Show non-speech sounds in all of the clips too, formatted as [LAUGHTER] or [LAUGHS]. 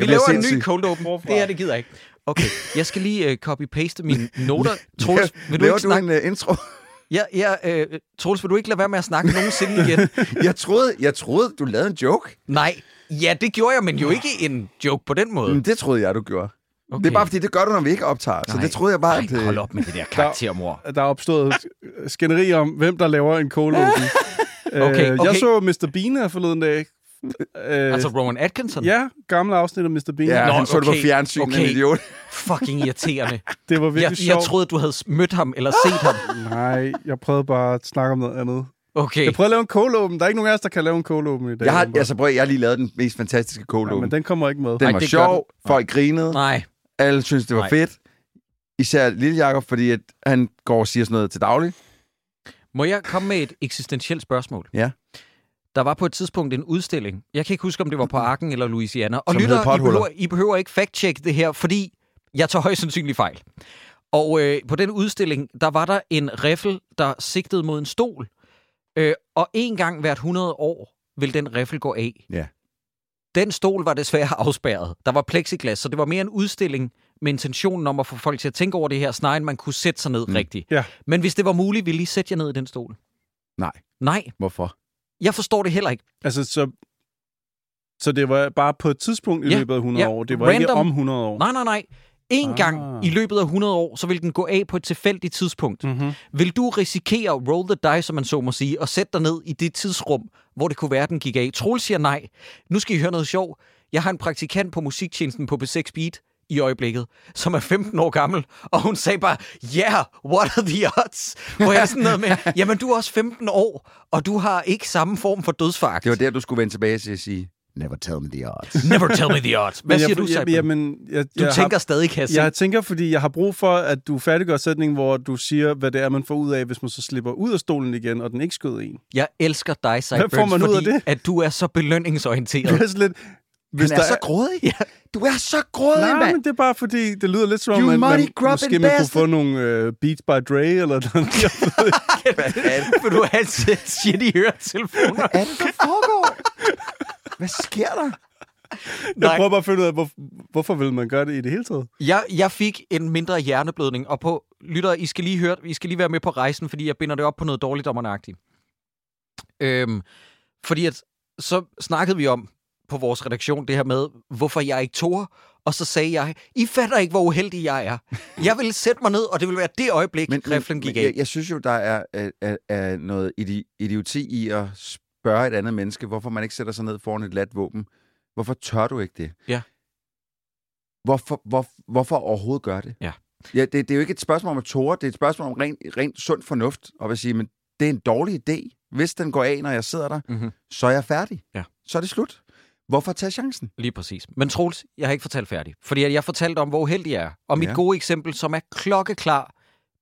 Vi laver en ny cold open. Det her, det gider jeg ikke. Okay, jeg skal lige uh, copy-paste mine [LAUGHS] noter. Troels, vil du Laver ikke du snakke? en uh, intro? [LAUGHS] Ja, ja, uh, Troels, vil du ikke lade være med at snakke nogensinde [LAUGHS] igen? jeg, troede, jeg troede, du lavede en joke. Nej, ja, det gjorde jeg, men jo ikke en joke på den måde. Men det troede jeg, du gjorde. Okay. Det er bare fordi, det gør du, når vi ikke optager. Så Nej. det troede jeg bare, at... Nej, øh, hold op med det der karaktermor. Der er opstået skænderi om, hvem der laver en cold open. Okay, Øh, okay. Jeg så Mr. Bean her forleden dag. Øh, Altså Rowan Atkinson? Ja, gamle afsnit af Mr. Bean. Ja, Nå, han så det på okay, fjernsyn, okay. en idiot. Fucking irriterende. [LAUGHS] Det var virkelig Jeg, jeg sjovt. troede, du havde mødt ham eller set ham. [LAUGHS] Nej, jeg prøvede bare at snakke om noget andet. Okay. Jeg prøvede at lave en cold open. Der er ikke nogen af os, der kan lave en cold open i dag. Jeg har, altså, prøv, jeg har lige lavet den mest fantastiske cold ja, men den kommer ikke med. Den Nej, var sjov, folk grinede, Nej. alle synes det var Nej. fedt. Især Lille Jacob, fordi at han går og siger sådan noget til daglig. Må jeg komme med et eksistentielt spørgsmål? Ja. Der var på et tidspunkt en udstilling. Jeg kan ikke huske, om det var på Arken eller Louisiana. Og Som lytter, I behøver, I behøver ikke fact-check det her, fordi jeg tager højst sandsynligt fejl. Og øh, på den udstilling, der var der en riffel, der sigtede mod en stol. Øh, og en gang hvert 100 år vil den riffel gå af. Ja. Den stol var desværre [LAUGHS] afspærret. Der var plexiglas, så det var mere en udstilling med intentionen om at få folk til at tænke over det her, snarere end man kunne sætte sig ned mm. rigtigt. Ja. Men hvis det var muligt, ville I sætte jer ned i den stol? Nej. Nej, Hvorfor? Jeg forstår det heller ikke. Altså, så, så det var bare på et tidspunkt i Ja, løbet af 100 ja, år. Det var ikke random. om 100 år. Nej, nej, nej. En Ah. gang i løbet af 100 år, så vil den gå af på et tilfældigt tidspunkt. Mm-hmm. Vil du risikere roll the dice, som man så må sige, og sætte dig ned i det tidsrum, hvor det kunne være, den gik af? Troels siger nej. Nu skal I høre noget sjov. Jeg har en praktikant på musiktjenesten på B6 Beat i øjeblikket, som er 15 år gammel, og hun sagde bare, yeah, what are the odds? Hvor jeg sådan noget med, jamen du er også 15 år, og du har ikke samme form for dødsfagt. Det var der, du skulle vende tilbage til at sige, never tell me the odds. [LAUGHS] Never tell me the odds. Hvad Men siger jeg, du, jeg, Saibon? jamen, jeg, Du jeg tænker har, stadig, kan jeg se. jeg tænker, fordi jeg har brug for, at du færdiggør sætningen, hvor du siger, hvad det er, man får ud af, hvis man så slipper ud af stolen igen, og den ikke skød en. Jeg elsker dig, får man ud af fordi det? at du er så belønningsorienteret. Det er sådan lidt... Hvis Han er der så grådig. Ja. Du er så grådig, Nej, mand. men det er bare fordi, det lyder lidt som om, at man, måske man kunne få nogle uh, Beats by Dre, eller noget. [LAUGHS] Jeg ved ikke. Vil du have shitty høretelefoner? Hvad er det, der foregår? Hvad sker der? Jeg Nej. prøver bare at finde ud af, hvor, hvorfor vil man gøre det i det hele taget? Jeg, jeg fik en mindre hjerneblødning, og på lytter, I skal lige høre, I skal lige være med på rejsen, fordi jeg binder det op på noget dårligt dommeragtigt. Øhm, fordi at, så snakkede vi om på vores redaktion det her med, hvorfor jeg ikke tog, og så sagde jeg, I fatter ikke, hvor uheldig jeg er. [LAUGHS] Jeg ville sætte mig ned, og det ville være det øjeblik, men, riflen gik men af. jeg, jeg synes jo, der er, er, er, noget idi- idioti i at spørge et andet menneske, hvorfor man ikke sætter sig ned foran et lat våben. Hvorfor tør du ikke det? Ja. Hvorfor, hvor, hvorfor overhovedet gør det? Ja. ja det, det er jo ikke et spørgsmål om at tåre, det er et spørgsmål om rent, rent sund fornuft, og vil sige, men det er en dårlig idé. Hvis den går af, når jeg sidder der, Mhm. så er jeg færdig. Ja. Så er det slut. Hvorfor tage chancen? Lige præcis. Men Troels, jeg har ikke fortalt færdigt. Fordi jeg fortalte om, hvor uheldig jeg er. Og mit Ja. gode eksempel, som er klokkeklar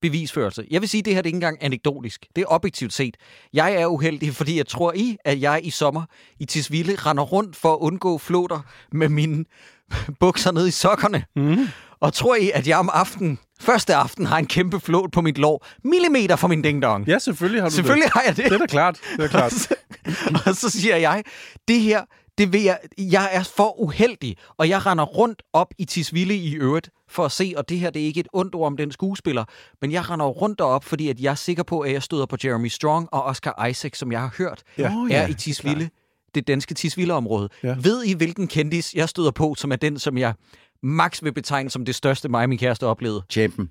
bevisførelse. Jeg vil sige, at det her det er ikke engang anekdotisk. Det er objektivt set. Jeg er uheldig, fordi jeg tror i, at jeg i sommer i Tisvilde render rundt for at undgå flåter med mine [LAUGHS] bukser ned i sokkerne. Mm. Og tror I, at jeg om aftenen, første aften, har en kæmpe flåt på mit lår, millimeter fra min ding-dong? Ja, selvfølgelig har du Selvfølgelig har jeg det. det. Det er da klart. Det er klart. [LAUGHS] og så siger jeg, det her, det vil jeg, jeg er for uheldig, og jeg render rundt op i Tisvilde i øvrigt for at se, og det her det er ikke et ondt ord om den skuespiller, men jeg render rundt derop, fordi at jeg er sikker på, at jeg støder på Jeremy Strong og Oscar Isaac, som jeg har hørt, Ja. oh, er i Tisvilde, det danske Tisvilde-område. Ja. Ved I, hvilken kendis jeg støder på, som er den, som jeg max vil betegne som det største, mig og min kæreste oplevede? Champion.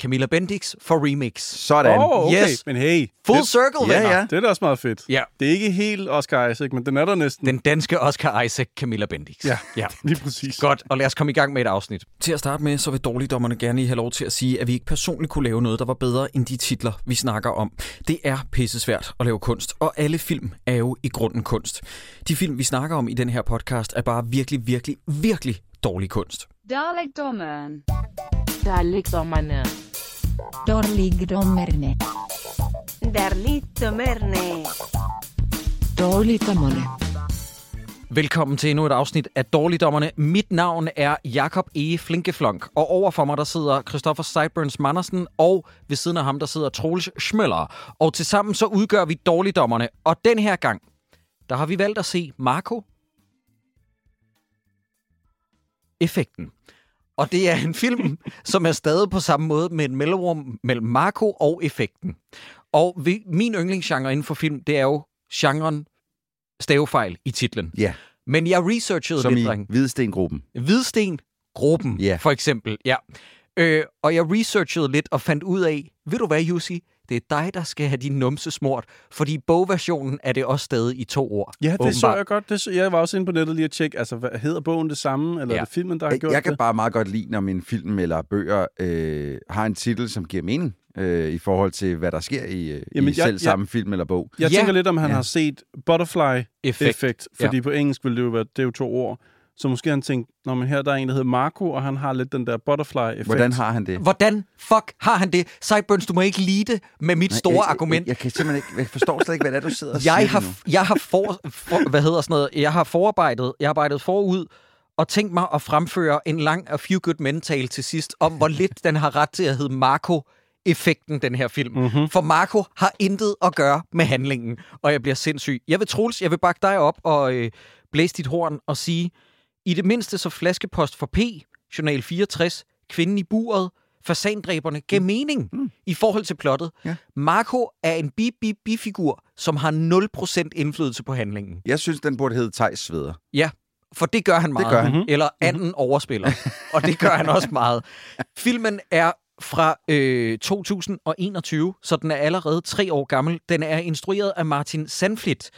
Camilla Bendix for Remix. Sådan. Oh, okay. Yes. Men hey, Full det, circle, Ja, venner. ja. det er da også meget fedt. Ja. Det er ikke helt Oscar Isaac, men den er der næsten. Den danske Oscar Isaac, Camilla Bendix. Ja. ja. [LAUGHS] Lige præcis. Godt, og lad os komme i gang med et afsnit. Til at starte med, så vil dårligdommerne gerne lige have lov til at sige, at vi ikke personligt kunne lave noget, der var bedre end de titler, vi snakker om. Det er pissesvært at lave kunst, og alle film er jo i grunden kunst. De film, vi snakker om i den her podcast, er bare virkelig, virkelig, virkelig dårlig kunst. Dalekdommeren. Dalekdommerne. Dårligdommerne. Darligdommerne. Dårligdommerne. Velkommen til endnu et afsnit af Dårligdommerne. Mit navn er Jakob E. Flinkeflonk, og over for mig der sidder Christoffer Sideburns Mandersen, og ved siden af ham der sidder Troels Schmøller. Og tilsammen så udgør vi Dårligdommerne, og den her gang, der har vi valgt at se Marco Effekten. Og det er en film, [LAUGHS] som er stadig på samme måde med en mellemrum mellem Marco og Effekten. Og vi, min yndlingsgenre inden for film, det er jo genren stavefejl i titlen. Ja, Men jeg researchede som lidt, i dreng. Hvidstengruppen. Hvidsten, gruppen, Ja. for eksempel. Ja. Øh, og jeg researchede lidt og fandt ud af, ved du hvad, Jussi? Det er dig, der skal have din numse smurt, fordi bogversionen er det også stadig i to ord. Ja, det så åbenbart. jeg godt. Det så, jeg var også inde på nettet lige at tjekke, altså, hvad, hedder bogen det samme, eller Ja. er det filmen, der har Jeg, gjort jeg kan det? bare meget godt lide, når min film eller bøger øh, har en titel, som giver mening øh, i forhold til, hvad der sker i, øh, Jamen, i jeg- selv jeg- samme film eller bog. Jeg Ja. tænker lidt, om han Ja. har set Butterfly Effekt. Effect, fordi på engelsk vil det jo være, det er jo to ord. Så måske han tænkt, når man her der er en, der hedder Marco, og han har lidt den der butterfly-effekt. Hvordan har han det? Hvordan fuck har han det? Sideburns, du må ikke lide det med mit store jeg, argument. Jeg, jeg, kan simpelthen ikke, jeg forstår slet ikke, hvad det er, du sidder og siger jeg lige har, nu. jeg har for, for, hvad hedder sådan noget, jeg har forarbejdet, jeg har arbejdet forud og tænkt mig at fremføre en lang A Few Good Men tale til sidst om, hvor lidt den har ret til at hedde Marco effekten, den her film. Mm-hmm. For Marco har intet at gøre med handlingen, og jeg bliver sindssyg. Jeg vil, Troels, jeg vil bakke dig op og øh, blæse dit horn og sige, i det mindste så flaskepost for P, Journal 64, Kvinden i buret, Fasandræberne, gav mening mm. i forhold til plottet. Ja. Marco er en bi-bi-bi-figur, som har 0% indflydelse på handlingen. Jeg synes, den burde hedde Tejs Sveder. Ja, for det gør han meget. gør han. Mm-hmm. Eller anden mm-hmm. overspiller. og det gør han også meget. Filmen er fra øh, 2021, så den er allerede tre år gammel. Den er instrueret af Martin Sandflit,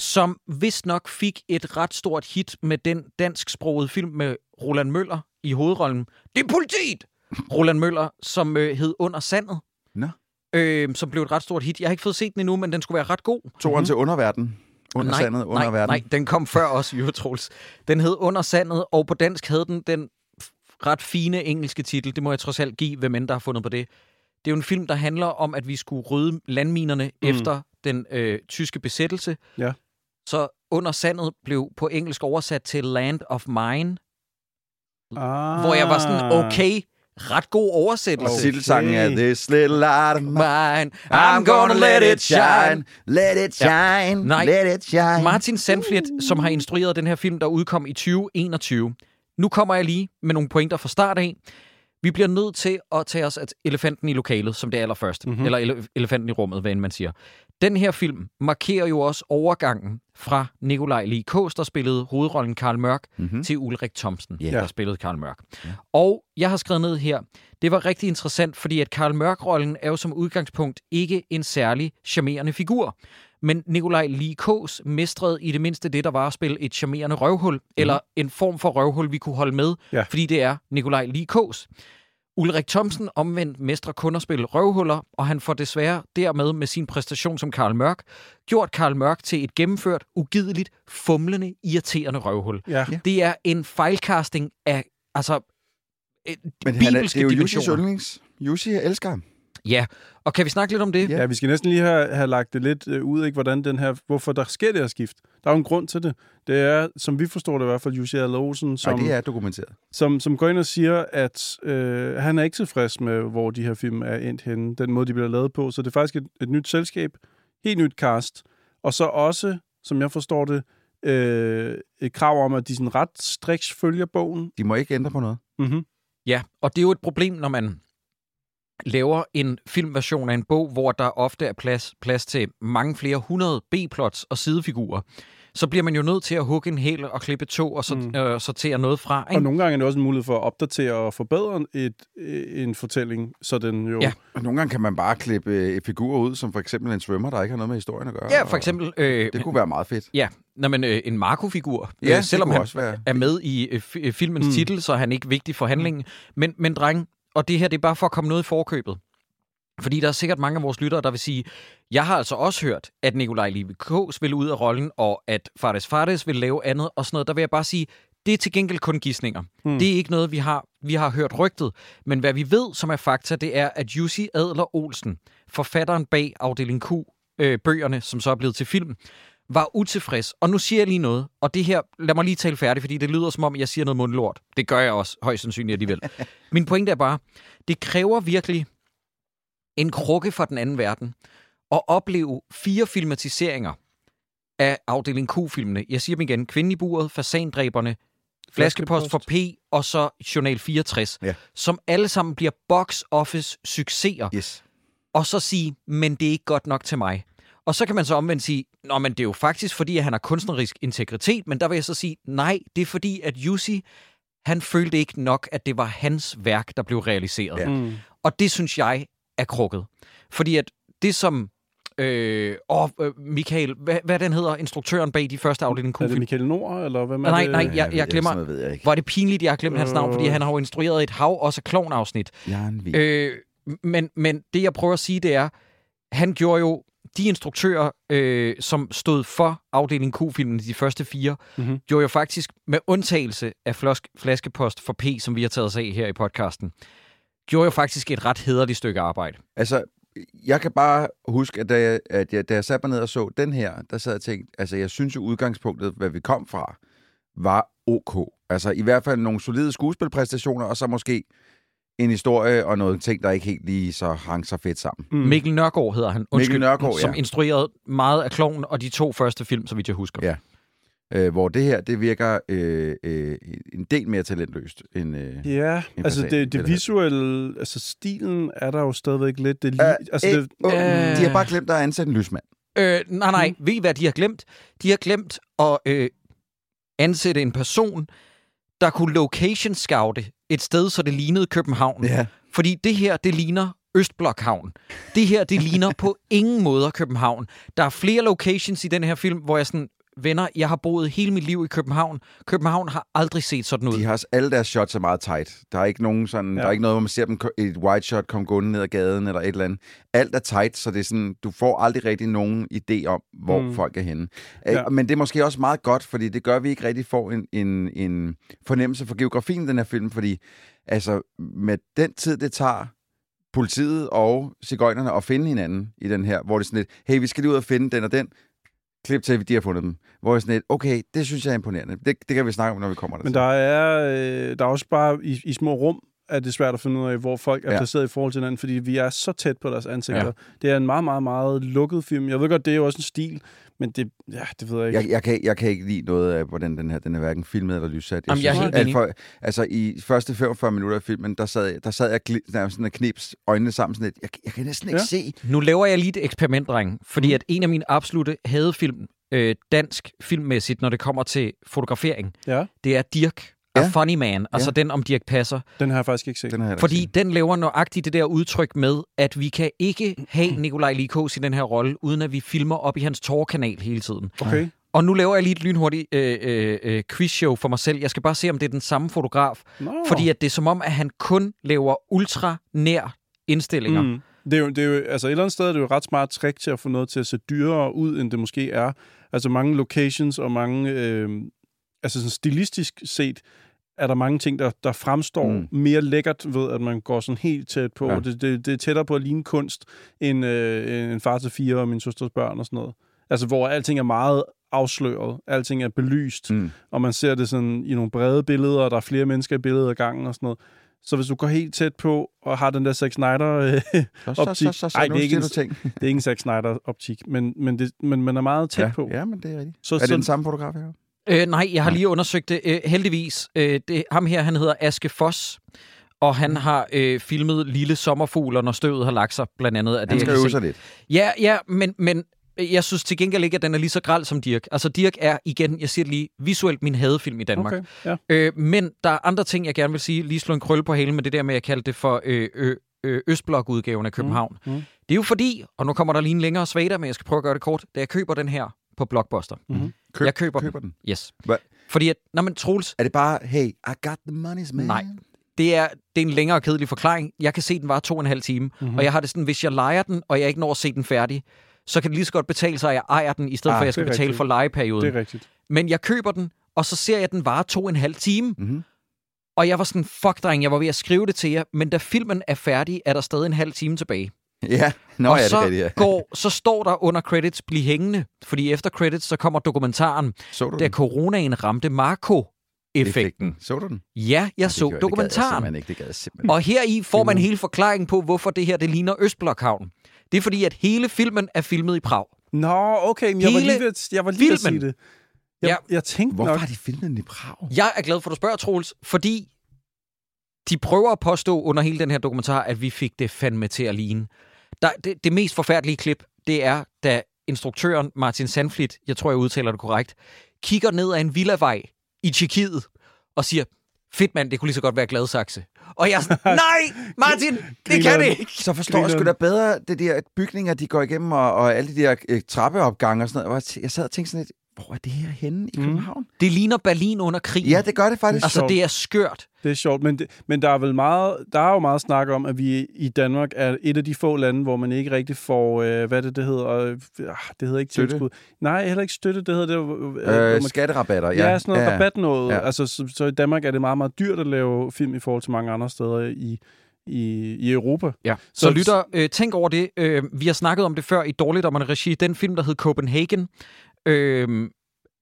som vist nok fik et ret stort hit med den dansksprogede film med Roland Møller i hovedrollen. Det er politiet! Roland Møller, som øh, hed Under Sandet. Nå. Øh, som blev et ret stort hit. Jeg har ikke fået set den endnu, men den skulle være ret god. Toren til underverden. Under nej, sandet, under nej, verden. nej, den kom før også, Jørgen Troels. Den hed Under Sandet, og på dansk havde den den ret fine engelske titel. Det må jeg trods alt give, hvem end der har fundet på det. Det er jo en film, der handler om, at vi skulle rydde landminerne mm. efter den øh, tyske besættelse. Ja. Så Under Sandet blev på engelsk oversat til Land of Mine, Ah. hvor jeg var sådan, okay, ret god Og oversættelse. Okay. titelsangen er This little light of mine. I'm gonna let it shine, let it shine, Nej. let it shine. Martin Sandflit, som har instrueret den her film, der udkom i 2021. Nu kommer jeg lige med nogle pointer fra start af. Vi bliver nødt til at tage os af elefanten i lokalet, som det allerførste. Mm-hmm. Eller ele- elefanten i rummet, hvad end man siger. Den her film markerer jo også overgangen fra Nikolaj Lee Kås, der spillede hovedrollen Karl Mørk, mm-hmm. til Ulrik Thomsen, Ja. der spillede Karl Mørk. Ja. Og jeg har skrevet ned her, det var rigtig interessant, fordi at Karl Mørk-rollen er jo som udgangspunkt ikke en særlig charmerende figur. Men Nikolaj Lee Kås mestrede i det mindste det, der var at spille et charmerende røvhul, mm. eller en form for røvhul, vi kunne holde med, Ja. fordi det er Nikolaj Lee Kås. Ulrik Thomsen omvendt mestrer kun at spille røvhuller, og han får desværre dermed med sin præstation som Karl Mørk, gjort Karl Mørk til et gennemført, ugideligt, fumlende, irriterende røvhul. Ja. Det er en fejlcasting af, altså, Men han er, bibelske det er jo Jussis yndlings. Jussi, elsker ham. Ja, og kan vi snakke lidt om det? Ja. Vi skal næsten lige have, have lagt det lidt øh, ud, ikke, hvordan den her, hvorfor der sker det her skift. Der er jo en grund til det. Det er, som vi forstår det i hvert fald, Jussi Adler Olsen, Som, som, det er dokumenteret. som, som går ind og siger, at øh, han er ikke tilfreds med, hvor de her film er endt henne, den måde, de bliver lavet på. Så det er faktisk et, et nyt selskab, helt nyt cast, og så også, som jeg forstår det, øh, et krav om, at de sådan ret striks følger bogen. De må ikke ændre på noget. Mm-hmm. Ja, og det er jo et problem, når man laver en filmversion af en bog, hvor der ofte er plads, plads til mange flere hundrede B-plots og sidefigurer. Så bliver man jo nødt til at hugge en hæl og klippe to og så, mm. øh, sortere noget fra. Og Ikke? nogle gange er det også en mulighed for at opdatere og forbedre et, øh, en fortælling, så den jo... Ja. Og nogle gange kan man bare klippe øh, figurer ud, som for eksempel en svømmer, der ikke har noget med historien at gøre. Ja, for og eksempel... Øh, Det kunne være meget fedt. Ja, Nå, men, øh, en Marco-figur. Ja, øh, selvom han også være. er med i øh, fi- filmens Mm. mm. titel, så er han ikke vigtig for handlingen. Men, men dreng, og det her det er bare for at komme noget i forkøbet. Fordi der er sikkert mange af vores lyttere, der vil sige, jeg har altså også hørt, at Nikolaj Live Kås vil ud af rollen, og at Fardes Fardes vil lave andet og sådan noget. Der vil jeg bare sige, det er til gengæld kun gissninger. Mm. Det er ikke noget, vi har, vi har hørt rygtet. Men hvad vi ved, som er fakta, det er, at Jussi Adler Olsen, forfatteren bag afdeling Q, øh, bøgerne, som så er blevet til film, var utilfreds. Og nu siger jeg lige noget, og det her, lad mig lige tale færdigt, fordi det lyder som om, jeg siger noget mundlort. Det gør jeg også, højst sandsynligt alligevel. [LAUGHS] Min pointe er bare, det kræver virkelig en krukke fra den anden verden at opleve fire filmatiseringer af afdeling Q-filmene. Jeg siger dem igen. Kvinden i buret, Fasandræberne, Flaskepost for P og så Journal 64, Ja. som alle sammen bliver box office succeser, Yes. og så sige, men det er ikke godt nok til mig. Og så kan man så omvendt sige, Nå, men det er jo faktisk fordi, at han har kunstnerisk integritet, men der vil jeg så sige, nej, det er fordi, at Jussi, han følte ikke nok, at det var hans værk, der blev realiseret. Ja. Mm. Og det synes jeg er krukket. Fordi at det som... Øh, åh, øh, Michael, hvad, hvad den hedder, instruktøren bag de første afdeling Er det? Michael Nord, eller hvem er Nej, det? nej, jeg- ved- glemmer- Sådan ved jeg ikke. Hvor er det pinligt, jeg har glemt hans navn, fordi Øh. han har jo instrueret et hav, også klovnafsnit. Øh, men, men det, jeg prøver at sige, det er, han gjorde jo de instruktører, øh, som stod for afdeling Q-filmen, de første fire, Mhm. mm-hmm. gjorde jo faktisk, med undtagelse af flask, flaskepost for P, som vi har taget os af her i podcasten, gjorde jo faktisk et ret hederligt stykke arbejde. Altså, jeg kan bare huske, at da jeg, at jeg, da jeg satte mig ned og så den her, der sad jeg og tænkte, altså jeg synes jo udgangspunktet, hvad vi kom fra, var ok. Altså i hvert fald nogle solide skuespilpræstationer, og så måske en historie og noget ting, der ikke helt lige så hang så fedt sammen. Mm. Mikkel Nørgaard hedder han, undskyld, Nørgaard, som ja. instruerede meget af Kloven og de to første film, så vidt jeg husker. Ja. Øh, hvor det her, det virker øh, øh, en del mere talentløst end... Øh, Ja, En altså det, det hvad? visuelle, altså stilen er der jo stadigvæk lidt. Det, li- Øh, altså øh, det, øh. De har bare glemt at ansætte en lysmand. Øh, nej, nej. Mm. Ved I, hvad de har glemt? De har glemt at øh, ansætte en person, der kunne location scoute et sted, så det lignede København. Ja. Fordi det her, det ligner Østblokhavn. Det her, det ligner på [LAUGHS] ingen måder København. Der er flere locations i den her film, hvor jeg sådan, venner, jeg har boet hele mit liv i København. København har aldrig set sådan ud. De har alle deres shots er meget tight. Der er ikke nogen sådan, ja. Der er ikke noget, hvor man ser dem et wide shot komme gående ned ad gaden eller et eller andet. Alt er tight, så det er sådan, du får aldrig rigtig nogen idé om, hvor mm. Folk er henne. Ja. Ja. Men det er måske også meget godt, fordi det gør, at vi ikke rigtig får en, en, en fornemmelse for geografien i den her film, fordi altså, med den tid, det tager politiet og cigøjnerne at finde hinanden i den her, hvor det er sådan lidt, hey, vi skal lige ud og finde den og den, klip til, at de har fundet dem. Hvor jeg er sådan lidt, okay, det synes jeg er imponerende. Det, det kan vi snakke om, når vi kommer der men der er, øh, der er også bare i, i små rum, at det er svært at finde ud af, hvor folk er Ja. placeret i forhold til hinanden, fordi vi er så tæt på deres ansigter. Ja. Det er en meget, meget, meget lukket film. Jeg ved godt, det er jo også en stil, men det, ja, det ved jeg ikke. Jeg, jeg, kan, jeg kan ikke lide noget af, hvordan den her den er hverken filmet eller lyssat. Jamen, jeg er synes, helt alt enig. for, altså, i første 45 minutter af filmen, der sad, jeg- der sad jeg der sådan og knips øjnene sammen sådan lidt. Jeg, jeg kan næsten ikke Ja. se. Nu laver jeg lige et eksperiment, dreng, fordi Mm. at en af mine absolute hadefilm, øh, dansk filmmæssigt, når det kommer til fotografering, Ja, det er Dirk ja. Ja. Funny Man, altså den om Dirk Passer. den har jeg faktisk ikke set. Den har jeg Fordi ikke set. den laver nøjagtigt det der udtryk med, at vi kan ikke have Nikolaj Likos i den her rolle, uden at vi filmer op i hans Tor-kanal hele tiden. Okay. Og nu laver jeg lige et lynhurtigt øh, øh, øh, quizshow for mig selv. Jeg skal bare se, om det er den samme fotograf. Nå. Fordi at det er som om, at han kun laver ultra nær indstillinger. Mm. Mm. Det er, jo, det er jo, altså et eller andet sted er det jo et ret smart trick til at få noget til at se dyrere ud, end det måske er. Altså mange locations og mange, øh, altså sådan stilistisk set, er der mange ting, der, der fremstår Mm. mere lækkert ved, at man går sådan helt tæt på. Ja. Det, det, det er tættere på at ligne kunst, end øh, en far til fire og min søsters børn og sådan noget. Altså hvor alting er meget afsløret, alting er belyst, Mm. og man ser det sådan i nogle brede billeder, og der er flere mennesker i billedet ad gangen og sådan noget. Så hvis du går helt tæt på og har den der Zack Snyder øh, [LAUGHS] Så, så, så, optik. så, så, Ej, det er ikke en- ting. det er ikke en Zack Snyder-optik, men, men, det, men man er meget tæt ja, på. Ja, men det er rigtigt. Så, Er det så, den samme fotograf, har? Øh, nej, jeg har lige undersøgt det. Øh, heldigvis. Øh, det, ham her, han hedder Aske Foss. Og han har øh, filmet Lille Sommerfugler, når støvet har lagt sig, blandt andet. Af det, Han skal øve sig lidt. Ja, ja, men, men jeg synes til gengæld ikke, at den er lige så græld som Dirk. Altså, Dirk er, igen, jeg siger det lige, visuelt min hadefilm i Danmark. okay, ja. Øh, men der er andre ting, jeg gerne vil sige. Lige slå en krølle på halen med det der med, at jeg kaldte det for øh, øh, øh, Østblok-udgaven af København. Mm, mm. Det er jo fordi, og nu kommer der lige en længere svater, men jeg skal prøve at gøre det kort, da jeg køber den her på Blockbuster. Mhm. Køb, Jeg køber den. køber den. Yes. Hvad? Fordi at, når man Troels, Er det bare, hey, I got the money's man? Nej. det er, det er en længere og kedelig forklaring. Jeg kan se, den var to og en halv time. Mhm. Mm-hmm. Og jeg har det sådan, hvis jeg leger den, og jeg ikke når at se den færdig, så kan det lige så godt betale sig, at jeg ejer den, i stedet Ah, for, at jeg skal betale rigtigt. for lejeperioden. Det er rigtigt. Men jeg køber den, og så ser jeg, at den var to og en halv time. Mm-hmm. Og jeg var sådan, fuck dreng, jeg var ved at skrive det til jer, men da filmen er færdig, er der stadig en halv time tilbage. [LAUGHS] Ja, nå og ja, det så, er rigtigt, ja. [LAUGHS] går, så står der under credits, bliv hængende, fordi efter credits, så kommer dokumentaren, Så du da den? coronaen ramte Marco-effekten. Så du den? Ja, jeg Det så gjorde- dokumentaren. Det gad jeg simpelthen ikke, det gad jeg simpelthen. Og her i får man hele forklaringen på, hvorfor det her det ligner Østblokhavn. Det er fordi, at hele filmen er filmet i Prag. Nå, okay, men jeg var lige ved, at- jeg var lige ved at sige filmen. det. Jeg, Ja. jeg tænkte Hvorfor nok... har de filmet i Prag? Jeg er glad for, at du spørger, Troels, fordi de prøver at påstå under hele den her dokumentar, at vi fik det fandme til at ligne. Der, det, det mest forfærdelige klip, det er, da instruktøren Martin Sandflit, jeg tror, jeg udtaler det korrekt, kigger ned ad en villavej i Tjekkiet og siger, fedt mand, det kunne lige så godt være Gladsaxe. Og jeg er sådan, [LAUGHS] nej, Martin, det kan det ikke. Så forstår jeg sgu da bedre, det der bygninger, de går igennem, og, og alle de der øh, trappeopgange og sådan noget. Og jeg- Jeg sad og tænkte sådan lidt, hvor er det her henne i København? Det ligner Berlin under krigen. Ja, det gør det faktisk. Altså, det er skørt. Det er sjovt, men, det, men der er vel meget, der er jo meget snak om, at vi i Danmark er et af de få lande, hvor man ikke rigtig får, øh, hvad det, det hedder, øh, ah, det hedder ikke Støtte? tilskud. Nej, heller ikke støtte, det hedder det. Øh, Øh, skatterabatter, ja, ja. sådan noget ja. rabat noget. Ja. Altså, så, så i Danmark er det meget, meget dyrt at lave film i forhold til mange andre steder i, i, i Europa. Ja. Så, Så- så lytter, øh, tænk over det. Øh, vi har snakket om det før i Dårligt om en regi. Den film, der hed Copenhagen, øh,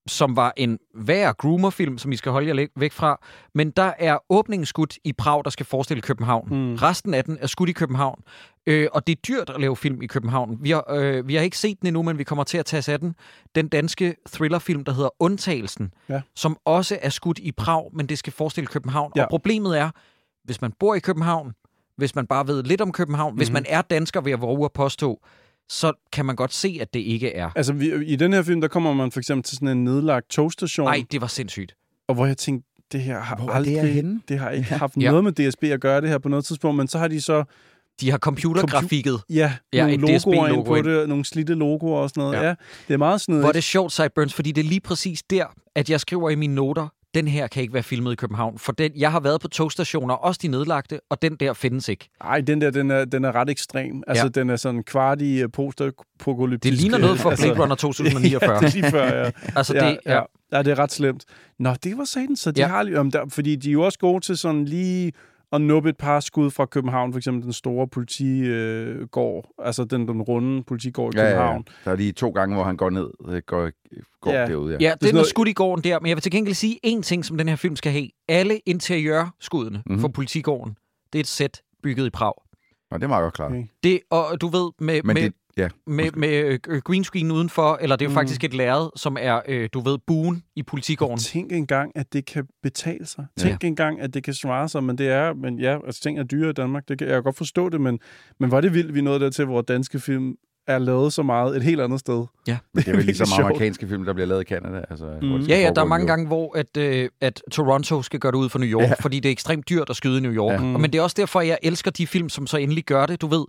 som var en værre groomer-film, som I skal holde jer væk fra. Men der er åbningen skudt i Prag, der skal forestille København. Mm. Resten af den er skudt i København. Øh, og det er dyrt at lave film i København. Vi har, øh, vi har ikke set den endnu, men vi kommer til at tage os af den. Den danske thrillerfilm, der hedder Undtagelsen, Ja. som også er skudt i Prag, men det skal forestille København. Ja. Og problemet er, hvis man bor i København, hvis man bare ved lidt om København, mm-hmm. hvis man er dansker ved at våge at påstå, så kan man godt se, at det ikke er. Altså, vi, i den her film, der kommer man for eksempel til sådan en nedlagt togstation, Nej, det var sindssygt. og hvor jeg tænkte, det her har Hvor aldrig, det det har ikke haft Ja. noget med DSB at gøre det her på noget tidspunkt, men så har de så De har computergrafikket. Ja, Ja, nogle logoer DSB-logo ind på ind. det, nogle slidte logoer og sådan noget. Ja. Ja, ja det er meget snedigt. Hvor er det sjovt, Sideburns, fordi det er lige præcis der, at jeg skriver i mine noter, den her kan ikke være filmet i København. For den, jeg har været på togstationer, også de nedlagte, og den der findes ikke. Ej, den der, den er, den er ret ekstrem. Altså, Ja. ja. den er sådan kvart i uh, postapokalyptisk. Det ligner noget fra [LAUGHS] altså, Blade Runner 2049. [LAUGHS] ja, det er lige før, ja. [LAUGHS] altså, ja, det, ja. ja, det er ret slemt. Nå, det var satan, så de Ja. ja. har lige... Der, fordi de er jo også gode til sådan lige at nuppe et par skud fra København, for eksempel den store politigård, altså den, den runde politigård i Ja, ja, ja. København. Der er lige to gange, hvor han går ned, øh, går, går Ja. derude. Ja. Ja, den er noget- skudt i gården der, men jeg vil til gengæld sige én ting, som den her film skal have. Alle interiørskuddene Mhm. mm-hmm. for politigården, det er et sæt bygget i Prag. Nå, det er meget godt klart. Okay. Det, og du ved, med, Men med, det, ja. med, med øh, green screen udenfor, eller det er jo Mm. faktisk et lærred, som er, øh, du ved, buen i politigården. Tænk engang, at det kan betale sig. Tænk engang, at det kan svare sig, men det er, men ja, altså ting er dyre i Danmark, det kan jeg kan godt forstå det, men, men var det vildt, vi nåede dertil, hvor danske film er lavet så meget et helt andet sted. [LAUGHS] Men det er vel ligesom sjovt. amerikanske film, der bliver lavet i Canada. Altså, Mm. Ja, ja, der er mange gange, hvor at, øh, at Toronto skal gøre det ud for New York, Ja. ja. fordi det er ekstremt dyrt at skyde i New York. Ja. Ja. Og, men det er også derfor, jeg elsker de film, som så endelig gør det. Du ved,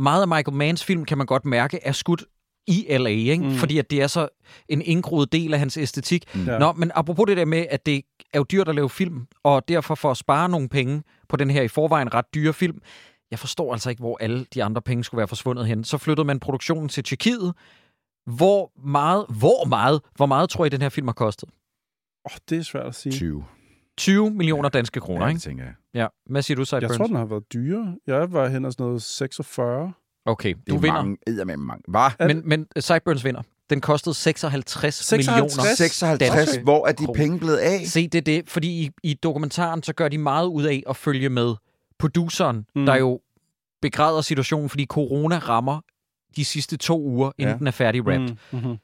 meget af Michael Manns film, kan man godt mærke, er skudt i L.A., ikke? Mm. Fordi at det er så en indgroet del af hans æstetik. Mm. Ja. Nå, men apropos det der med, at det er jo dyrt at lave film, og derfor for at spare nogle penge på den her i forvejen ret dyre film, jeg forstår altså ikke, hvor alle de andre penge skulle være forsvundet hen. Så flyttede man produktionen til Tjekkiet. Hvor meget, hvor meget, hvor meget tror I, den her film har kostet? Åh, oh, det er svært at sige. 20. 20 millioner danske kroner, Ja, det ikke? tænker jeg. Ja. Hvad siger du, Jeg Sideburns? tror, den har været dyre. Jeg var hen og sådan noget 46. Okay, Det du er vinder. mange, med mange. Hvad? Er Men, men uh, Sideburns vinder. Den kostede 56, 56? millioner. 56, danske hvor er de kroner. penge blevet af? Se, det er det, fordi i, i dokumentaren, så gør de meget ud af at følge med produceren, Mm. der jo begræder situationen, fordi corona rammer de sidste to uger, inden Ja. den er færdig rap. Mm. Mm, mm-hmm.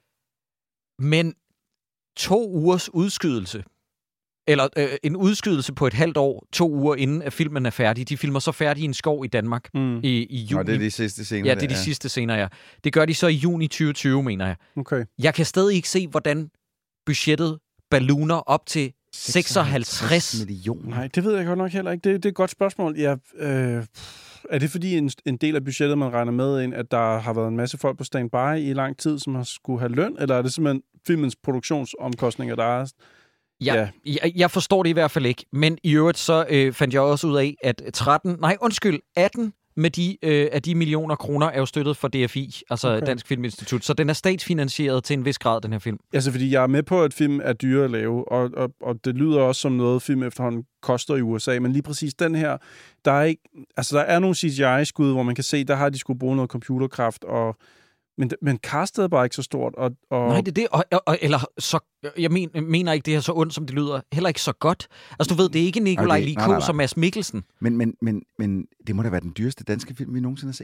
Men to ugers udskydelse, eller øh, en udskydelse på et halvt år, to uger inden at filmen er færdig. De filmer så færdig i en skov i Danmark Mm. i, i juni. Nå, det er de sidste scener. ja, det er de der, sidste scener, ja. Det gør de så i juni 2020, mener jeg. Okay. Jeg kan stadig ikke se, hvordan budgettet ballooner op til 56 millioner. Nej, det ved jeg godt nok heller ikke. Det, det er et godt spørgsmål. Ja, øh, er det fordi en, en del af budgettet, man regner med ind, at der har været en masse folk på standby i lang tid, som har skulle have løn, eller er det simpelthen filmens produktionsomkostninger, der er... Ja, Ja. jeg, jeg forstår det i hvert fald ikke. Men i øvrigt så øh, fandt jeg også ud af, at 13, nej undskyld, 18 med de, øh, af de millioner kroner er jo støttet for DFI, altså okay. Dansk Filminstitut. Så den er statsfinansieret til en vis grad, den her film. Altså, fordi jeg er med på, at film er dyre at lave, og, og, og det lyder også som noget, film efterhånden koster i USA, men lige præcis den her, der er ikke... Altså, der er nogle CGI-skud, hvor man kan se, der har de skulle bruge noget computerkraft, og... Men, men castet er bare ikke så stort, og... og Nej, det er det. Og, og, eller så, jeg men, mener ikke, det er så ondt, som det lyder. Heller ikke så godt. Altså, du ved, det er ikke Nikolaj Likos nej. og Mads Mikkelsen. Men, men, men, men det må da være den dyreste danske film, vi nogensinde har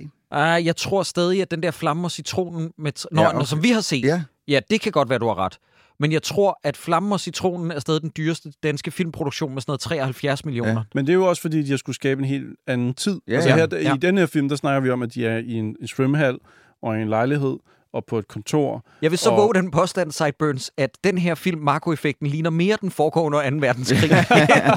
set. Uh, jeg tror stadig, at den der flamme og citronen, med, t- Nå, Ja, okay. okay. som vi har set, Ja, ja, det kan godt være, du har ret. Men jeg tror, at Flammen og Citronen er stadig den dyreste danske filmproduktion med sådan noget 73 millioner. Ja. Men det er jo også, fordi de har skulle skabe en helt anden tid. Ja, altså ja. her, Ja. I den her film, der snakker vi om, at de er i en, en svømmehal og i en lejlighed og på et kontor. Jeg vil så Og- våge den påstand, Sideburns, at den her film, Marco-effekten, ligner mere den foregår under 2. verdenskrig [LAUGHS]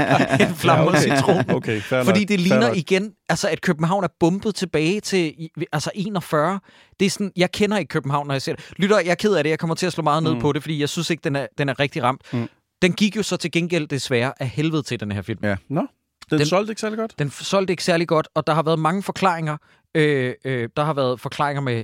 [LAUGHS] end Flammen og Citron. Okay, Fordi nok, det ligner nok. igen, altså at København er bumpet tilbage til altså 41. Det er sådan, jeg kender ikke København, når jeg ser det. Lytter, jeg er ked af det, jeg kommer til at slå meget ned Mm. på det, fordi jeg synes ikke, den er, den er rigtig ramt. Mm. Den gik jo så til gengæld desværre af helvede til, den her film. Ja. Nå, den, Den- den solgte ikke særlig godt. Den solgte ikke særlig godt, og der har været mange forklaringer. Øh, øh, der har været forklaringer med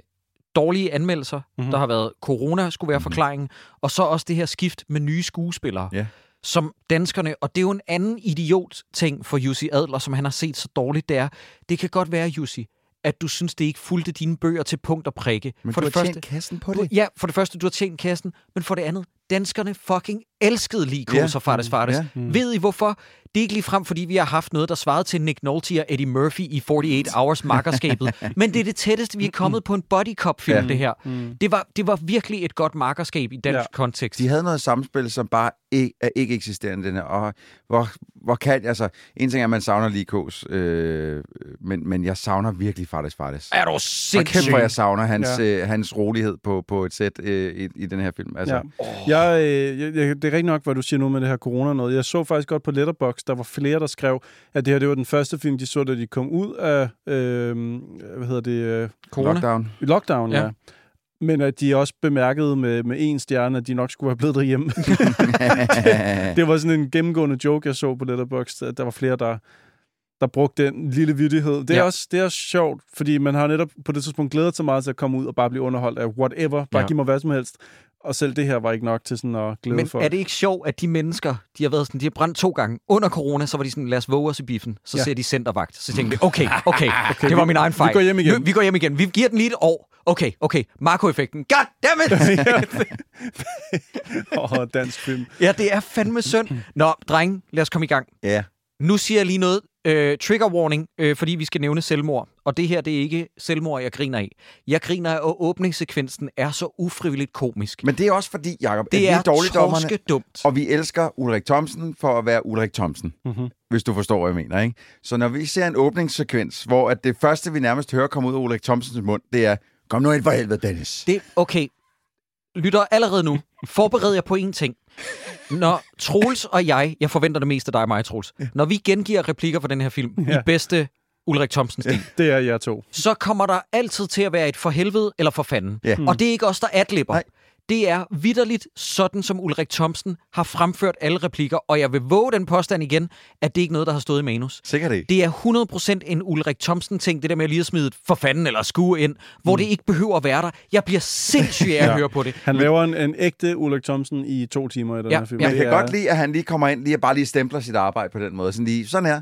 dårlige anmeldelser. Mhm. Mm-hmm. Der har været corona, skulle være forklaringen. Og så også det her skift med nye skuespillere. Ja. Som danskerne, og det er jo en anden idiot-ting for Jussi Adler, som han har set så dårligt, det er, det kan godt være, Jussi, at du synes, det ikke fulgte dine bøger til punkt og prikke. Men for du det har første, tjent kassen på du, det. ja, for det første, du har tjent kassen, men for det andet, danskerne fucking elskede lige Ja. Kos og Fartes Fartes. Ja. Mm. Ved I hvorfor? Det er ikke lige frem, fordi vi har haft noget, der svarede til Nick Nolte og Eddie Murphy i 48 Hours makkerskabet. [LAUGHS] men det er det tætteste, vi er kommet på en body cop film Ja. ja. det her. Mm. Det var, det var virkelig et godt makkerskab i dansk Ja. ja. kontekst. De havde noget samspil, som bare ikke, er ikke eksisterende, den her. Og hvor, hvor kan... Altså, en ting er, at man savner Likos, øh, men, men jeg savner virkelig Fartes Fartes. er du Og sindssyg? kæft, hvor jeg savner hans, Ja. ja. øh, hans rolighed på, på et sæt øh, i, i den her film. Altså, Ja. Jeg, øh, jeg, jeg, det er rigtig nok, hvad du siger nu med det her corona noget. Jeg så faktisk godt på Letterboxd, der var flere, der skrev, at det her det var den første film, de så, da de kom ud af, øh, hvad hedder det, øh, Corona. Lockdown. lockdown, ja. Ja. Men at de også bemærkede med, med en stjerne, at de nok skulle have blevet derhjemme. [LAUGHS] det var sådan en gennemgående joke, jeg så på Letterboxd, at der var flere, der, der brugte den lille vittighed. Det er, Ja. også, det er også sjovt, fordi man har netop på det tidspunkt glædet sig meget til at komme ud og bare blive underholdt af whatever. Bare Ja. giv mig hvad som helst. Og selv det her var ikke nok til sådan at glæde Men folk. er det ikke sjovt, at de mennesker, de har været sådan, de har brændt to gange. Under corona, så var de sådan, lad os våge os i biffen. Så Ja. ser de centervagt. Så tænkte de, okay, [LAUGHS] okay, okay det var min egen fejl. vi går hjem igen. Nu, vi går hjem igen. Vi giver den lige et år. Okay, okay. Marco-effekten. God damn it! [LAUGHS] [LAUGHS] Åh, dansk film. ja, det er fandme synd. Nå, drenge, lad os komme i gang. ja. Nu siger jeg lige noget. Øh, trigger warning, øh, fordi vi skal nævne selvmord. Og det her, det er ikke selvmord, jeg griner af. Jeg griner af, at åbningssekvensen er så ufrivilligt komisk. Men det er også fordi, Jacob, at det vi er er torske dumt. og vi elsker Ulrik Thomsen for at være Ulrik Thomsen. Mm-hmm. hvis du forstår, hvad jeg mener. Ikke? Så når vi ser en åbningssekvens, hvor at det første, vi nærmest hører komme ud af Ulrik Thomsens mund, det er, kom nu ind for helvede, Dennis. Det, okay, lytter allerede nu. Forbered jer på én ting. Når Troels og jeg, jeg forventer det meste af dig og mig, Troels, når vi gengiver replikker fra den her film ja. Ja. i bedste Ulrik Thomsen stil, Det er jer to. så kommer der altid til at være et for helvede eller for fanden. Ja. Og det er ikke os, der adlipper. Nej. Det er vidderligt sådan, som Ulrik Thomsen har fremført alle replikker, og jeg vil våge den påstand igen, at det ikke er noget, der har stået i manus. Sikkert ikke. Det er 100% en Ulrik Thomsen-ting, det der med at lige at smide for fanden eller skue ind, hvor det ikke behøver at være der. Jeg bliver sindssyg af at [LAUGHS] Ja. høre på det. Han laver en, en ægte Ulrik Thomsen i to timer i den Ja, her film. ja. Jeg kan er- godt lide, at han lige kommer ind lige og bare lige stempler sit arbejde på den måde. Sådan lige, sådan her.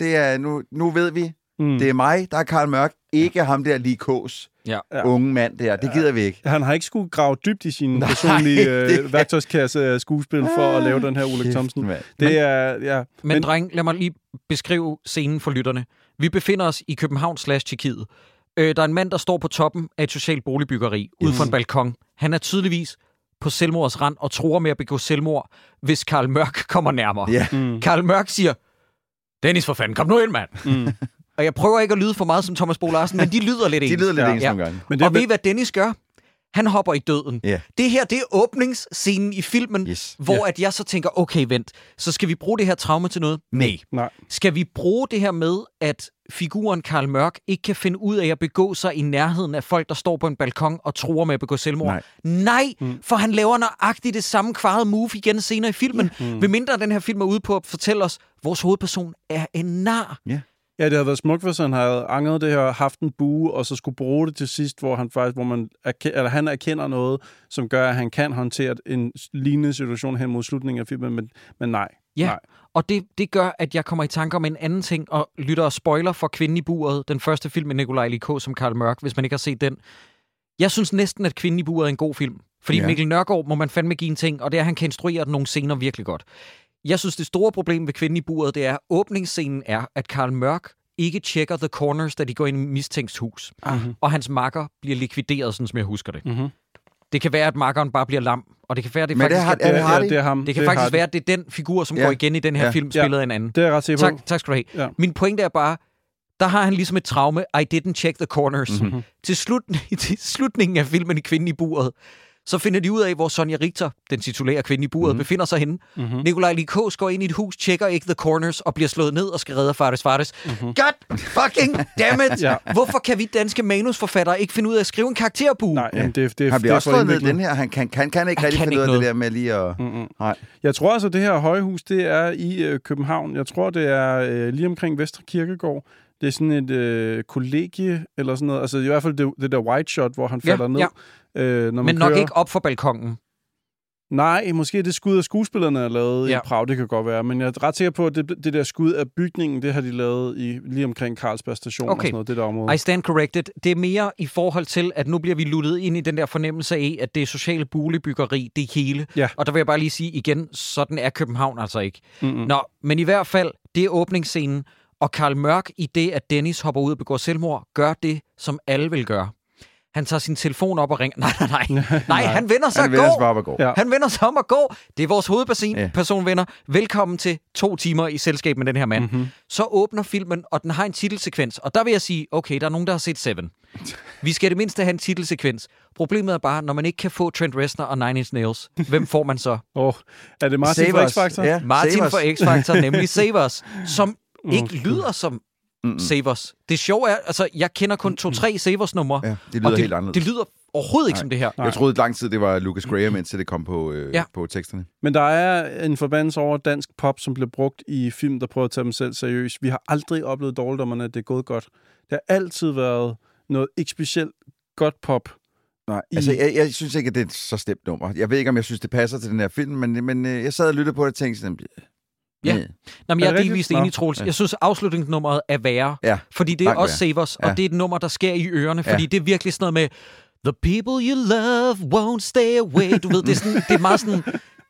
Det er, nu, nu ved vi, Mm. det er mig, der er Karl Mørk, ikke ham der lige kås Ja. Unge mand der. Det gider vi ikke. Han har ikke skulle grave dybt i sin [LAUGHS] personlige det- øh, værktøjskasse af skuespil for at lave den her Ulrik Thomsen. mand. Det er, ja. Men, Men dreng, lad mig lige beskrive scenen for lytterne. Vi befinder os i København slash Tjekkiet. Øh, der er en mand, der står på toppen af et socialt boligbyggeri ude for en balkon. Han er tydeligvis på selvmords rand og tror med at begå selvmord, hvis Karl Mørk kommer nærmere. Ja. Mm. Karl Mørk siger, Dennis for fanden, kom nu ind, mand. Mm. Og jeg prøver ikke at lyde for meget som Thomas Bo Larsen, men de lyder lidt [LAUGHS] ens. De lyder lidt Ja. ens Ja. nogle gange. Men Det og ved I, hvad Dennis gør? Han hopper i døden. Ja. Det her, det er åbningsscenen i filmen, Yes. hvor at jeg så tænker, okay, vent, så skal vi bruge det her traume til noget? Nej. nej. Skal vi bruge det her med, at figuren Karl Mørk ikke kan finde ud af at begå sig i nærheden af folk, der står på en balkon og tror med at begå selvmord? Nej. Nej, mm. for han laver nøjagtigt det samme kvarede move igen senere i filmen. Mm. Ved mindre den her film er ude på at fortælle os, at vores hovedperson er en nar. Ja, det havde været smukt, hvis han havde angret det her, haft en bue, og så skulle bruge det til sidst, hvor han faktisk, hvor man erke, eller han erkender noget, som gør, at han kan håndtere en lignende situation hen mod slutningen af filmen, men, men nej. Ja, Nej. og det, det gør, at jeg kommer i tanke om en anden ting, og lytter og spoiler for Kvinden i buret, den første film med Nikolaj Likå som Karl Mørk, hvis man ikke har set den. Jeg synes næsten, at Kvinden i buret er en god film. Fordi ja. Mikkel Nørgaard må man fandme give en ting, og det er, at han kan instruere nogle scener virkelig godt. Jeg synes, det store problem ved Kvinden i buret, det er, at åbningsscenen er, at Karl Mørk ikke tjekker the corners, da de går ind i mistænkt hus. Mhm. Og hans makker bliver likvideret, sådan som jeg husker det. Mm-hmm. Det kan være, at makkeren bare bliver lam, og det kan være, at det Men det faktisk har- er, Det, er, ja, det er ham. det kan er faktisk være, at det er den figur, som Ja. går igen i den her Ja. film, Ja. spillet af en anden. Det er ret sikker Tak, tak skal du have. Ja. Min pointe er bare, der har han ligesom et traume. I didn't check the corners. Mhm. Mm-hmm. Til, slut, [LAUGHS] til slutningen af filmen i Kvinden i buret, så finder de ud af, hvor Sonja Richter, den titulære kvinde i buret, Mhm. mm-hmm. befinder sig henne. Mm-hmm. Nikolaj Likos går ind i et hus, tjekker ikke the corners og bliver slået ned og skal redde Fardes Fardes. Mm-hmm. God fucking damn it! [LAUGHS] Ja. Hvorfor kan vi danske manusforfattere ikke finde ud af at skrive en karakterbue? Nej, jamen, det, det, Han det bliver er også slået ned den her. Han kan, kan, kan ikke Han rigtig kan finde ikke ud af noget. det der med lige at... Mm-mm. Nej. Jeg tror altså, det her højhus, det er i øh, København. Jeg tror, det er øh, lige omkring Vestre Kirkegård. Det er sådan et øh, kollegie, eller sådan noget. Altså i hvert fald det, det der white shot, hvor han Ja, falder ned. ja. Øh, når man Men nok kører. ikke op for balkongen. Nej, måske det skud af skuespillerne er lavet ja. I Prag, det kan godt være. Men jeg er ret sikker på, at det, det der skud af bygningen, det har de lavet i, lige omkring Carlsberg station og Okay. sådan noget, det der område. I stand corrected. Det er mere i forhold til, at nu bliver vi luttet ind i den der fornemmelse af, at det er sociale boligbyggeri, det hele. Ja. Og der vil jeg bare lige sige igen, sådan er København altså ikke. Mm-mm. Nå, men i hvert fald, det er åbningsscenen, og Karl Mørk i det, at Dennis hopper ud og begår selvmord, gør det, som alle vil gøre. Han tager sin telefon op og ringer. [LAUGHS] Nej, nej, [LAUGHS] nej. Nej, han vender sig Han vender sig går. op og går. Ja. Han vender sig om og går. Det er vores hovedperson, Ja. person, venner. Velkommen til to timer i selskab med den her mand. Mhm. Mm-hmm. Så åbner filmen, og den har en titelsekvens. Og der vil jeg sige, okay, der er nogen, der har set Seven. Vi skal i det mindste have en titelsekvens. Problemet er bare, når man ikke kan få Trent Reznor og Nine Inch Nails, hvem får man så? Oh, er det Martin Save fra. X-Factor? Ja, Martin for X-Factor, nemlig [LAUGHS] Savers, som ikke Mm. lyder som Mm-mm. Savers. Det sjove er, altså, jeg kender kun to-tre Savers-numre. Ja, det lyder og det, helt anderledes. Det lyder overhovedet ikke Nej. som det her. Nej. Jeg troede i lang tid, det var Lucas Graham, indtil det kom på, øh, Ja. på teksterne. Men der er en forbandelse over dansk pop, som bliver brugt i film, der prøver at tage dem selv seriøst. Vi har aldrig oplevet dårligdommerne, at det er gået godt. Det har altid været noget ikke specielt godt pop. Nej, I- altså jeg, jeg synes ikke, at det er et så stemt nummer. Jeg ved ikke, om jeg synes, det passer til den her film, men, men øh, jeg sad og lyttede på det og tænkte sådan... Ja. Nå, men Er jeg er det rigtigt? delvist enig, Troels. Ja. Jeg synes, afslutningsnummeret er værre. Ja. Fordi det er Langt også værre. Savers, Ja. og det er et nummer, der sker i ørerne. Fordi Ja. det er virkelig sådan noget med... The people you love won't stay away. Du ved, det er, sådan, det er meget sådan...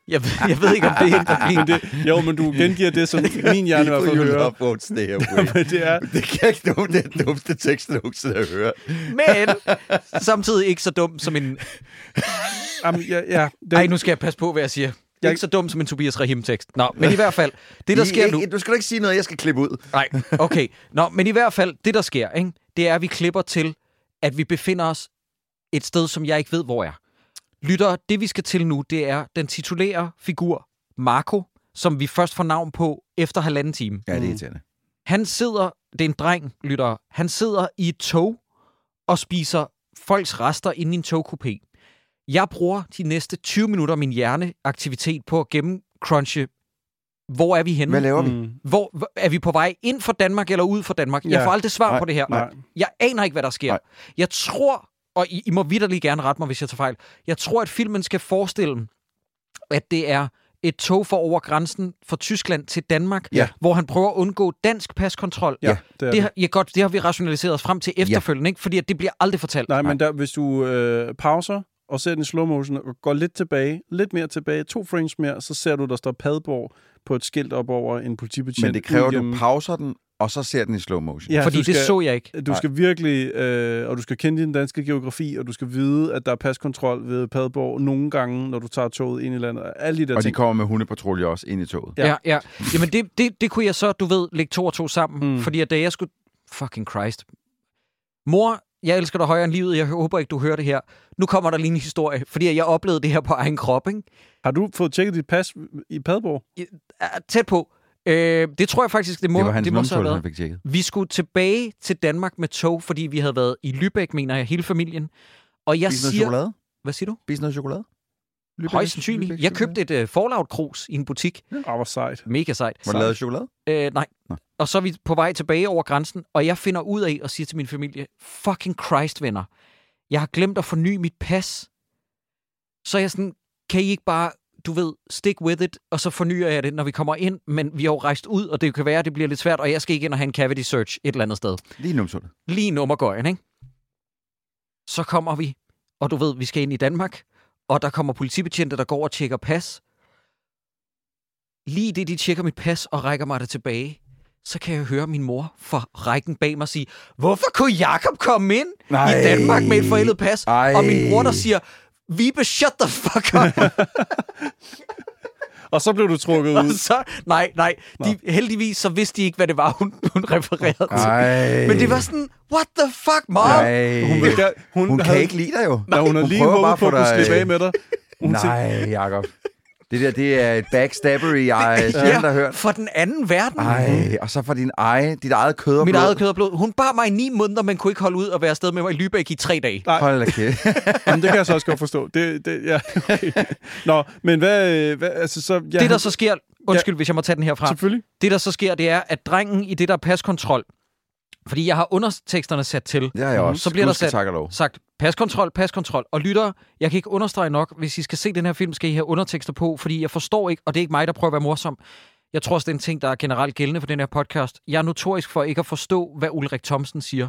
Jeg, ved- jeg ved ikke, om det er en Men det, jo, men du gengiver det, som [LAUGHS] min hjerne fald You hører. love won't stay [LAUGHS] away. Det er, det kan ikke nogen, det er den dummeste tekst, nogensinde har hørt. Men samtidig ikke så dum som en... jamen, ja, ja, den, Ej, nu skal jeg passe på, hvad jeg siger. Jeg er ikke så dum som en Tobias Rahim-tekst. Nå, men i [LAUGHS] hvert fald, det der I- sker nu... Du skal ikke sige noget, jeg skal klippe ud. Nej, okay. [LAUGHS] Nå, men i hvert fald, det der sker, ikke? det er, at vi klipper til, at vi befinder os et sted, som jeg ikke ved, hvor er. Lytter, det vi skal til nu, det er den titulære figur, Marco, som vi først får navn på efter halvanden time. Ja, det er irriterende. Han sidder, det er en dreng, lytter, han sidder i et tog og spiser folks rester inde i en togkupé. Jeg bruger de næste 20 minutter af min hjerneaktivitet på at gennemcrunche, hvor er vi henne? Hvad laver vi? mm, Hvor, er vi på vej ind for Danmark eller ud for Danmark? Jeg Ja. får aldrig svar Nej, på det her. nej. Jeg aner ikke, hvad der sker. Nej. Jeg tror, og I, I må vidderlig gerne rette mig, hvis jeg tager fejl. Jeg tror, at filmen skal forestille, at det er et tog for over grænsen fra Tyskland til Danmark, Ja. hvor han prøver at undgå dansk paskontrol. Ja, det er Det, har, ja, godt, det har vi rationaliseret os frem til efterfølgende, ikke? fordi at det bliver aldrig fortalt. Nej, men der, hvis du øh, pauser og ser den i slow motion og går lidt tilbage, lidt mere tilbage, to frames mere, så ser du, der står Padborg på et skilt op over en politibetjent. Men det kræver, at du pauser den, og så ser den i slow motion. Ja, fordi du det skal, så jeg ikke. Du skal virkelig, øh, og du skal kende din danske geografi, og du skal vide, at der er paskontrol ved Padborg nogle gange, når du tager toget ind i landet. Alle de der Og de ting. kommer med hundepatrulje også ind i toget. Ja. Ja, ja. Jamen, det, det, det kunne jeg så, du ved, lægge to og to sammen. Mm. Mm. Fordi at da jeg skulle... Fucking Christ. Mor, jeg elsker dig højere end livet. Jeg håber ikke, du hører det her. Nu kommer der lige en historie. Fordi jeg oplevede det her på egen krop, ikke? Har du fået tjekket dit pas i Padborg? Tæt på. Øh, det tror jeg faktisk, det må, Det var hans det må så have været. han fik tjekket. Vi skulle tilbage til Danmark med tog, fordi vi havde været i Lübeck, mener jeg, hele familien. Og jeg Spis noget siger... chokolade? Hvad siger du? Spis noget chokolade? Lübeck- Højst sandsynligt. Lübeck Jeg købte et uh, Fallout-krus i en butik. Åh, hvor sejt. Mega sejt. Var det lavet chokolade? Øh, nej. Nå. Og så er vi på vej tilbage over grænsen, og jeg finder ud af og siger til min familie, fucking Christ, venner, jeg har glemt at forny mit pas. Så jeg sådan, kan I ikke bare, du ved, stick with it, og så fornyer jeg det, når vi kommer ind, men vi har jo rejst ud, og det kan være, at det bliver lidt svært, og jeg skal ikke ind og have en cavity search et eller andet sted. Lige numsund. Lige nummergøjen, ikke? Så kommer vi, og du ved, vi skal ind i Danmark, og der kommer politibetjente, der går og tjekker pas. Lige det, de tjekker mit pas og rækker mig det tilbage, så kan jeg høre min mor fra rækken bag mig sige, hvorfor kunne Jakob komme ind Nej. i Danmark med et forældet pas? Ej. Og min bror, der siger, Vibe, shut the fuck up. [LAUGHS] Og så blev du trukket Og ud. så, nej, nej. De, heldigvis så vidste de ikke, hvad det var, hun, hun refererede til. Ej. Men det var sådan, what the fuck, mom? Nej. Hun, vil, hun, Hun kan havde, ikke lide dig jo. Nej, hun har lige håbet at på få at dig- slippe af med dig. Hun Nej, Jacob. Det der, det er et backstabbery, [LAUGHS] jeg sjældent har hørt. for den anden verden. Ej, og så for din ege, dit eget kød og Mit blod. eget kød og blod. Hun bar mig i ni måneder, men kunne ikke holde ud og være afsted med mig i Lübeck i tre dage. Nej. Hold da kæft. [LAUGHS] Jamen, det kan jeg så også godt forstå. Det, det, ja. okay. [LAUGHS] Nå, men hvad... hvad altså, så, ja, Det, der så sker... Undskyld, hvis jeg må tage den herfra. Selvfølgelig. Det, der så sker, det er, at drengen i det der paskontrol, fordi jeg har underteksterne sat til, har jeg også. så bliver der sat, tak og lov. sagt paskontrol, paskontrol. Og lyttere, jeg kan ikke understrege nok, hvis I skal se den her film, skal I have undertekster på, fordi jeg forstår ikke, og det er ikke mig, der prøver at være morsom. Jeg tror også, det er en ting, der er generelt gældende for den her podcast. Jeg er notorisk for ikke at forstå, hvad Ulrik Thomsen siger.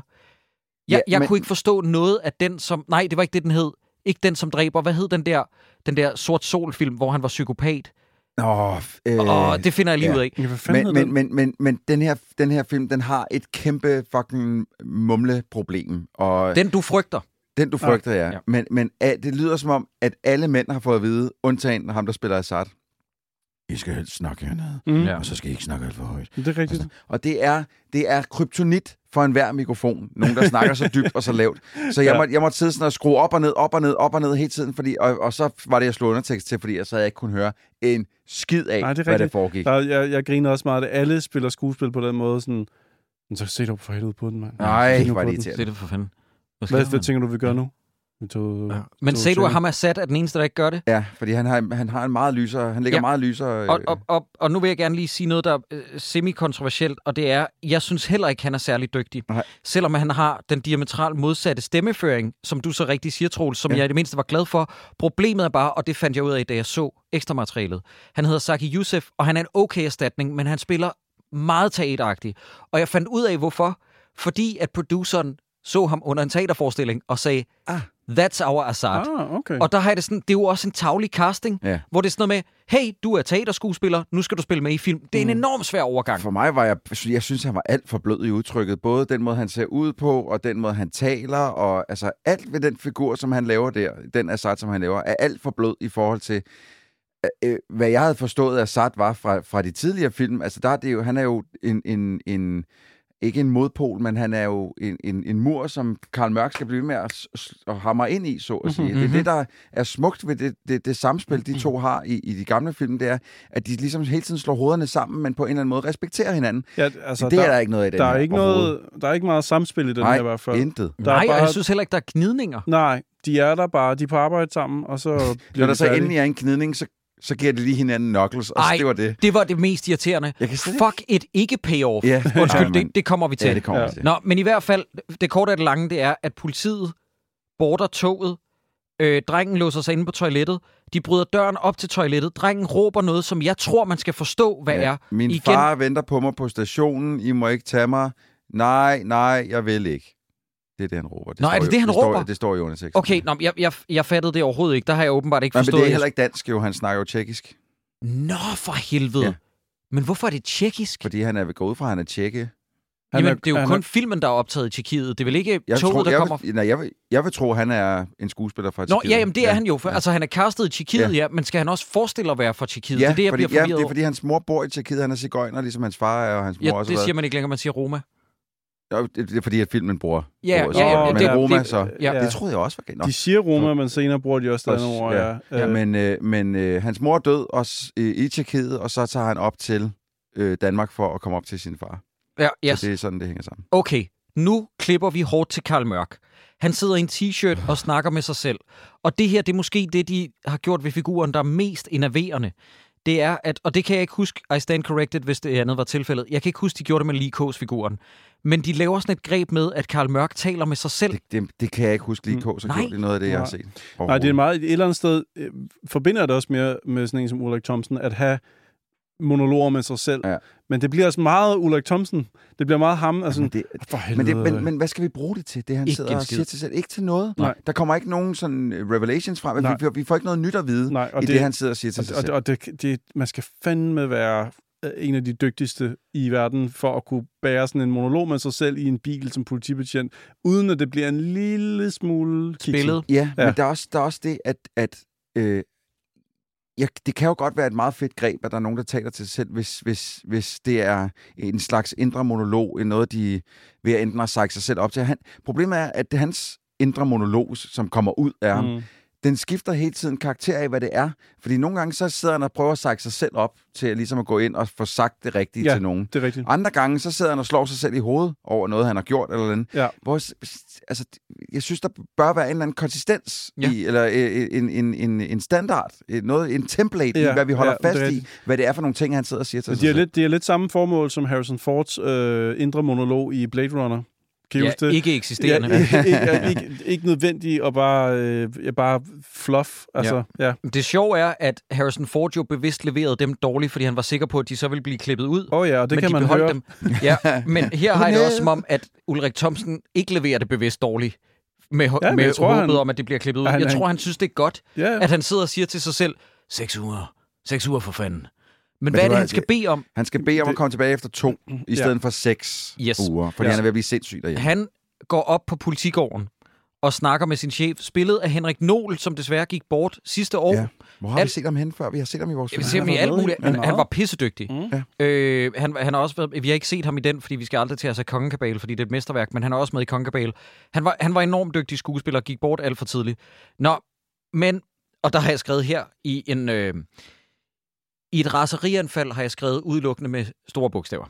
Jeg, Ja, jeg men- kunne ikke forstå noget af den, som... Nej, det var ikke det, den hed. Ikke den, som dræber. Hvad hed den der, den der sort sol-film, hvor han var psykopat? Nå, øh, Og det finder jeg lige ja. ud af. Ja, men, men, men, men, men den, her, den her film, den har et kæmpe fucking mumleproblem. Og Den, du frygter. Den du frygter, ja. Ja. Men, men a, det lyder som om, at alle mænd har fået at vide, undtagen ham, der spiller Assad. I skal helst snakke hernede, Mm, Ja. og så skal I ikke snakke alt for højt. Det er rigtigt. Og det er, det er kryptonit for enhver mikrofon. Nogen, der snakker så dybt og så lavt. Så jeg, Ja. måtte, jeg måtte sidde sådan og skrue op og ned, op og ned, op og ned hele tiden. Fordi, og, og så var det, jeg slog undertekst til, fordi jeg så havde jeg ikke kunne høre en skid af, Nej, det er hvad der rigtigt. foregik. Der, jeg, jeg griner også meget det. Alle spiller skuespil på den måde. Sådan, "Men så se dog for helvede på den, mand. Nej, Se er på det den." irriterende. Det er det for fanden. Hvad, Hvad, hvad der? tænker du, vi gør nu? Vi tog, Ja. Men sagde du, at ham er sat er den eneste, der ikke gør det? Ja, fordi han har, han har en meget lysere, han ligger Ja. meget lysere. Og, og, og, og nu vil jeg gerne lige sige noget, der er øh, semi-kontroversielt, og det er, jeg synes heller ikke, han er særlig dygtig. Nej. Selvom han har den diametral modsatte stemmeføring, som du så rigtig siger, Troels, som ja. Ja. jeg i det mindste var glad for. Problemet er bare, og det fandt jeg ud af, da jeg så ekstra materialet. Han hedder Saki Youssef, og han er en okay erstatning, men han spiller meget teateragtig. Og jeg fandt ud af, hvorfor. Fordi at produceren så ham under en teaterforestilling og sagde, Ah. that's our Assad. Ah, okay. Og der har jeg det sådan, det er jo også en tavlig casting, Ja. hvor det er sådan noget med, hey, du er teaterskuespiller, nu skal du spille med i film. Det er en enormt svær overgang. For mig var jeg, jeg synes, han var alt for blød i udtrykket. Både den måde, han ser ud på, og den måde, han taler, og altså alt ved den figur, som han laver der, den Assad, som han laver, er alt for blød i forhold til, øh, øh, hvad jeg havde forstået, at Assad var fra, fra de tidligere film. Altså, der er det jo, han er jo en, en, en ikke en modpol, men han er jo en, en, en mur, som Karl Mørk skal blive med at, at hamre ind i, så at sige. Det er det, der er smukt ved det, det, det samspil, de to har i, i de gamle film, det er, at de ligesom hele tiden slår hovederne sammen, men på en eller anden måde respekterer hinanden. ja, altså, det der, er der ikke noget af den der er ikke noget, der er ikke meget samspil i den Nej, her i hvert fald. intet. Der er Nej, og bare- jeg synes heller ikke, der er gnidninger. Nej, de er der bare. De er på arbejde sammen, og så bliver Når der de så endelig er en knidning, så, så giver de lige hinanden knuckles, og så Ej. det var det. Det var det mest irriterende. Jeg kan ikke- Fuck et ikke-payoff. Ja. Undskyld, Ja, men- det, det kommer vi til. Ja, det kommer Ja. ja. til. Nå, men i hvert fald, det korte af det lange, det er, at politiet border toget. Øh, drengen låser sig inde på toilettet. De bryder døren op til toilettet. Drengen råber noget, som jeg tror, man skal forstå, hvad er. Min Igen- far venter på mig på stationen. I må ikke tage mig. Nej, nej, jeg vil ikke. Det er det, han råber. Nå, står er det jo- det, han det står, råber? Det står i underteksten. Okay, nå, men jeg, jeg, jeg fattede det overhovedet ikke. Der har jeg åbenbart ikke men forstået. det er heller ikke dansk, jo. Han snakker jo tjekkisk. Nå, for helvede. Ja. Men hvorfor er det tjekkisk? Fordi han er gået ud fra, at han er tjekke. Han Jamen, er- det er jo han kun er- filmen, der er optaget i Tjekkiet. Det er vel ikke Jeg, toget, tror, der jeg, kommer... vil, nej, jeg, vil, jeg vil tro, at han er en skuespiller fra Nå, Tjekkiet. ja, jamen, det er han jo. For, ja. Altså, han er castet i Tjekkiet, ja. Ja. ja, men skal han også forestille at være fra Tjekkiet? Ja, det er det, jeg fordi, bliver ja, forvirret det er fordi, hans mor bor i Tjekkiet. Han er cigøjner, ligesom hans far er, og hans mor Ja, også. det siger man ikke længere, man siger Roma. Jo, det, er fordi, at filmen bruger Ja, ordet ja, ja, Men det- Roma, det- så... ja. Det troede jeg også var galt. Nå. De siger Roma, men senere bruger de også det andet Også- ord. ja. Ja. Ja, Øh, men, øh, men øh, hans mor er død også, øh, i Tjekkiet, og så tager han op til øh, Danmark for at komme op til sin far. Ja, yes. Så det er sådan, det hænger sammen. Okay, nu klipper vi hårdt til Karl Mørk. Han sidder i en t-shirt og snakker med sig selv. Og det her, det er måske det, de har gjort ved figuren, der er mest enerverende. Det er, at, og det kan jeg ikke huske, I stand corrected, hvis det andet var tilfældet. Jeg kan ikke huske, de gjorde det med Lee K's-figuren. Men de laver sådan et greb med, at Karl Mørk taler med sig selv. Det, det, det kan jeg ikke huske lige på, så Nej. gjorde det noget af det, jeg har set. Nej, det er meget, et eller andet sted øh, forbinder det også mere med sådan en som Ulrik Thomsen, at have monologer med sig selv. Ja. Men det bliver også meget Ulrik Thomsen. Det bliver meget ham. Altså, Men det, for men, helvede. det, men, men hvad skal vi bruge det til, det han Ikke sidder og siger til sig selv? Ikke til noget. Nej. Der kommer ikke nogen sådan øh, revelations frem. Nej. Vi, vi får ikke noget nyt at vide Nej, og i det, det- han sidder og siger til og, sig og, selv. og det, det, man skal fandme være øh, en af de dygtigste i verden for at kunne bære sådan en monolog med sig selv i en bil som politibetjent, uden at det bliver en lille smule. Spillet. Ja, ja. Ja. men der er også, der er også det, at, at øh, jeg, det kan jo godt være et meget fedt greb, at der er nogen, der taler til sig selv, hvis, hvis, hvis det er en slags indre monolog, en noget, de ved at enten har sagt sig selv op til. Han, problemet er, at det hans indre monolog, som kommer ud af ham, Mm den skifter hele tiden karakter af, hvad det er. Fordi nogle gange, så sidder han og prøver at sætte sig selv op til ligesom at gå ind og få sagt det rigtige Ja. til nogen. Det er rigtigt. Andre gange, så sidder han og slår sig selv i hovedet over noget, han har gjort eller andet. Ja. Hvor, altså, jeg synes, der bør være en eller anden konsistens Ja. i, eller øh, en, en, en, en standard, et- noget, en template ja. I, hvad vi holder ja, det fast i, hvad det er for nogle ting, han sidder og siger til Men sig de er selv. lidt, det er lidt samme formål som Harrison Fords øh, indre monolog i Blade Runner. Kan Ja, det? ikke eksisterende. Ja, ikke, ikke, [LAUGHS] ikke, ikke og bare, øh, bare fluff. Altså, ja. ja. Det sjove er, at Harrison Ford jo bevidst leverede dem dårligt, fordi han var sikker på, at de så ville blive klippet ud. Oh ja, og det men kan de man høre. dem. Ja, men [LAUGHS] her har jeg det også som om, at Ulrik Thomsen ikke leverer det bevidst dårligt. Med, Ja, med jeg tror, håbet han- om, at det bliver klippet ud. Han- jeg han- tror, han synes, det er godt, Ja, ja. at han sidder og siger til sig selv, seks uger, seks uger for fanden. Men, Men hvad det er det, var- han skal bede om? Han skal bede om at komme tilbage efter to, i Ja. stedet for seks Yes. uger, fordi Ja. han er ved at blive sindssyg derhjemme. Han går op på politigården og snakker med sin chef, spillet af Henrik Nol, som desværre gik bort sidste år. Ja. Hvor har Alt- vi set ham hen før? Vi har set ham i vores Jeg vil film. se ham i har alt muligt. Han, han var pissedygtig. Mm. Øh, han, han har også været, vi har ikke set ham i den, fordi vi skal aldrig til at se Kongekabale, fordi det er et mesterværk, men han er også med i Kongekabale. Han var, han var enormt dygtig skuespiller og gik bort alt for tidligt. Nå, men, og der har jeg skrevet her i en... Øh, I et raserianfald har jeg skrevet udelukkende med store bogstaver.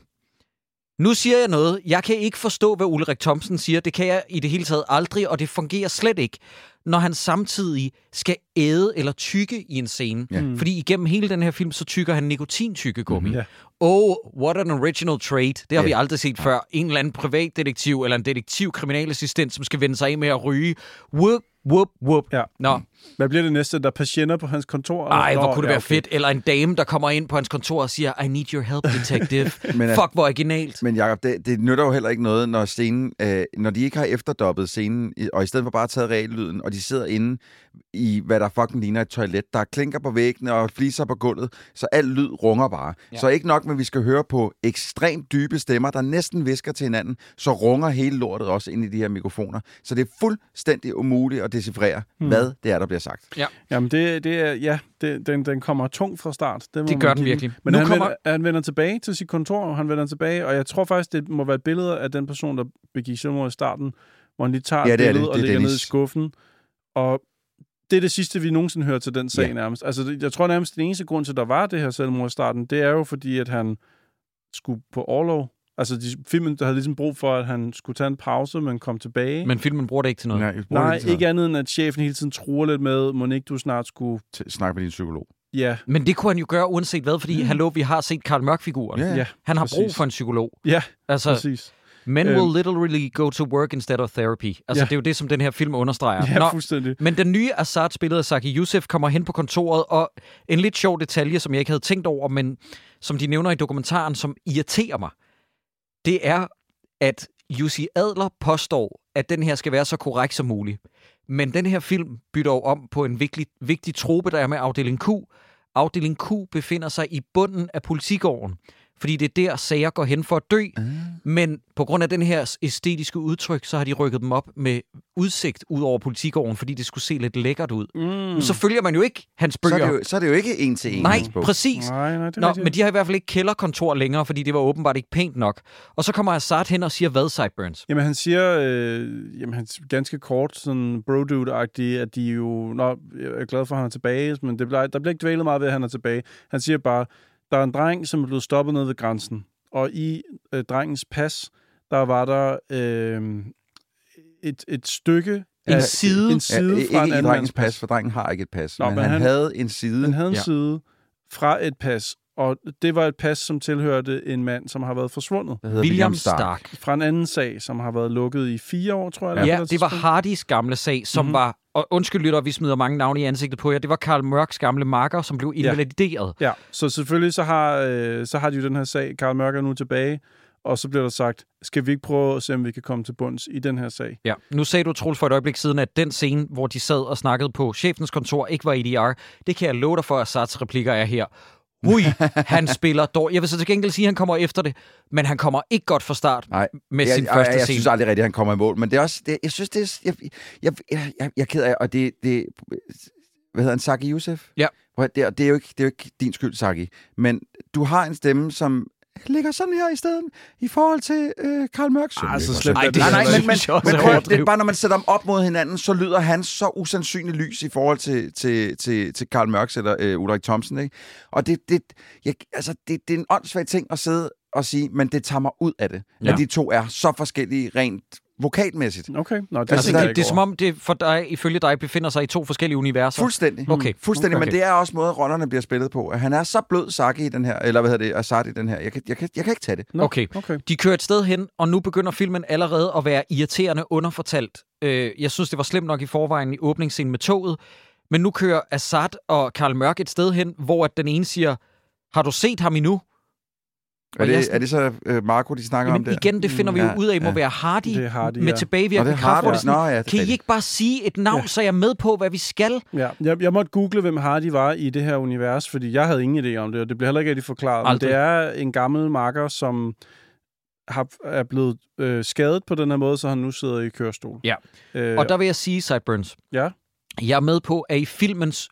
Nu siger jeg noget. Jeg kan ikke forstå, hvad Ulrik Thomsen siger. Det kan jeg i det hele taget aldrig, og det fungerer slet ikke, når han samtidig skal æde eller tykke i en scene. Ja. Mm. Fordi igennem hele den her film, så tykker han nikotintykkegummi. Mhm. Ja. Oh, what an original trade. Det har Ja. vi aldrig set før. En eller anden privatdetektiv eller en detektiv kriminalassistent, som skal vende sig af med at ryge. Whoop, whoop, whoop. Ja. Nå, Hvad bliver det næste? Der er patienter på hans kontor? ej, Nå, hvor kunne det ja, være okay. fedt. Eller en dame, der kommer ind på hans kontor og siger, I need your help, detective. [LAUGHS] Men, øh, Fuck, hvor originalt. Men Jacob, det, det nytter jo heller ikke noget, når scenen, øh, når de ikke har efterdoppet scenen, og i stedet for bare taget reallyden, og de sidder inde i, hvad der fucking ligner et toilet. Der er klinker på væggene og fliser på gulvet, så al lyd runger bare. Ja. Ja. Så ikke nok, men vi skal høre på ekstremt dybe stemmer, der næsten visker til hinanden, så runger hele lortet også ind i de her mikrofoner. Så det er fuldstændig umuligt at decifrere, Hmm. hvad det er, der bliver sagt. Jamen, det, det er, ja, det, den, den kommer tungt fra start. Det, Det gør den virkelig. Men Nu han, kommer- vender, han vender tilbage til sit kontor, og han vender tilbage, og jeg tror faktisk, det må være et billede af den person, der begik selvmord i starten, hvor han lige tager Ja, et det er billede det. og Det er lægger ned i Dennis. skuffen. Og det er det sidste, vi nogensinde hører til den sag Ja. nærmest. Altså, jeg tror nærmest, den eneste grund til, at der var det her selvmord i starten, det er jo fordi, at han skulle på overlov. Altså, de, filmen der havde ligesom brug for, at han skulle tage en pause, men kom tilbage. Men filmen bruger det ikke til noget. Nej, Nej, til ikke andet end, at chefen hele tiden truer lidt med, må ikke du snart skulle... noget. Snak med din psykolog. Ja, Men det kunne han jo gøre uanset hvad, fordi, hallo, vi har set Karl Mørk-figuren. Ja. ja, Han har præcis. brug for en psykolog. ja, Altså, præcis. Men Øhm. will literally go to work instead of therapy. Altså, Ja. det er jo det, som den her film understreger. Ja, Nå, fuldstændig. Men den nye Assad, spillet af Saki Youssef, kommer hen på kontoret, og en lidt sjov detalje, som jeg ikke havde tænkt over, men som de nævner i dokumentaren, som irriterer mig, det er, at Jussi Adler påstår, at den her skal være så korrekt som muligt. Men den her film bytter jo om på en vigtig, vigtig trope, der er med afdeling Q. Afdeling Q befinder sig i bunden af politigården, fordi det er der, sager går hen for at dø. Ah. Men på grund af den her æstetiske udtryk, så har de rykket dem op med udsigt ud over politigården, fordi det skulle se lidt lækkert ud. Mm. Men så følger man jo ikke hans Så bøger. er, det jo, så er det jo ikke en til en. Nej, hans bog. præcis. Nej, nej, det er Nå, men de har i hvert fald ikke kælderkontor længere, fordi det var åbenbart ikke pænt nok. Og så kommer Assad hen og siger, hvad, Sideburns? Jamen, han siger, øh, jamen, han ganske kort, sådan bro dude at de jo, nå, jeg er glad for, at han er tilbage, men det bliver, der bliver ikke dvælet meget ved, at han er tilbage. Han siger bare, der er en dreng, som er blevet stoppet nede ved grænsen, og i øh, drengens pas, der var der øh, et, et stykke En af, side? en side ja, fra en ikke i anden drengens mands pas, for drengen har ikke et pas. Nå, men, men han, han- havde en side. Den havde en ja. side fra et pas, og det var et pas, som tilhørte en mand, som har været forsvundet. hedder William Stark. Fra en anden sag, som har været lukket i fire år, tror jeg. Ja, eller ja på det var. Hardys gamle sag, som mm-hmm. Mhm. var... Og undskyld lytter, vi smider mange navne i ansigtet på jer. Det var Karl Mørks gamle marker, som blev Ja. invalideret. Ja, så selvfølgelig så har, øh, så har de jo den her sag. Karl Mørk er nu tilbage, og så bliver der sagt, skal vi ikke prøve at se, om vi kan komme til bunds i den her sag? Ja. Nu sagde du, Troels, for et øjeblik siden, at den scene, hvor de sad og snakkede på chefens kontor, ikke var EDR. Det kan jeg love dig for, at Assads replikker er her. Hui, han spiller dårligt. Jeg vil så til gengæld sige, at han kommer efter det, men han kommer ikke godt fra start Nej, med jeg, sin jeg, første jeg, jeg scene. synes aldrig rigtigt, at han kommer i mål. Men det er også, det, jeg synes, det er, jeg, jeg, jeg, jeg, jeg er ked af, og det, det, hvad hedder han, Saki Youssef? Ja. Det, det, er jo ikke, det er jo ikke din skyld, Saki. Men du har en stemme, som ligger sådan her i stedet, i forhold til øh, Karl Mørk. Ah, så ligger slemt Ej, er det det Nej, nej, men, men, men er prøv, det er bare, når man sætter dem op mod hinanden, så lyder han så usandsynlig lys i forhold til, til, til, til Karl Mørks eller øh, Ulrik Thomsen. Ikke? Og det, det, jeg, altså, det, det er en åndssvag ting at sidde og sige, men det tager mig ud af det, ja. at de to er så forskellige rent vokalmæssigt. Okay, Nå, det Altså, jeg det, det er som om, det for dig, ifølge dig, befinder sig i to forskellige universer. Fuldstændig. Okay. Fuldstændig, Okay. men det er også måde, rollerne bliver spillet på. At Han er så blød Saki i den her, eller hvad hedder det, Assad i den her. Jeg kan, jeg kan, jeg kan ikke tage det. Nå, Okay. okay. De kører et sted hen, og nu begynder filmen allerede at være irriterende underfortalt. Øh, jeg synes, det var slemt nok i forvejen i åbningsscenen med toget, men nu kører Assad og Karl Mørk et sted hen, hvor at den ene siger, har du set ham endnu? Er er det, sådan- er det så uh, Marco, de snakker om Jamen der? igen, det finder vi jo Ja, ud af, må ja. være Hardy, Det er Hardy, med ja. Tilbagevirkende det kraft. hvor du. det er sådan, Nå, ja, det er kan I ikke bare sige et navn, Ja. så er jeg med på, hvad vi skal? Ja, jeg, jeg måtte google, hvem Hardy var i det her univers, fordi jeg havde ingen idé om det, og det bliver heller ikke rigtig forklaret. Men det er en gammel makker, som har, er blevet øh, skadet på den her måde, så han nu sidder i kørestol. Ja. Øh, Og der vil jeg sige, Sideburns, Ja. jeg er med på, at i filmens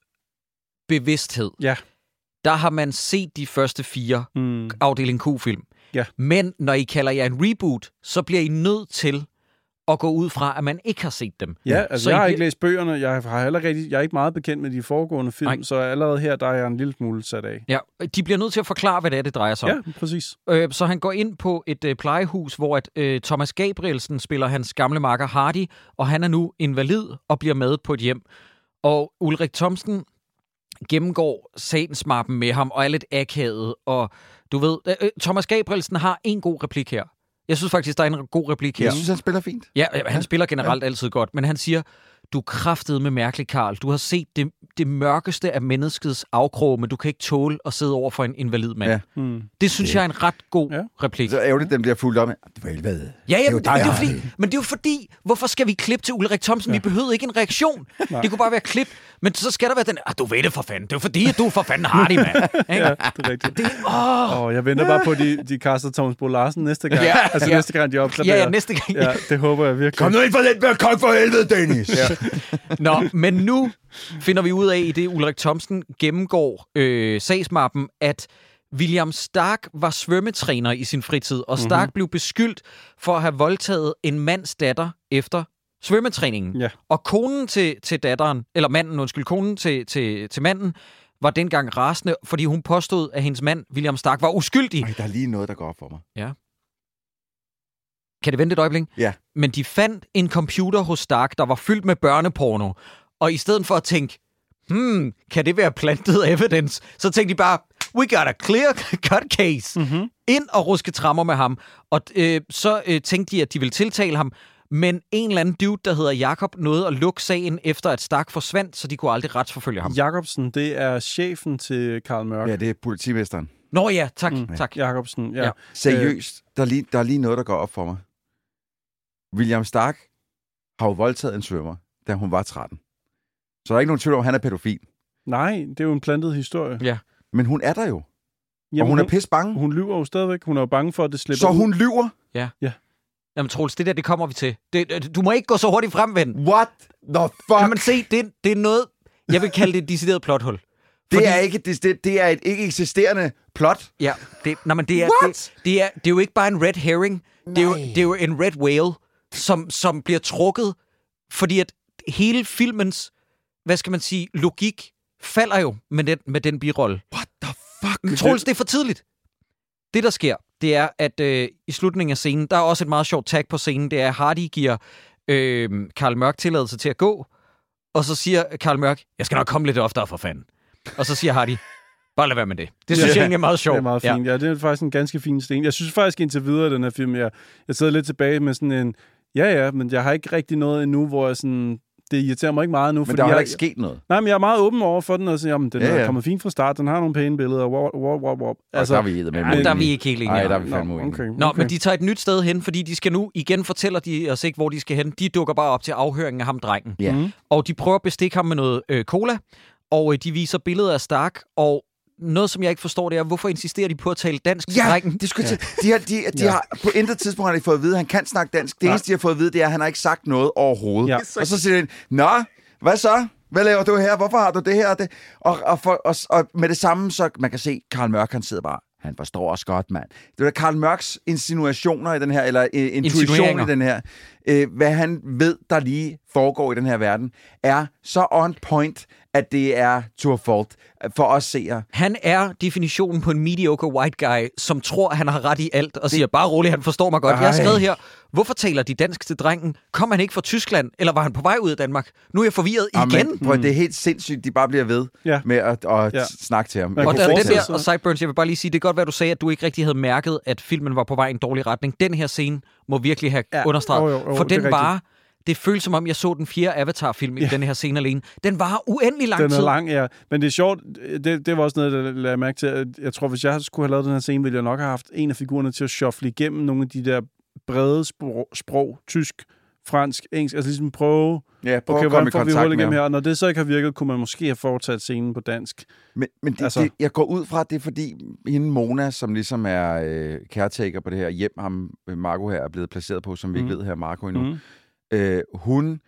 bevidsthed, Ja. Der har man set de første fire Mm, afdeling Q-film. Ja. Men når I kalder jer en reboot, så bliver I nødt til at gå ud fra, at man ikke har set dem. ja, altså Så jeg I har ikke læst bøgerne, jeg har heller rigtig, jeg er ikke meget bekendt med de foregående film, Nej. så allerede her, der er jeg en lille smule sat af. Ja, de bliver nødt til at forklare, hvad det er, det drejer sig om. Ja, præcis. Øh, så han går ind på et øh, plejehus, hvor at, øh, Thomas Gabrielsen spiller hans gamle makker Hardy, og han er nu invalid og bliver med på et hjem. Og Ulrik Thomsen gennemgår sagensmappen med ham og er lidt akavet. Og du ved, øh, øh, Thomas Gabrielsen har en god replik her. Jeg synes faktisk, der er en god replik her. Jeg synes, han spiller fint. Ja, øh, han spiller generelt altid godt, men han siger, du kraftet med mærkelig, Karl. Du har set det, det mørkeste af menneskets afkrog, men du kan ikke tåle at sidde over for en invalid mand. Ja. Mm. Det synes jeg er en ret god Ja. replik. Så ærgerligt, den bliver fuldt op med. Vel, hvad? Ja, ja, Det er jo men det, det er fordi, men det er jo fordi, hvorfor skal vi klippe til Ulrik Thomsen? Ja. Vi behøvede ikke en reaktion. det kunne bare være klip. Men så skal der være den, ah, du ved det for fanden. Det er jo fordi, at du er for fanden hardy, mand. [LAUGHS] Ikke? Ja, det er rigtigt. Det, åh. Og jeg venter bare på, at de, de kaster Thomas Bo Larsen næste gang. Ja, [LAUGHS] altså ja. næste gang, de opklarer. Ja, ja, næste gang. Ja, det håber jeg virkelig. nu ind for den bør for helvede, Dennis! ja. [LAUGHS] Nå, men nu finder vi ud af, i det Ulrik Thomsen gennemgår øh, sagsmappen, at William Stark var svømmetræner i sin fritid, og Stark mm-hmm. blev beskyldt for at have voldtaget en mands datter efter svømmetræningen. Ja. Og konen til, til datteren, eller manden, undskyld, konen til, til, til manden, var dengang rasende, fordi hun påstod, at hendes mand, William Stark, var uskyldig. Ej, der er lige noget, der går op for mig. Kan det vente et øjeblik? Ja. Men de fandt en computer hos Stark, der var fyldt med børneporno. Og i stedet for at tænke, hmm, kan det være plantet [LAUGHS] evidence? Så tænkte de bare, we got a clear [LAUGHS] cut case. Mm-hmm. Ind og ruske trammer med ham. Og øh, så øh, tænkte de, at de ville tiltale ham. Men en eller anden dude, der hedder Jakob, nåede at lukke sagen efter at Stark forsvandt, så de kunne aldrig retsforfølge ham. Jacobsen, det er chefen til Karl Mørk. Ja, det er politimesteren. Nå ja, tak, mm. tak. Jacobsen, ja. Ja. ja. Seriøst, der, er lige, der er lige noget, der går op for mig. William Stark har jo voldtaget en svømmer, da hun var 13. Så der er ikke nogen tvivl om, at han er pædofil. Nej, det er jo en plantet historie. Men hun er der jo. Jamen, og hun er pis bange. hun lyver jo stadigvæk. Hun er jo bange for, at det slipper Så ud. hun lyver. Jamen Troels, det der, det kommer vi til. Det, øh, du må ikke gå så hurtigt frem, ven. What the fuck? Jamen se, det, det er noget, jeg vil kalde det et decideret plothul. det, er ikke, det, det, det er et ikke eksisterende plot. Ja, det, nej, men det er, What? det, det, er, det er jo ikke bare en red herring. Det er, jo, det er jo en red whale, som, som bliver trukket, fordi at hele filmens, hvad skal man sige, logik falder jo med den, med den birolle. What the fuck? Troels, det er for tidligt. Det, der sker, det er, at øh, i slutningen af scenen, der er også et meget sjovt tag på scenen, det er, at Hardy giver øh, Karl Mørk tilladelse til at gå, og så siger Karl Mørk, jeg skal nok komme lidt oftere for fanden. Og så siger Hardy, bare lad være med det. Det synes Ja, jeg egentlig er meget sjovt. Det er meget fint. Ja. ja, det er faktisk en ganske fin sten. Jeg synes faktisk indtil videre, den her film, jeg, jeg sidder lidt tilbage med sådan en, ja ja, men jeg har ikke rigtig noget endnu, hvor jeg sådan, det irriterer mig ikke meget nu. Men fordi der har jeg, heller ikke sket noget. Nej, men jeg er meget åben over for den, og siger, jamen, den Ja, ja, er kommet fint fra start, den har nogle pæne billeder, wow, wow, wow, wow. Altså, der er vi med. Ja, men der er vi ikke helt enige. Nej, der er vi fandme Nå, uenige. okay, Nå, okay. men de tager et nyt sted hen, fordi de skal nu, igen fortæller de os ikke, hvor de skal hen. De dukker bare op til afhøringen af ham, drengen. Ja. Mhm. Og de prøver at bestikke ham med noget øh, cola, og øh, de viser billeder af Stark, og noget, som jeg ikke forstår, det er, hvorfor insisterer de på at tale dansk til Ja, drengen? det skulle ja. de, har, de, de Ja. har, på intet tidspunkt har de fået at vide, at han kan snakke dansk. Det Nej. eneste, de har fået at vide, det er, at han har ikke sagt noget overhovedet. Ja. Og så siger de, Nå, hvad så? Hvad laver du her? Hvorfor har du det her og det? Og, og, for, og, og med det samme, så man kan se, Karl Mørk, han sidder bare, han forstår os godt, mand. Det er Karl Mørks insinuationer i den her, eller øh, intuition i den her, øh, hvad han ved, der lige foregår i den her verden, er så on point, at det er to a fault for os seere. Han er definitionen på en mediocre white guy, som tror, han har ret i alt, og siger, bare roligt, han forstår mig godt. Jeg har Ej. skrevet her, hvorfor taler de dansk til drengen? Kom han ikke fra Tyskland, eller var han på vej ud af Danmark? Nu er jeg forvirret igen. Amen. Prøv, det er helt sindssygt, de bare bliver ved Ja. med at, at Ja. snakke til ham. Man Jeg Og der, den der, og Sideburns, jeg vil bare lige sige, det kan godt være, du sagde, at du ikke rigtig havde mærket, at filmen var på vej i en dårlig retning. Den her scene må virkelig have Ja, understreget, jo, jo, jo, for det er den rigtigt. Det føles som om, jeg så den fjerde Avatar-film i Ja. den her scene alene. Den var uendelig lang Den tid. er lang, ja. Men det er sjovt, det, det var også noget, der lagde mærke til. Jeg tror, hvis jeg skulle have lavet den her scene, ville jeg nok have haft en af figurerne til at shuffle igennem nogle af de der brede sprog, sprog tysk, fransk, engelsk. Altså ligesom prøve, Ja, prøv okay, at komme hvordan i får vi kontakt hul med igennem her? Og når det så ikke har virket, kunne man måske have fortsat scenen på dansk. Men, men det, Altså- det, jeg går ud fra, at det er fordi, hende Mona, som ligesom er øh, caretaker på det her hjem, ham øh, Marco her er blevet placeret på, som vi ikke Mhm. ved her Marco endnu, mm. Øh, hun,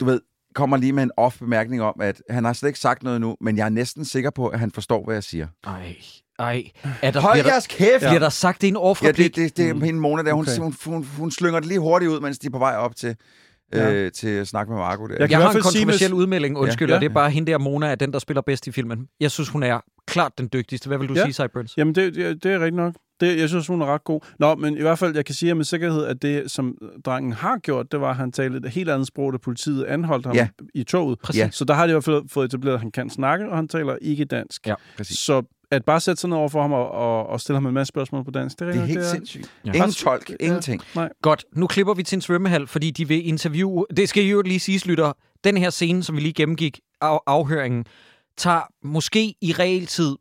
du ved, kommer lige med en off-bemærkning om, at han har slet ikke sagt noget nu, men jeg er næsten sikker på, at han forstår, hvad jeg siger. Ej, ej. Er der, Hold jeres kæft! bliver der sagt, det er en Ja, overfreplik? det, det, det er Mm. hende Mona der. Hun, Okay. hun, hun, hun slynger det lige hurtigt ud, mens de er på vej op til, Ja. øh, til at snakke med Marco der. Jeg kan Jeg har en sige, kontroversiel hvis- udmelding, undskyld, Ja. og det er bare hende der, Mona, er den, der spiller bedst i filmen. Jeg synes, hun er klart den dygtigste. Hvad vil du Ja. sige, Sideburns? Jamen, det, det, det er rigtigt nok. Det, jeg synes, hun er ret god. Nå, men i hvert fald, jeg kan sige med sikkerhed, at det, som drengen har gjort, det var, at han talte et helt andet sprog, da politiet anholdt ham Ja. i toget. Præcis. Ja. Så der har de i hvert fald fået etableret, at han kan snakke, og han taler ikke dansk. Ja, præcis. Så at bare sætte sig ned over for ham og, og, og stille ham en masse spørgsmål på dansk, det er, Det er rigtigt nok, helt sindssygt. Ja. Ingen tolk, ja. ingenting. Nej. Godt, nu klipper vi til en svømmehal, fordi de vil interviewe... Det skal jo lige siges, lytter. Den her scene, som vi lige gennemgik, af, afhøringen, tager måske i realtid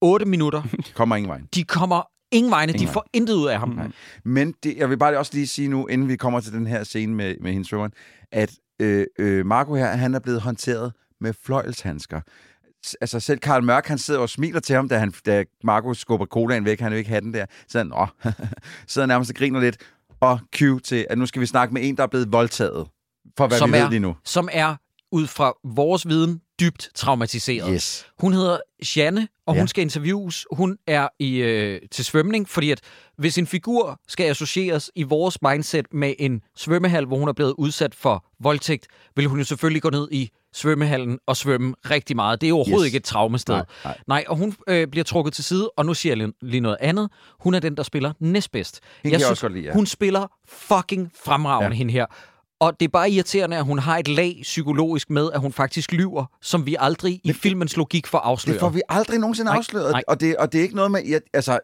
8 minutter. Det [LAUGHS] kommer ingen vej. De kommer ingen vegne, de Ingen får intet ud af ham. Mm. Men det, jeg vil bare også lige sige nu, inden vi kommer til den her scene med, med hendes svømmeren, at øh, øh, Marco her, han er blevet håndteret med fløjlshandsker. S- Altså selv Karl Mørk, han sidder og smiler til ham, da, han, da Marco skubber colaen væk, han vil ikke have den der. Så han, åh, [LAUGHS] sidder nærmest og griner lidt. Og cue til, at nu skal vi snakke med en, der er blevet voldtaget. For hvad Som vi er- ved lige nu. Som er, ud fra vores viden, dybt traumatiseret. Yes. Hun hedder Janne, og Ja. hun skal interviews. Hun er i, øh, til svømning, fordi at hvis en figur skal associeres i vores mindset med en svømmehal, hvor hun er blevet udsat for voldtægt, vil hun jo selvfølgelig gå ned i svømmehallen og svømme rigtig meget. Det er overhovedet Yes. ikke et traumested. Nej, nej. Nej, og hun øh, bliver trukket til side, og nu siger jeg lige- noget andet. Hun er den, der spiller næstbedst. kan jeg også godt lide, ja. Hun spiller fucking fremragende. Ja. hende her. Og det er bare irriterende, at hun har et lag psykologisk med, at hun faktisk lyver, som vi aldrig i filmens logik får afsløret. Det får vi aldrig nogensinde Nej, afsløret. nej. Og, det, og det er ikke noget med... Altså,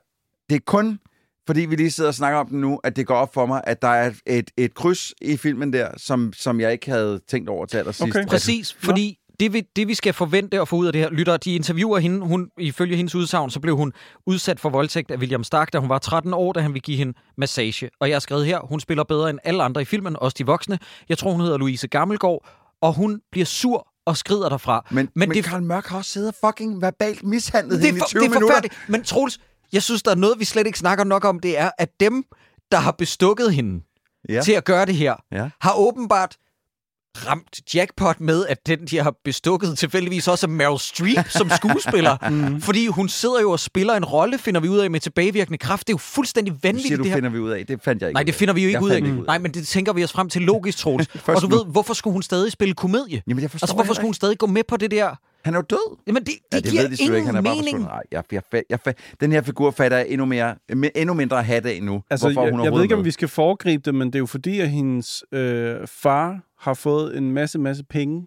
det er kun fordi vi lige sidder og snakker om den nu, at det går op for mig, at der er et, et kryds i filmen der, som, som jeg ikke havde tænkt over til allersidst. Okay. Præcis, fordi det vi, det vi skal forvente at få ud af det her, lytter, de interviewer hende, hun, ifølge hendes udsagn, så blev hun udsat for voldtægt af William Stark, da hun var 13 år, da han ville give hende massage. Og jeg har skrevet her, hun spiller bedre end alle andre i filmen, også de voksne. Jeg tror, hun hedder Louise Gammelgaard, og hun bliver sur og skrider derfra. Men, men, men det, Karl Mørk har også siddet og fucking verbalt mishandlet det, hende for, i 20 det er minutter. Men Troels, jeg synes, der er noget, vi slet ikke snakker nok om, det er, at dem, der har bestukket hende Ja. til at gøre det her, Ja. har åbenbart ramt jackpot med, at den, de har bestukket, tilfældigvis også er Meryl Streep som skuespiller. [LAUGHS] mm. Fordi hun sidder jo og spiller en rolle, finder vi ud af med tilbagevirkende kraft. Det er jo fuldstændig vanvittigt, siger du, det her. finder vi ud af. Det fandt jeg ikke Nej, det finder vi jo ikke ud af. ikke ud af. Nej, men det tænker vi os frem til logisk, Troels. [LAUGHS] Og du ved, hvorfor skulle hun stadig spille komedie? Jamen, jeg forstår Altså, hvorfor skulle hun stadig gå med på det der? Han er jo død. Jamen, det, det, Ja, det giver ved de sgu ikke. Han er ingen bare mening. Nej, jeg, jeg, jeg, jeg, jeg, den her figur fatter jeg endnu, mere, endnu mindre hat af nu. Altså, hvorfor jeg, hun jeg ved ikke, om vi skal foregribe det, men det er jo fordi, at hendes øh, far har fået en masse, masse penge.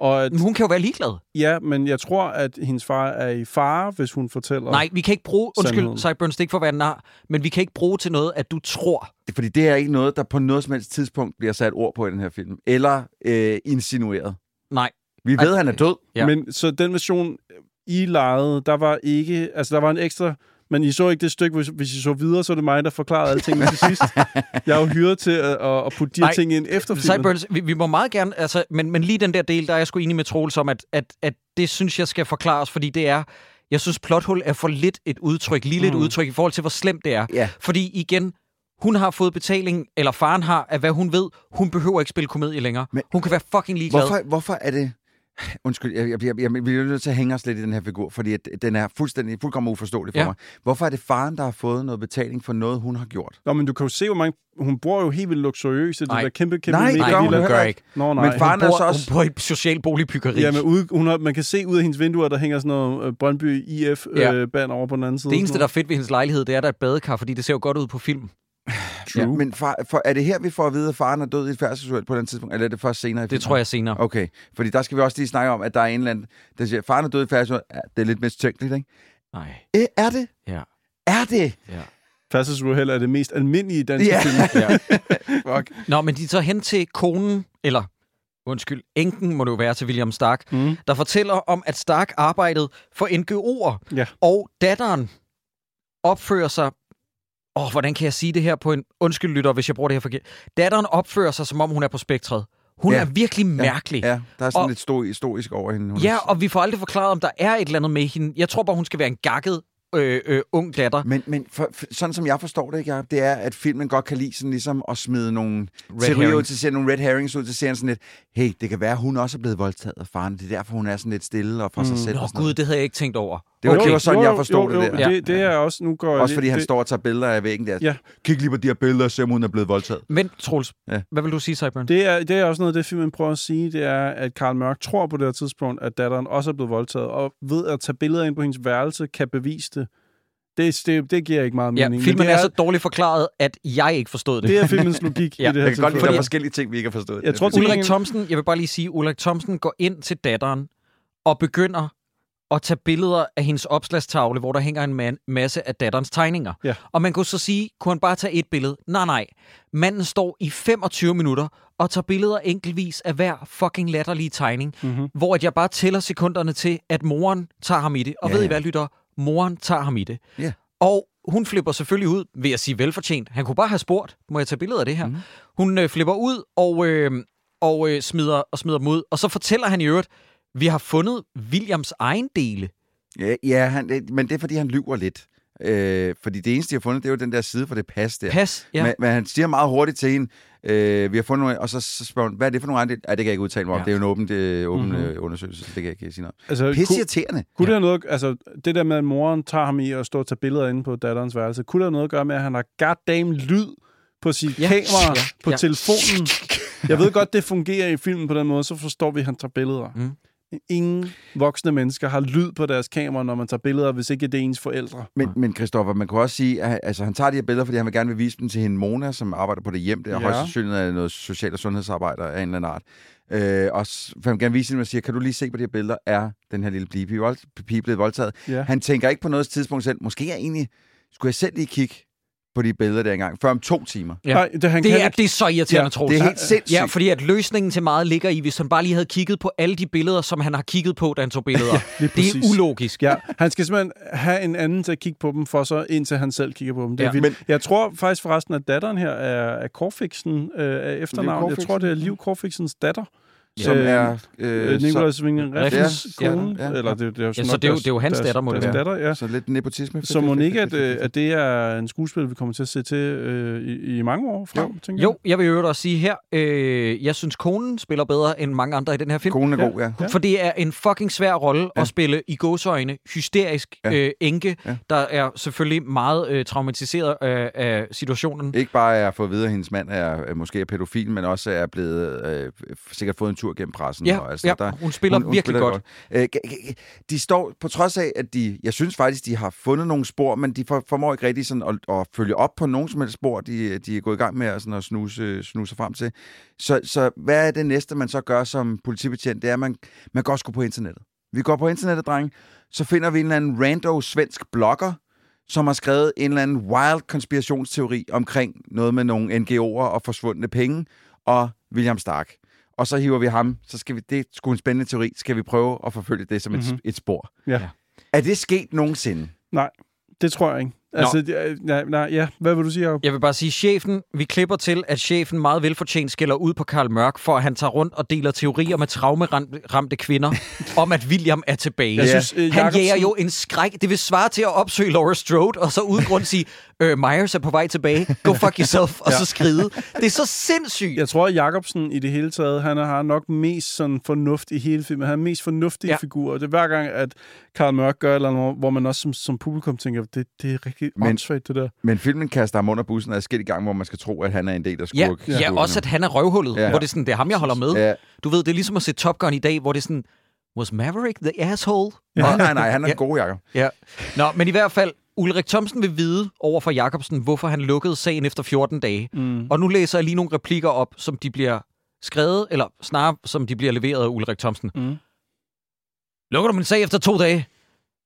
Og at, Men hun kan jo være ligeglad. ja, men jeg tror, at hendes far er i fare, hvis hun fortæller... Nej, vi kan ikke bruge... Undskyld. Sideburns, det ikke for at være nar, men vi kan ikke bruge til noget, at du tror. Fordi det er ikke noget, der på noget som helst tidspunkt bliver sat ord på i den her film. Eller øh, insinueret. Nej. Vi ved, han er død. Ja. Men så den version, I lejede, der var ikke... Altså, der var en ekstra... Men I så ikke det stykke, hvis, hvis I så videre, så er det mig, der forklarede alle tingene til sidst. Jeg er jo hyret til at, at, at putte de her ting ind efter filmen. Sideburns, vi, vi må meget gerne, altså, men, men lige den der del, der er jeg sgu enig med Troels om, at, at, at det synes jeg skal forklares, fordi det er, Jeg synes, plothul er for lidt et udtryk, lige lidt Mm. udtryk i forhold til, hvor slemt det er. Ja. Fordi igen, hun har fået betaling, eller faren har, af hvad hun ved. Hun behøver ikke spille komedie længere. Men- hun kan være fucking ligeglad. Hvorfor, hvorfor er det... Undskyld, jeg, jeg, jeg, jeg, vi er nødt til at hænge os lidt i den her figur, fordi at den er fuldstændig, fuldkommen uforståelig for Ja. mig. Hvorfor er det faren, der har fået noget betaling for noget, hun har gjort? Nå, men du kan jo se, hvor mange... Hun bor jo helt vildt luksuriøst. Det Nej. der kæmpe, kæmpe Nej, mega gør hun gør ikke. Nå, nej. Men faren hun, er bor, så også... hun bor i social boligbyggeri. Ja, men ude, hun har, man kan se ud af hendes vinduer, der hænger sådan noget øh, Brøndby IF-band Ja. øh, band over på den anden side. det eneste, der er fedt ved hendes lejlighed, det er, at der er et badekar, fordi det ser jo godt ud på film. [SIGHS] True. Ja, men far, for, er det her, vi får at vide, at faren er død i et færdselsuheld på den tidspunkt, eller er det først senere i Det tror jeg senere. Okay, fordi der skal vi også lige snakke om, at der er en eller anden, der siger, faren er død i et færdselsuheld. Ja, det er lidt mistænkeligt, ikke? Nej. Øh, er det? Ja. Er det? ja. Færdselsuheld er det mest almindelige danske Ja. film. [LAUGHS] ja. Fuck. Nå, men de tager hen til konen, eller undskyld, enken må det jo være til William Stark, Mm. der fortæller om, at Stark arbejdede for NGO'er, Ja. og datteren opfører sig... Åh, oh, hvordan kan jeg sige det her på en... Undskyld, lytter, hvis jeg bruger det her forkert. Datteren opfører sig, som om hun er på spektret. Hun Ja. er virkelig mærkelig. Ja, der er sådan Og- lidt sto- historisk over hende. Hun Ja, og vi får aldrig forklaret, om der er et eller andet med hende. Jeg tror bare, hun skal være en gakket øh, øh, ung datter. Men, men for, for, sådan som jeg forstår det, ikke, Jacob, det er, at filmen godt kan lide sådan ligesom at smide nogle Red teorier ud til serien, nogle red herrings ud til serien sådan lidt, hey, det kan være, hun også er blevet voldtaget af faren. Det er derfor, hun er sådan lidt stille og sig Mm. selv. Nå og gud, noget. det havde jeg ikke tænkt over. Det var, Okay. det var sådan, Jo, jeg forstod jo, det jo, der. Det, det er også... Nu går Også fordi han det, står og tager billeder af væggen der. Ja. Kig lige på de her billeder og se, om hun er blevet voldtaget. Men, Troels, Ja. hvad vil du sige, Cyburn? Det er, det er også noget, det filmen prøver at sige, det er, at Karl Mørk tror på det her tidspunkt, at datteren også er blevet voldtaget, og ved at tage billeder ind på hendes værelse, kan bevise det. Det, det, det giver ikke meget Ja, mening. men filmen det er så dårligt forklaret, at jeg ikke forstod det. det er filmens logik Ja, i det her Jeg kan godt lide, at der er forskellige ting, vi ikke har forstået. Jeg tror, Det er til- Ulrik Thomsen, jeg vil bare lige sige, Ulrik Thomsen går ind til datteren og begynder at tage billeder af hendes opslagstavle, hvor der hænger en man- masse af datterens tegninger. Ja. Og man kunne så sige, kunne han bare tage et billede? Nej, nej. Manden står i 25 minutter og tager billeder enkeltvis af hver fucking latterlige tegning, Mhm. hvor at jeg bare tæller sekunderne til, at moren tager ham i det. Og Ja, ved I hvad, lytter? Moren tager ham i det. Ja. Og hun flipper selvfølgelig ud, ved at sige velfortjent. Han kunne bare have spurgt, må jeg tage billeder af det her? Mhm. Mm. Hun øh, flipper ud og, øh, og øh, smider, og smider dem ud. Og så fortæller han i øvrigt, vi har fundet Williams egen dele. Ja, ja han, det- men det er, fordi han lyver lidt. Øh, fordi det eneste, jeg har fundet, det er jo den der side for det pas der. Pas, ja. Men, men han siger meget hurtigt til hende, øh, vi har fundet nogle, og så, så spørger hun, hvad er det for nogle andre? Ja, det kan jeg ikke udtale mig om. Ja. Det er jo en åben, det, åben Mhm. mm-hmm. undersøgelse, det kan jeg ikke sige noget. Altså, Pisse kunne, irriterende. kunne det have noget, altså det der med, at moren tager ham i og står og tager billeder inde på datterens værelse, kunne det have noget at gøre med, at han har goddamn lyd på sit Ja. ja. kamera Ja. på Ja. telefonen? [LAUGHS] Jeg ved godt, det fungerer i filmen på den måde, så forstår vi, at han tager billeder. Mm. Ingen voksne mennesker har lyd på deres kamera, når man tager billeder, hvis ikke det er ens forældre. Men, men Christoffer, man kunne også sige, at altså, han tager de her billeder, fordi han vil gerne vil vise dem til hende Mona, som arbejder på det hjem. Det er Ja. højst sandsynligt af noget social- og sundhedsarbejder af en eller anden art. Øh, og for han gerne vise dem og siger, kan du lige se på de her billeder, er den her lille pige, pige blevet voldtaget? Ja. Han tænker ikke på noget tidspunkt selv. Måske er egentlig, skulle jeg selv lige kigge på de billeder der engang, før om to timer. Ja. Nej, det, han Det kan er, ikke. det er så irriterende, Ja, Troels. Det er helt sindssygt. Ja, fordi at løsningen til meget ligger i, hvis han bare lige havde kigget på alle de billeder, som han har kigget på, da han tog billeder. [LAUGHS] Lige det er ulogisk. Ja, han skal simpelthen have en anden til at kigge på dem, for så indtil han selv kigger på dem. Det er Ja. ja, Men- Jeg tror faktisk forresten, at datteren her er, er Korfiksen øh, af efternavn. Jeg tror, det er Liv Korfiksens datter. Som Øh, er... Øh, Øh, Nikolaj Svingen Reffens, ja, kone. ja, ja. Eller det, det er jo Ja, så det er jo- deres- det er jo hans deres- datter, må det være. datter, ja. så, lidt nepotisme. Så må ikke, at, øh, at det er en skuespiller, vi kommer til at se til øh, i, i mange år frem, Jo. tænker Jo, jeg vil jo også sige her, øh, jeg synes, konen spiller bedre end mange andre i den her film. Konen er Ja. god, ja. Ja. For det er en fucking svær rolle ja. At spille i gåsøjne hysterisk Ja. øh, enke, Ja. der er selvfølgelig meget øh, traumatiseret af, af situationen. Ikke bare er fået at vide, at hendes mand er, er måske er pædofil, men også er blevet øh, sikkert fået en tur gennem pressen. Ja, og, altså, ja der, hun spiller hun, hun virkelig spiller godt. Øh, g- g- de står, på trods af, at de, jeg synes faktisk, de har fundet nogle spor, men de for, formår ikke rigtig sådan at, at følge op på nogen som helst spor, de, de er gået i gang med at, sådan at snuse, snuse frem til. Så, så hvad er det næste, man så gør som politibetjent? Det er, at man, man går sgu på internettet. Vi går på internettet, dreng, så finder vi en eller anden rando svensk blogger, som har skrevet en eller anden wild konspirationsteori omkring noget med nogle NGO'er og forsvundne penge, og William Stark. Og så hiver vi ham, så skal vi, det er sgu en spændende teori, skal vi prøve at forfølge det som mm-hmm. Mhm. et, et spor. Ja. Er det sket nogensinde? Nej, det tror jeg ikke. Altså, nej, nej, ja, hvad vil du sige, Jacob? Jeg vil bare sige, chefen, vi klipper til, at chefen meget velfortjent skælder ud på Karl Mørk, for at han tager rundt og deler teorier med traumeramte kvinder [LAUGHS] om, at William er tilbage. Jeg synes, øh, han Jacobsen- jager jo en skræk. Det vil svare til at opsøge Laura Strode, og så uden grund sige, øh, Myers er på vej tilbage. Go fuck yourself. Og [LAUGHS] så skride. Det er så sindssygt. Jeg tror, at Jacobsen i det hele taget, han har nok mest sådan fornuft i hele filmen. Han er mest fornuftige Ja. ja. figur. Og det er hver gang, at Karl Mørk gør eller andet, hvor man også som, som publikum tænker, det, det er rigtig Men- åndssvagt, det der. Men filmen kaster ham under bussen adskillige gange, hvor man skal tro, at han er en del af Ja, skurk. ja, også at han er røvhullet, Ja. ja. hvor det er sådan, det er ham, jeg holder med. Ja. Du ved, det er ligesom at se Top Gun i dag, hvor det er sådan, was Maverick the asshole? Nej, nej, nej, han er Ja. den gode, Jacob. Ja. Nå, men i hvert fald, Ulrik Thomsen vil vide over for Jacobsen, hvorfor han lukkede sagen efter 14 dage. Mm. Og nu læser jeg lige nogle replikker op, som de bliver skrevet, eller snarere, som de bliver leveret af Ulrik Thomsen. Mm. Lukker du min sag efter to dage?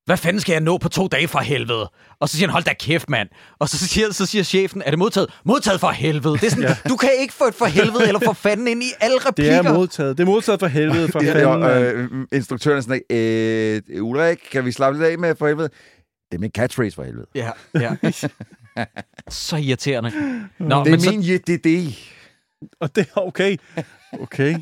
Hvad fanden skal jeg nå på to dage fra helvede? Og så siger han, hold da kæft, mand. Og så siger, så siger chefen, er det modtaget? Modtaget for helvede. Det er sådan, ja. du kan ikke få et for helvede eller for fanden ind i alle [LAUGHS] Det replikker. er modtaget. Det er modtaget for helvede, for Ja, fanden. og, øh, instruktøren er sådan, øh, Ulrik, kan vi slappe lidt af med for helvede? Det er min catchphrase for helvede. Ja, ja. [LAUGHS] så irriterende. Nå, Det men er så, min JDD. Og det er okay. Okay.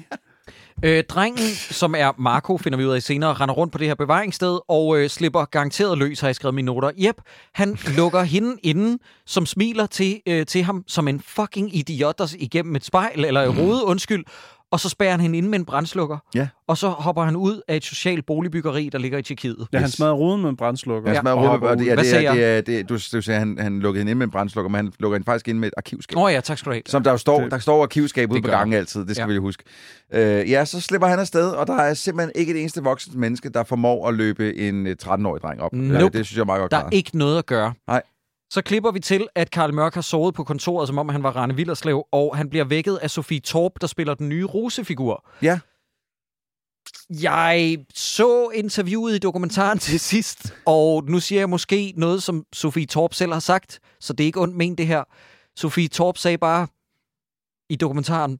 Øh, drengen, som er Marco, finder vi ud af senere, render rundt på det her bevaringssted og øh, slipper garanteret løs, har jeg skrevet mine noter. Jep, han lukker hende inden, som smiler til, øh, til ham som en fucking idiot, der igennem et spejl, eller et rode, undskyld. Og så spærrer han hende inde med en brændslukker. Ja. Og så hopper han ud af et socialt boligbyggeri, der ligger i Tjekkiet. Ja, han smadrer ruden med en brændslukker. Ja, Ja, smadrer og hovedet, hopper og det, ja, er, det, er, det, er, du, du siger, han, han lukkede hende ind med en brændslukker, men han lukker hende faktisk ind med et arkivskab. Åh oh, ja, tak skal du have. Som der jo står, Det- der står arkivskab ude på gangen altid, det skal Ja. ja. vi lige huske. Øh, ja, så slipper han afsted, og der er simpelthen ikke et eneste voksent menneske, der formår at løbe en øh, 13-årig dreng op. Nope. Øh, det synes jeg er meget godt Der er klaret. ikke noget at gøre. Nej. Så klipper vi til, at Karl Mørk har sovet på kontoret, som om han var Rane Villerslev, og han bliver vækket af Sofie Torp, der spiller den nye rusefigur. Ja. Jeg så interviewet i dokumentaren til sidst, og nu siger jeg måske noget, som Sofie Torp selv har sagt, så det er ikke ondt ment det her. Sofie Torp sagde bare i dokumentaren,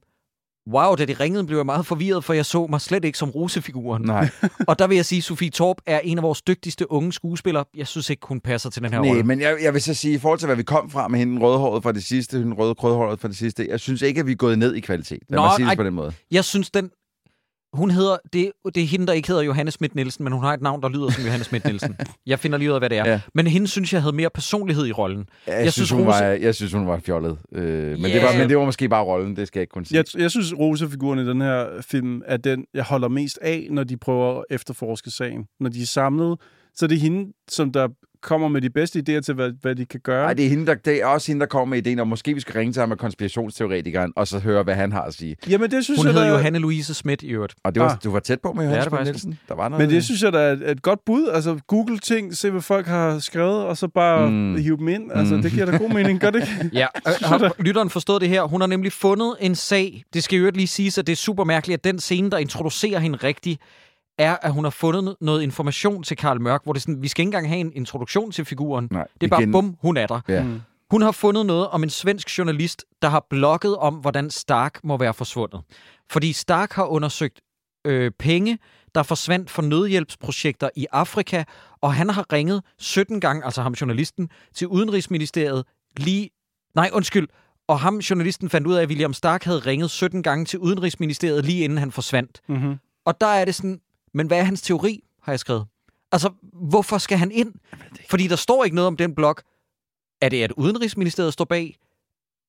wow, da de ringede, blev jeg meget forvirret, for jeg så mig slet ikke som rusefiguren. Nej, [LAUGHS] Og der vil jeg sige, at Sofie Torp er en af vores dygtigste unge skuespillere. Jeg synes ikke, hun passer til den her Nej rolle. men jeg, jeg vil så sige, i forhold til, hvad vi kom fra med hende rødhåret fra det sidste, hende røde krødhåret fra det sidste, jeg synes ikke, at vi er gået ned i kvalitet. Lad Nå, mig sige det på den måde. Jeg synes, den... Hun hedder... Det, det er hende, der ikke hedder Johanne Schmidt Nielsen, men hun har et navn, der lyder som Johanne Schmidt Nielsen. Jeg finder lige ud af, hvad det er. Ja. Men hende synes jeg havde mere personlighed i rollen. Jeg, Jeg jeg, synes, synes, hun Rose- var, jeg synes, hun var fjollet. Øh, men, Ja. det var, men det var måske bare rollen, det skal jeg ikke kunne sige. Jeg, jeg synes, Rosa-figuren i den her film er den, jeg holder mest af, når de prøver at efterforske sagen. Når de er samlet, så er det hende, som der kommer med de bedste idéer til, hvad, hvad de kan gøre. Nej, det er, hende, der, det er også hende, der kommer med ideen om, måske vi skal ringe til ham med konspirationsteoretikeren, og så høre, hvad han har at sige. Jamen, det synes Hun jeg, hedder der, Johanne Louise Schmidt i øvrigt. Og det var, Ah. du var tæt på med var ja, Nielsen. Der var noget. Men det synes jeg, der er et, et godt bud. Altså, google ting, se hvad folk har skrevet, og så bare Mm. hive dem ind. Altså, Mm. det giver da god mening, gør det ikke? [LAUGHS] Ja, øh, har lytteren forstået det her? Hun har nemlig fundet en sag. Det skal jo lige siges, at det er super mærkeligt, at den scene, der introducerer hende rigtigt, er, at hun har fundet noget information til Karl Mørk, hvor det er sådan, vi skal ikke engang have en introduktion til figuren. Nej, Det er bare, igen. bum, hun er der. Ja. Mm. Hun har fundet noget om en svensk journalist, der har blogget om, hvordan Stark må være forsvundet. Fordi Stark har undersøgt øh, penge, der forsvandt fra nødhjælpsprojekter i Afrika, og han har ringet 17 gange, altså ham journalisten, til Udenrigsministeriet lige... Nej, undskyld. Og ham journalisten fandt ud af, at William Stark havde ringet 17 gange til Udenrigsministeriet, lige inden han forsvandt. Mm-hmm. Og der er det sådan, men hvad er hans teori, har jeg skrevet. Altså, hvorfor skal han ind? Fordi der står ikke noget om den blog. Er det, at Udenrigsministeriet står bag?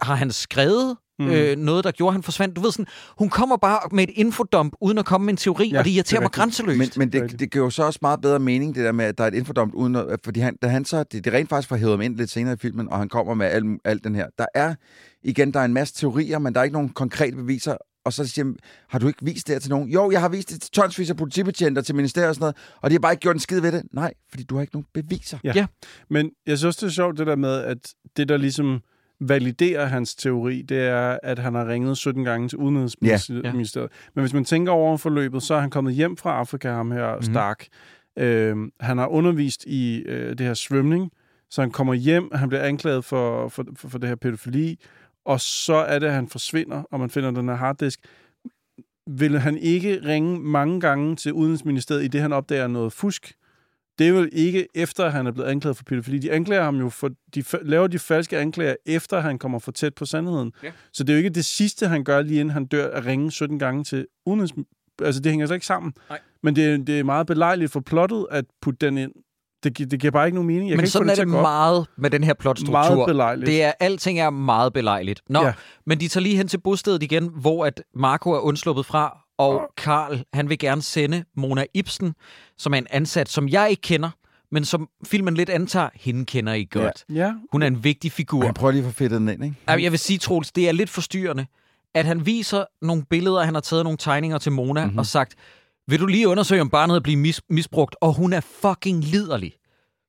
Har han skrevet mm. øh, noget, der gjorde, at han forsvandt? Du ved sådan, hun kommer bare med et infodump, uden at komme med en teori, ja, og det irriterer det mig grænseløst. Men, men det, det giver jo så også meget bedre mening, det der med, at der er et infodomt, uden at, fordi han, da han så, det, det rent faktisk får hævet ham ind lidt senere i filmen, og han kommer med alt, alt den her. Der er, igen, der er en masse teorier, men der er ikke nogen konkrete beviser, og så siger han, har du ikke vist det her til nogen? Jo, jeg har vist det til tonsvis af politibetjenter, til ministeriet og sådan noget, og de har bare ikke gjort en skid ved det. Nej, fordi du har ikke nogen beviser. Ja. Ja. Men jeg synes, det er sjovt, det der med, at det, der ligesom validerer hans teori, det er, at han har ringet 17 gange til Udenrigsministeriet. Ja. Ja. Men hvis man tænker over forløbet, så er han kommet hjem fra Afrika, ham her Mhm. Stark. Øhm, han har undervist i øh, det her svømning, så han kommer hjem, han bliver anklaget for, for, for, for det her pædofili, og så er det, at han forsvinder, og man finder den her harddisk. Vil han ikke ringe mange gange til Udenrigsministeriet, i det han opdager noget fusk? det er vel ikke efter, at han er blevet anklaget for pædofili. De anklager ham jo for, de laver de falske anklager, efter han kommer for tæt på sandheden. Ja. Så det er jo ikke det sidste, han gør, lige inden han dør, at ringe 17 gange til udenrigs... Altså, det hænger så ikke sammen. Nej. Men det, er- det er meget belejligt for plottet at putte den ind. Det, gi- det giver bare ikke nogen mening. Jeg kan Men ikke få sådan er til det meget med den her Meget plotstruktur. belejligt. Det er, alting er meget belejligt. Nå, Ja. men de tager lige hen til bostedet igen, hvor at Marco er undsluppet fra, og Karl, han vil gerne sende Mona Ibsen, som er en ansat, som jeg ikke kender, men som filmen lidt antager, hende kender I godt. Ja. Ja, Hun er en vigtig figur. Han prøver lige at få fedtet den ind, ikke? Jeg vil sige, Troels, det er lidt forstyrrende, at han viser nogle billeder, han har taget nogle tegninger til Mona, Mhm. mm-hmm. og sagt, vil du lige undersøge, om barnet er blevet mis- misbrugt? Og hun er fucking liderlig.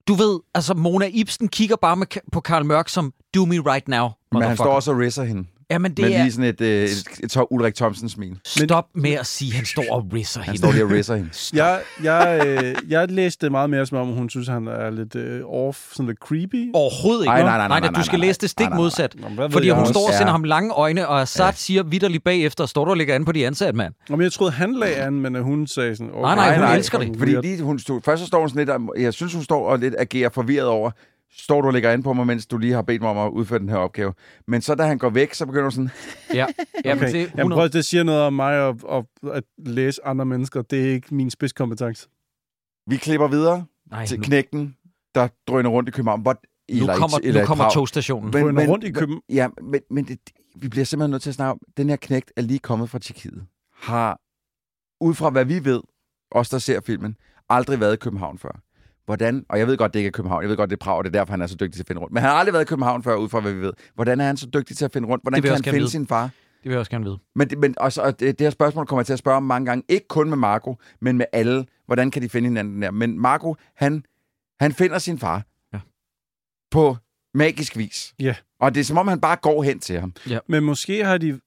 Du ved, altså Mona Ibsen kigger bare med, på Karl Mørk som, do me right now. Men han står motherfucker." også og risser hende. Jamen, Det med er... lige sådan et, øh, et, et, et Ulrik Thomsen-smil. Stop med at sige, at han står og risser Han hende. står lige og risser hende. jeg, jeg, øh, jeg læste meget mere som om, hun synes, han er lidt øh, off, sådan lidt creepy. Overhovedet ikke. Ej, nej, nej, nej, nej, nej, du skal nej, læse det stik nej, nej, nej. modsat. Men Fordi hun står og Ja. sender ham lange øjne, og Assad siger vidderligt bagefter, står du og ligger an på de ansatte, mand. Nå, men jeg troede, han lagde an, men at hun sagde sådan... Okay, Nej, nej, hun elsker det. Fordi lige, hun stod, først så står hun sådan lidt, jeg synes, hun står og lidt agerer forvirret over, står du og lægger an på mig, mens du lige har bedt mig om at udføre den her opgave. Men så da han går væk, så begynder hun sådan, Ja, ja Okay. men det, Jamen, 100... prøv, det siger noget om mig og, og at læse andre mennesker. Det er ikke min spidskompetence. vi klipper videre Nej, til nu, knægten, der drøner rundt i København. Hvor, nu eller i- kommer, eller nu kommer togstationen. Drøner rundt i København. Ja, men, men det, vi bliver simpelthen nødt til at snakke om, den her knægt er lige kommet fra Tjekkiet. Har, ud fra hvad vi ved, os der ser filmen, aldrig været i København før. Hvordan, og jeg ved godt, det ikke er København, jeg ved godt, det er Prag, og det er derfor, han er så dygtig til at finde rundt. Men han har aldrig været i København før, ud fra hvad vi ved. Hvordan er han så dygtig til at finde rundt? Hvordan kan han finde vide. sin far? Det vil jeg også gerne vide. Men, det- men også, og det, det her spørgsmål kommer jeg til at spørge om mange gange. Ikke kun med Marco, men med alle. Hvordan kan de finde hinanden der? Men Marco, han, han finder sin far. Ja. På magisk vis. Ja. Og det er som om, han bare går hen til ham. Men måske har de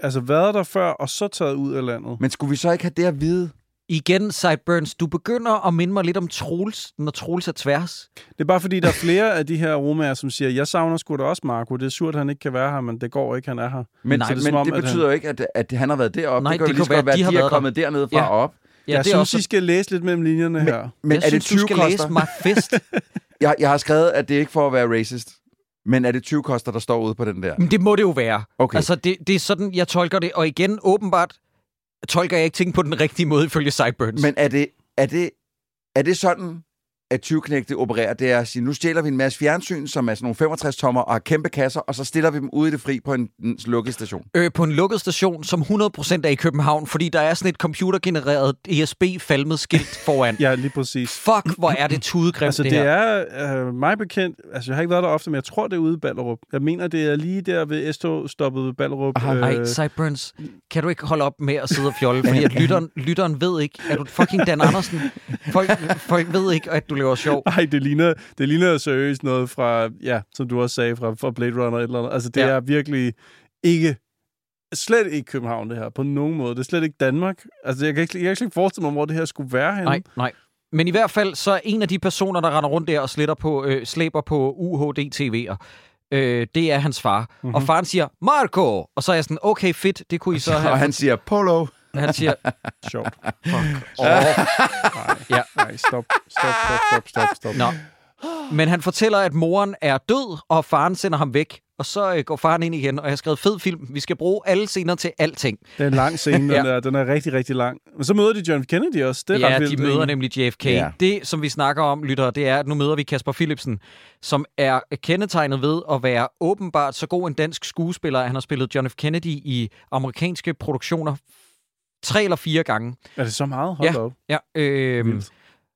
altså været der før, og så taget ud af landet. Men skulle vi så ikke have det at vide? Igen, Sideburns, du begynder at minde mig lidt om Troels, når Troels er tværs. Det er bare fordi, der er flere af de her romager, som siger, jeg savner sgu da også Marco. Det er surt, at han ikke kan være her, men det går ikke, han er her. Men, Nej, det er men som om, det betyder han- jo ikke, at, at han har været deroppe. Nej, det kan det kan så være, at de har de er kommet dernede fra Ja. ja. op. Ja, jeg det synes, også... I skal læse lidt mellem linjerne her. Men jeg er synes, det du 20 skal koster? læse mig fest. [LAUGHS] Jeg, jeg har skrevet, at det er ikke for at være racist. Men er det 20 koster, der står ude på den der? Men det må det jo være. Okay. Altså, det, det er sådan, jeg tolker det. Og igen, åbenbart tolker jeg ikke ting på den rigtige måde, ifølge Sideburns. Men er det, er det, er det sådan, at 20-knægte opererer? Det er at sige, nu stjæler vi en masse fjernsyn, som er sådan nogle 65 tommer og har kæmpe kasser, og så stiller vi dem ude i det fri på en, en lukket station. øh, på en lukket station, som 100% er i København, fordi der er sådan et computergenereret ESB-falmet skilt foran. [LAUGHS] Ja, lige præcis. Fuck, hvor er det tudegrimt, Altså, det, det her. er øh, mig bekendt, altså jeg har ikke været der ofte, men jeg tror, det er ude i Ballerup. Jeg mener, det er lige der ved Esto stoppet ved Ballerup. Aha. Ej, Sideburns, kan du ikke holde op med at sidde og fjolle? [LAUGHS] Fordi at lytteren, lytteren ved ikke, er du fucking Dan Andersen? Folk, folk ved ikke, at du laver sjov. Ej, det ligner, det ligner seriøst noget fra, ja, som du også sagde, fra, fra Blade Runner eller andet. Altså, det Ja. er virkelig ikke, slet ikke København, det her, på nogen måde. Det er slet ikke Danmark. Altså, jeg kan ikke, jeg kan ikke forestille mig, hvor det her skulle være henne. Nej, nej. Men i hvert fald, så er en af de personer, der render rundt der og sletter på, øh, slæber på UHD-TV'er, øh, det er hans far. Mhm. Mm-hmm. Og faren siger, Marco! Og så er jeg sådan, okay, fedt, det kunne I [LAUGHS] så have. Og han siger, Polo. Han siger, [LAUGHS] Sjovt. åh, Ja. Nej, stop, stop, stop, stop, stop, stop. Nå. Men han fortæller, at moren er død, og faren sender ham væk. Og så øh, går faren ind igen, og jeg har skrevet fed film. Vi skal bruge alle scener til alting. Det er en lang scene, [LAUGHS] den, Ja. der. den er rigtig, rigtig lang. Men så møder de John Kennedy også. Det er ja, ret vildt. de møder nemlig JFK. Ja. Det, som vi snakker om, lytter, det er, at nu møder vi Kasper Philipsen, som er kendetegnet ved at være åbenbart så god en dansk skuespiller, at han har spillet John F. Kennedy i amerikanske produktioner tre eller fire gange. Er det så meget? Hold Ja. op. Ja, øh, Vildt.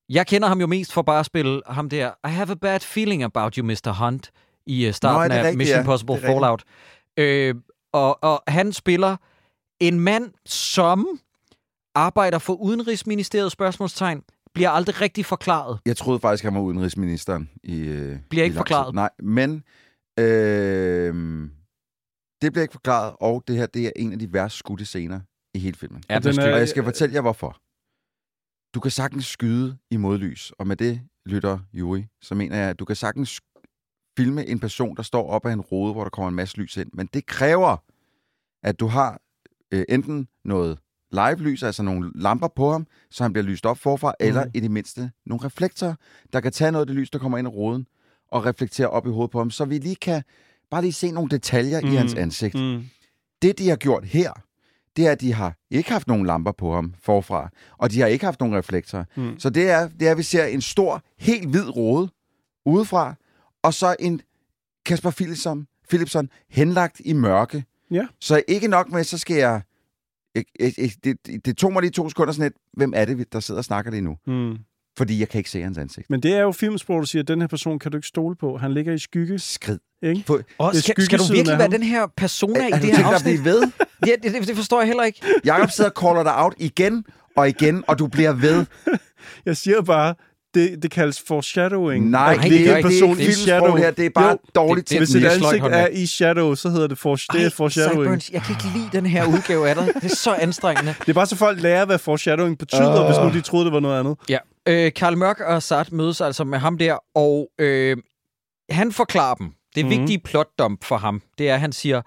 jeg kender ham jo mest for bare at spille ham der, I have a bad feeling about you, Mr. Hunt, i uh, starten Nå, af rigtigt, Mission ja. Impossible Det rigtigt. Fallout. Øh, og, og han spiller en mand, som arbejder for Udenrigsministeriets spørgsmålstegn, bliver aldrig rigtig forklaret. Jeg troede faktisk, han var udenrigsministeren. I, øh, Bliver i ikke forklaret. Tid. Nej, men øh, det bliver ikke forklaret, og det her det er en af de værst skudte scener i hele filmen. Ja, Og den er- Og jeg skal fortælle jer, hvorfor. Du kan sagtens skyde i modlys, og med det lytter Juri, så mener jeg, at du kan sagtens filme en person, der står op ad en rode, hvor der kommer en masse lys ind. Men det kræver, at du har øh, enten noget live-lys, altså nogle lamper på ham, så han bliver lyst op forfra, mm. eller i det mindste nogle reflektorer, der kan tage noget af det lys, der kommer ind i ruden, og reflektere op i hovedet på ham, så vi lige kan bare lige se nogle detaljer mm. i hans ansigt. Mm. Det, de har gjort her, det er, at de har ikke haft nogen lamper på ham forfra, og de har ikke haft nogen reflektorer. Mm. Så det er, det er, at vi ser en stor, helt hvid rode udefra, og så en Kasper Philipson, Philipson henlagt i mørke. Ja. Så ikke nok med, så skal jeg... jeg, jeg, jeg det, det, tog mig lige to sekunder sådan et, hvem er det, der sidder og snakker lige nu? Mm. Fordi jeg kan ikke se hans ansigt. Men det er jo filmsprog, der siger, at den her person kan du ikke stole på. Han ligger i skygge, Skrid. ikke? For, Og Det er skal, skal du virkelig være den her persona er, i det her dig at afsnit? blive ved? [LAUGHS] Ja, det, det, det forstår jeg heller ikke. Jakob sidder og caller dig out igen og igen, og du bliver ved. [LAUGHS] Jeg siger bare, det, det kaldes foreshadowing. Nej, At det ligge gør en ikke. person det er i shadow. her. Det er bare Jo, dårligt det- det- Hvis til et det er ansigt er i shadow, så hedder det, for, det er foreshadowing. Sideburns, jeg kan ikke lide den her udgave af dig. Det er så anstrengende. Det er bare så folk lærer, hvad foreshadowing betyder, Åh. hvis nu de troede, det var noget andet. Ja. Øh, Karl Mørk og Assad mødes altså med ham der, og øh, han forklarer dem. Det Mhm. vigtige plotdump for ham, det er, at han siger,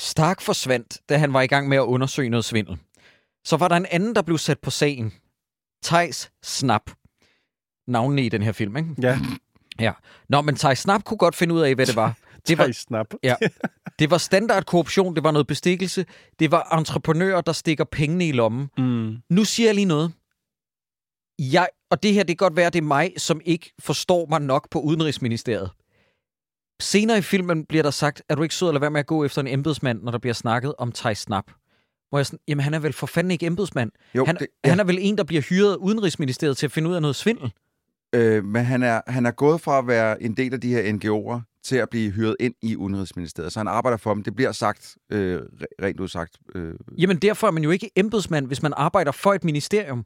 Stark forsvandt, da han var i gang med at undersøge noget svindel. Så var der en anden, der blev sat på sagen. Thijs Snap. Navnene i den her film, ikke? Ja, Nå, men Thijs Snap kunne godt finde ud af, hvad det var. [LAUGHS] Det var, snap. Ja. [LAUGHS] det var standard korruption, det var noget bestikkelse, det var entreprenører, der stikker pengene i lommen. Mm. Nu siger jeg lige noget. Jeg, og det her, det kan godt være, det er mig, som ikke forstår mig nok på Udenrigsministeriet. Senere i filmen bliver der sagt, at du ikke sød lade være med at gå efter en embedsmand, når der bliver snakket om Thijs Snap. Hvor jeg sådan, jamen han er vel for fanden ikke embedsmand. Jo, Han, det, ja. han er vel en, der bliver hyret af Udenrigsministeriet til at finde ud af noget svindel. Øh, men han er, han er gået fra at være en del af de her NGO'er til at blive hyret ind i Udenrigsministeriet. Så han arbejder for dem. Det bliver sagt, øh, re- rent udsagt. Øh, Jamen derfor er man jo ikke embedsmand, hvis man arbejder for et ministerium.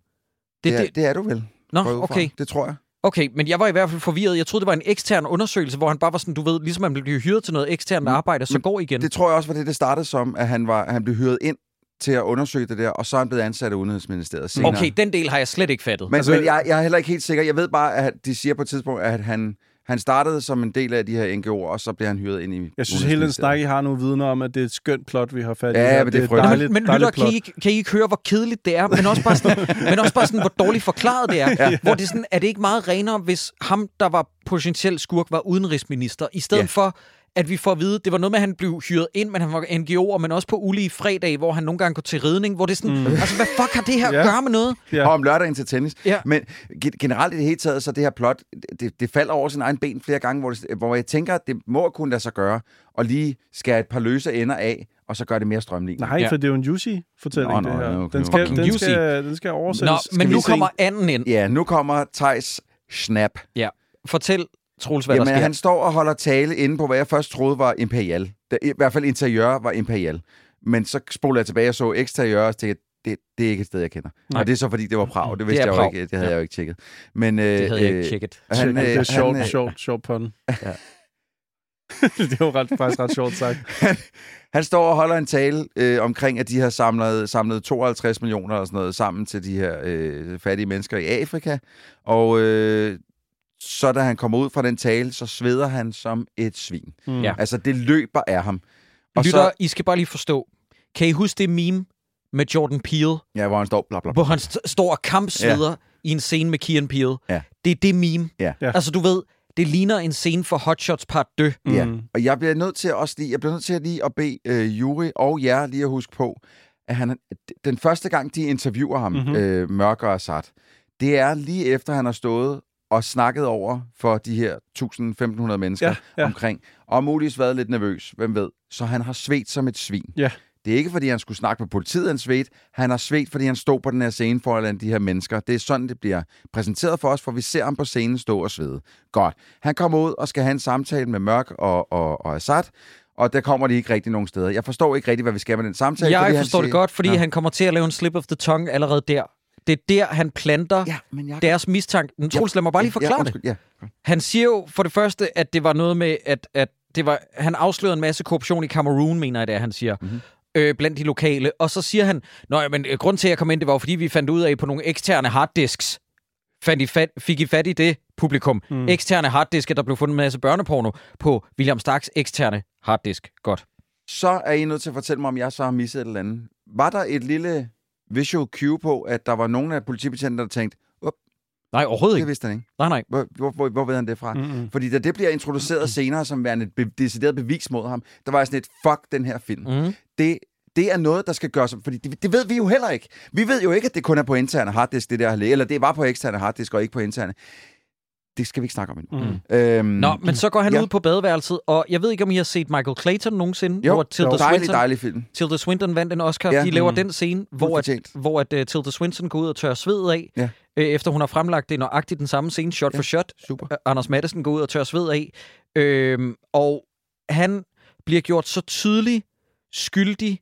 Det, det, er, det, er du vel? Nå, fra. okay. Det tror jeg. Okay, men jeg var i hvert fald forvirret. Jeg troede, det var en ekstern undersøgelse, hvor han bare var sådan, du ved, ligesom man bliver hyret til noget eksternt Mm, arbejde, så men går igen. Det tror jeg også var det, det startede som, at han, var, han blev hyret ind til at undersøge det der, og så er han blevet ansat af Udenrigsministeriet senere. Okay, den del har jeg slet ikke fattet. Men, Altså- altså, men jeg, jeg er heller ikke helt sikker. Jeg ved bare, at de siger på et tidspunkt, at han, han startede som en del af de her NGO'er, og så blev han hyret ind i Jeg synes, hele den snak, I har nogle vidner om, at det er et skønt plot, vi har fat i. Ja, her. men det er frygteligt. Dejligt, men, men lytter, kan I, ikke- kan I ikke høre, hvor kedeligt det er, men også bare sådan, [LAUGHS] men også bare sådan hvor dårligt forklaret det er. [LAUGHS] Ja. Hvor det er, sådan, er det ikke meget renere, hvis ham, der var potentielt skurk, var udenrigsminister, i stedet ja. for, at vi får at vide, det var noget med, at han blev hyret ind, men han var NGO'er, men også på ulige fredag, hvor han nogle gange går til ridning, hvor det er sådan, mm. altså hvad fuck har det her Ja. at gøre med noget? Ja. Og om lørdagen til tennis. Ja. Men ge- generelt i det hele taget, så det her plot, det, det falder over sin egen ben flere gange, hvor, det, hvor jeg tænker, at det må kunne lade sig gøre, og lige skære et par løse ender af, og så gøre det mere strømlignet. Nej, Ja. for det er jo en Jussi-fortælling, Nå, nå, det her. okay, den, skal, den, Jussi. skal, den skal oversættes. Nå, Skal men nu se? kommer anden ind. Ja, nu kommer Tejs Snap. Ja. Fortæl, Troels, hvad Jamen, der sker. han står og holder tale inde på, hvad jeg først troede var Imperial. Det, I hvert fald interiør var Imperial. Men så spoler jeg tilbage og så eksteriør, og tænkte, det, det er ikke et sted, jeg kender. Nej. Og det er så, fordi det var Prag. Det Det vidste er jeg jo ikke. Det havde Ja. jeg jo ikke tjekket. Men, øh, Det havde jeg ikke øh, tjekket. Han, det er øh, sjovt, han, øh, sjovt, sjovt pun. [LAUGHS] Ja. [LAUGHS] det er jo ret, faktisk ret sjovt sagt. [LAUGHS] Han står og holder en tale øh, omkring, at de har samlet, samlet 52 millioner eller sådan noget sammen til de her øh, fattige mennesker i Afrika. Og øh, så da han kommer ud fra den tale, så sveder han som et svin. Mm. Ja. Altså, det løber af ham. Og Lytter, så, I skal bare lige forstå. Kan I huske det meme med Jordan Peele, ja, hvor han står, bla, bla, bla. hvor han st- står og kampsveder ja. i en scene med Key Peele? Ja. Det er det meme. Ja. Ja. Altså, du ved, det ligner en scene for Hot Shots Part 2. Ja, Mm. og jeg bliver nødt til at også lige, jeg bliver nødt til at lige at bede øh, Juri og jer lige at huske på, at han, den første gang, de interviewer ham, Mhm. mm-hmm. øh, Mørker og Sat, det er lige efter, han har stået og snakket over for de her 1.500 mennesker Ja, ja, ja. ja. omkring, og muligvis været lidt nervøs, hvem ved. Så han har svedt som et svin. Ja. Det er ikke, fordi han skulle snakke med politiet, han svedt. Han har svedt, fordi han stod på den her scene foran de her mennesker. Det er sådan, det bliver præsenteret for os, for vi ser ham på scenen stå og svede. Godt. Han kommer ud og skal have en samtale med Mørk og, og, og Assad, og der kommer de ikke rigtig nogen steder. Jeg forstår ikke rigtig, hvad vi skal med den samtale. Jeg fordi forstår det siger- godt, fordi Nå. han kommer til at lave en slip of the tongue allerede der. Det er der, han planter Ja, men jeg... deres mistanke. Troels, lad mig bare lige forklare ja, det. undskyld, Ja. Han siger jo for det første, at det var noget med, at, at det var, han afslørede en masse korruption i Cameroon, mener jeg det, er, han siger. Mhm. Mm-hmm øh, blandt de lokale. Og så siger han, Nå, ja, men øh, grund til, at jeg kom ind, det var fordi vi fandt ud af på nogle eksterne harddisks, fandt I fat, fik I fat i det, publikum. Mm. Eksterne harddiske, der blev fundet en masse børneporno på William Starks eksterne harddisk. Godt. Så er I nødt til at fortælle mig, om jeg så har misset et eller andet. Var der et lille visual cue på, at der var nogle af politibetjentene, der tænkte, Up, Nej, overhovedet det ikke. vidste han ikke. Nej, nej. Hvor, hvor, hvor, hvor ved han det fra? Mm-mm. Fordi da det bliver introduceret senere som værende et be- decideret bevis mod ham, der var jeg sådan et, fuck den her film. Mm. Det, det er noget, der skal gøres, fordi det, det ved vi jo heller ikke. Vi ved jo ikke, at det kun er på interne harddisk, det der, eller det var på eksterne harddisk og ikke på interne. Det skal vi ikke snakke om endnu. Mm. Øhm, Nå, men så går han Ja. ud på badeværelset, og jeg ved ikke, om I har set Michael Clayton nogensinde, jo, hvor Tilda dejlig, Swinton, dejlig film. Tilda Swinton vandt en Oscar. Ja. De laver Mm. den scene, hvor, at, hvor at, uh, Tilda Swinton går ud og tørrer sved af, Ja. øh, efter hun har fremlagt det nøjagtigt den samme scene, shot Ja. for shot. Super. Øh, Anders Madsen går ud og tørrer sved af. Øhm, og han bliver gjort så tydelig skyldig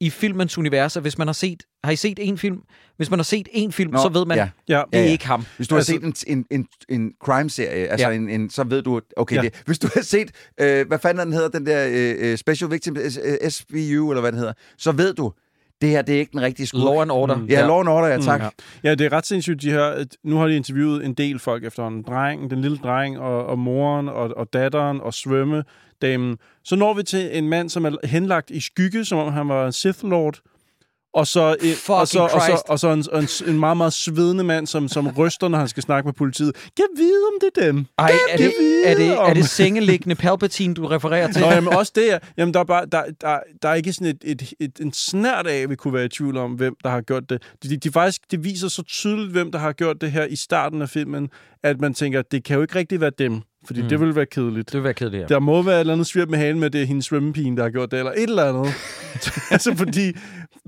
i filmens univers, at hvis man har set... Har I set en film? Hvis man har set en film, Nå, så ved man, ja. ja. Ja, det er ja. ikke ham. Hvis du har Altså- set en, en, en, en crime-serie, altså Ja. en, en, så ved du, okay, Ja. ja. det, hvis du har set, øh, hvad fanden den hedder, den der øh, øh, Special Victim, øh, SVU, eller hvad den hedder, så ved du, det her, det er ikke den rigtige skud. Law and Order. Mm. Ja, Law and Order, ja, tak. Mm, ja. ja, det er ret sindssygt. De har, at nu har de interviewet en del folk efterhånden. Drengen, den lille dreng, og, og moren, og, og datteren, og damen. Så når vi til en mand, som er henlagt i skygge, som om han var Sith Lord. Og så, en, og så, og så, og så en, en, en meget, meget svedende mand, som, som ryster, når han skal snakke med politiet. Kan vide, om det er dem. Ej, er det, er det, er det sengeliggende Palpatine, du refererer til? Nå, jamen også det er, jamen der er, bare, der, der, der er ikke sådan et, et, et, en snært af, vi kunne være i tvivl om, hvem der har gjort det. De, de, faktisk, det viser så tydeligt, hvem der har gjort det her i starten af filmen, at man tænker, det kan jo ikke rigtig være dem, fordi Mm. det ville være kedeligt. Det vil være kedeligt, ja. Der må være et eller andet svirp med halen med, det er hendes svømmepige, der har gjort det, eller et eller andet. [LAUGHS] [LAUGHS] altså, fordi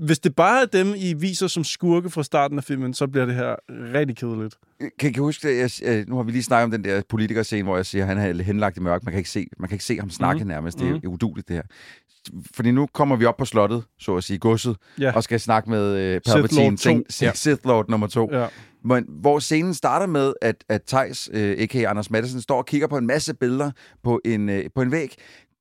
hvis det bare er dem, I viser som skurke fra starten af filmen, så bliver det her rigtig kedeligt. Kan, kan I huske, at jeg, øh, nu har vi lige snakket om den der politikerscene, hvor jeg siger, at han er henlagt i mørk. Man kan ikke se, man kan ikke se ham snakke Mhm. mm. nærmest. Det er Mhm. mm. uduligt, det her. Fordi nu kommer vi op på slottet, så at sige, godset, Ja. og skal snakke med øh, Sith Lord Palpatine, to. ting, Ja. Sith Lord nummer to. Ja. Men, hvor scenen starter med, at, at Thijs, øh, a.k.a. Anders Madsen, står og kigger på en masse billeder på en, øh, på en væg.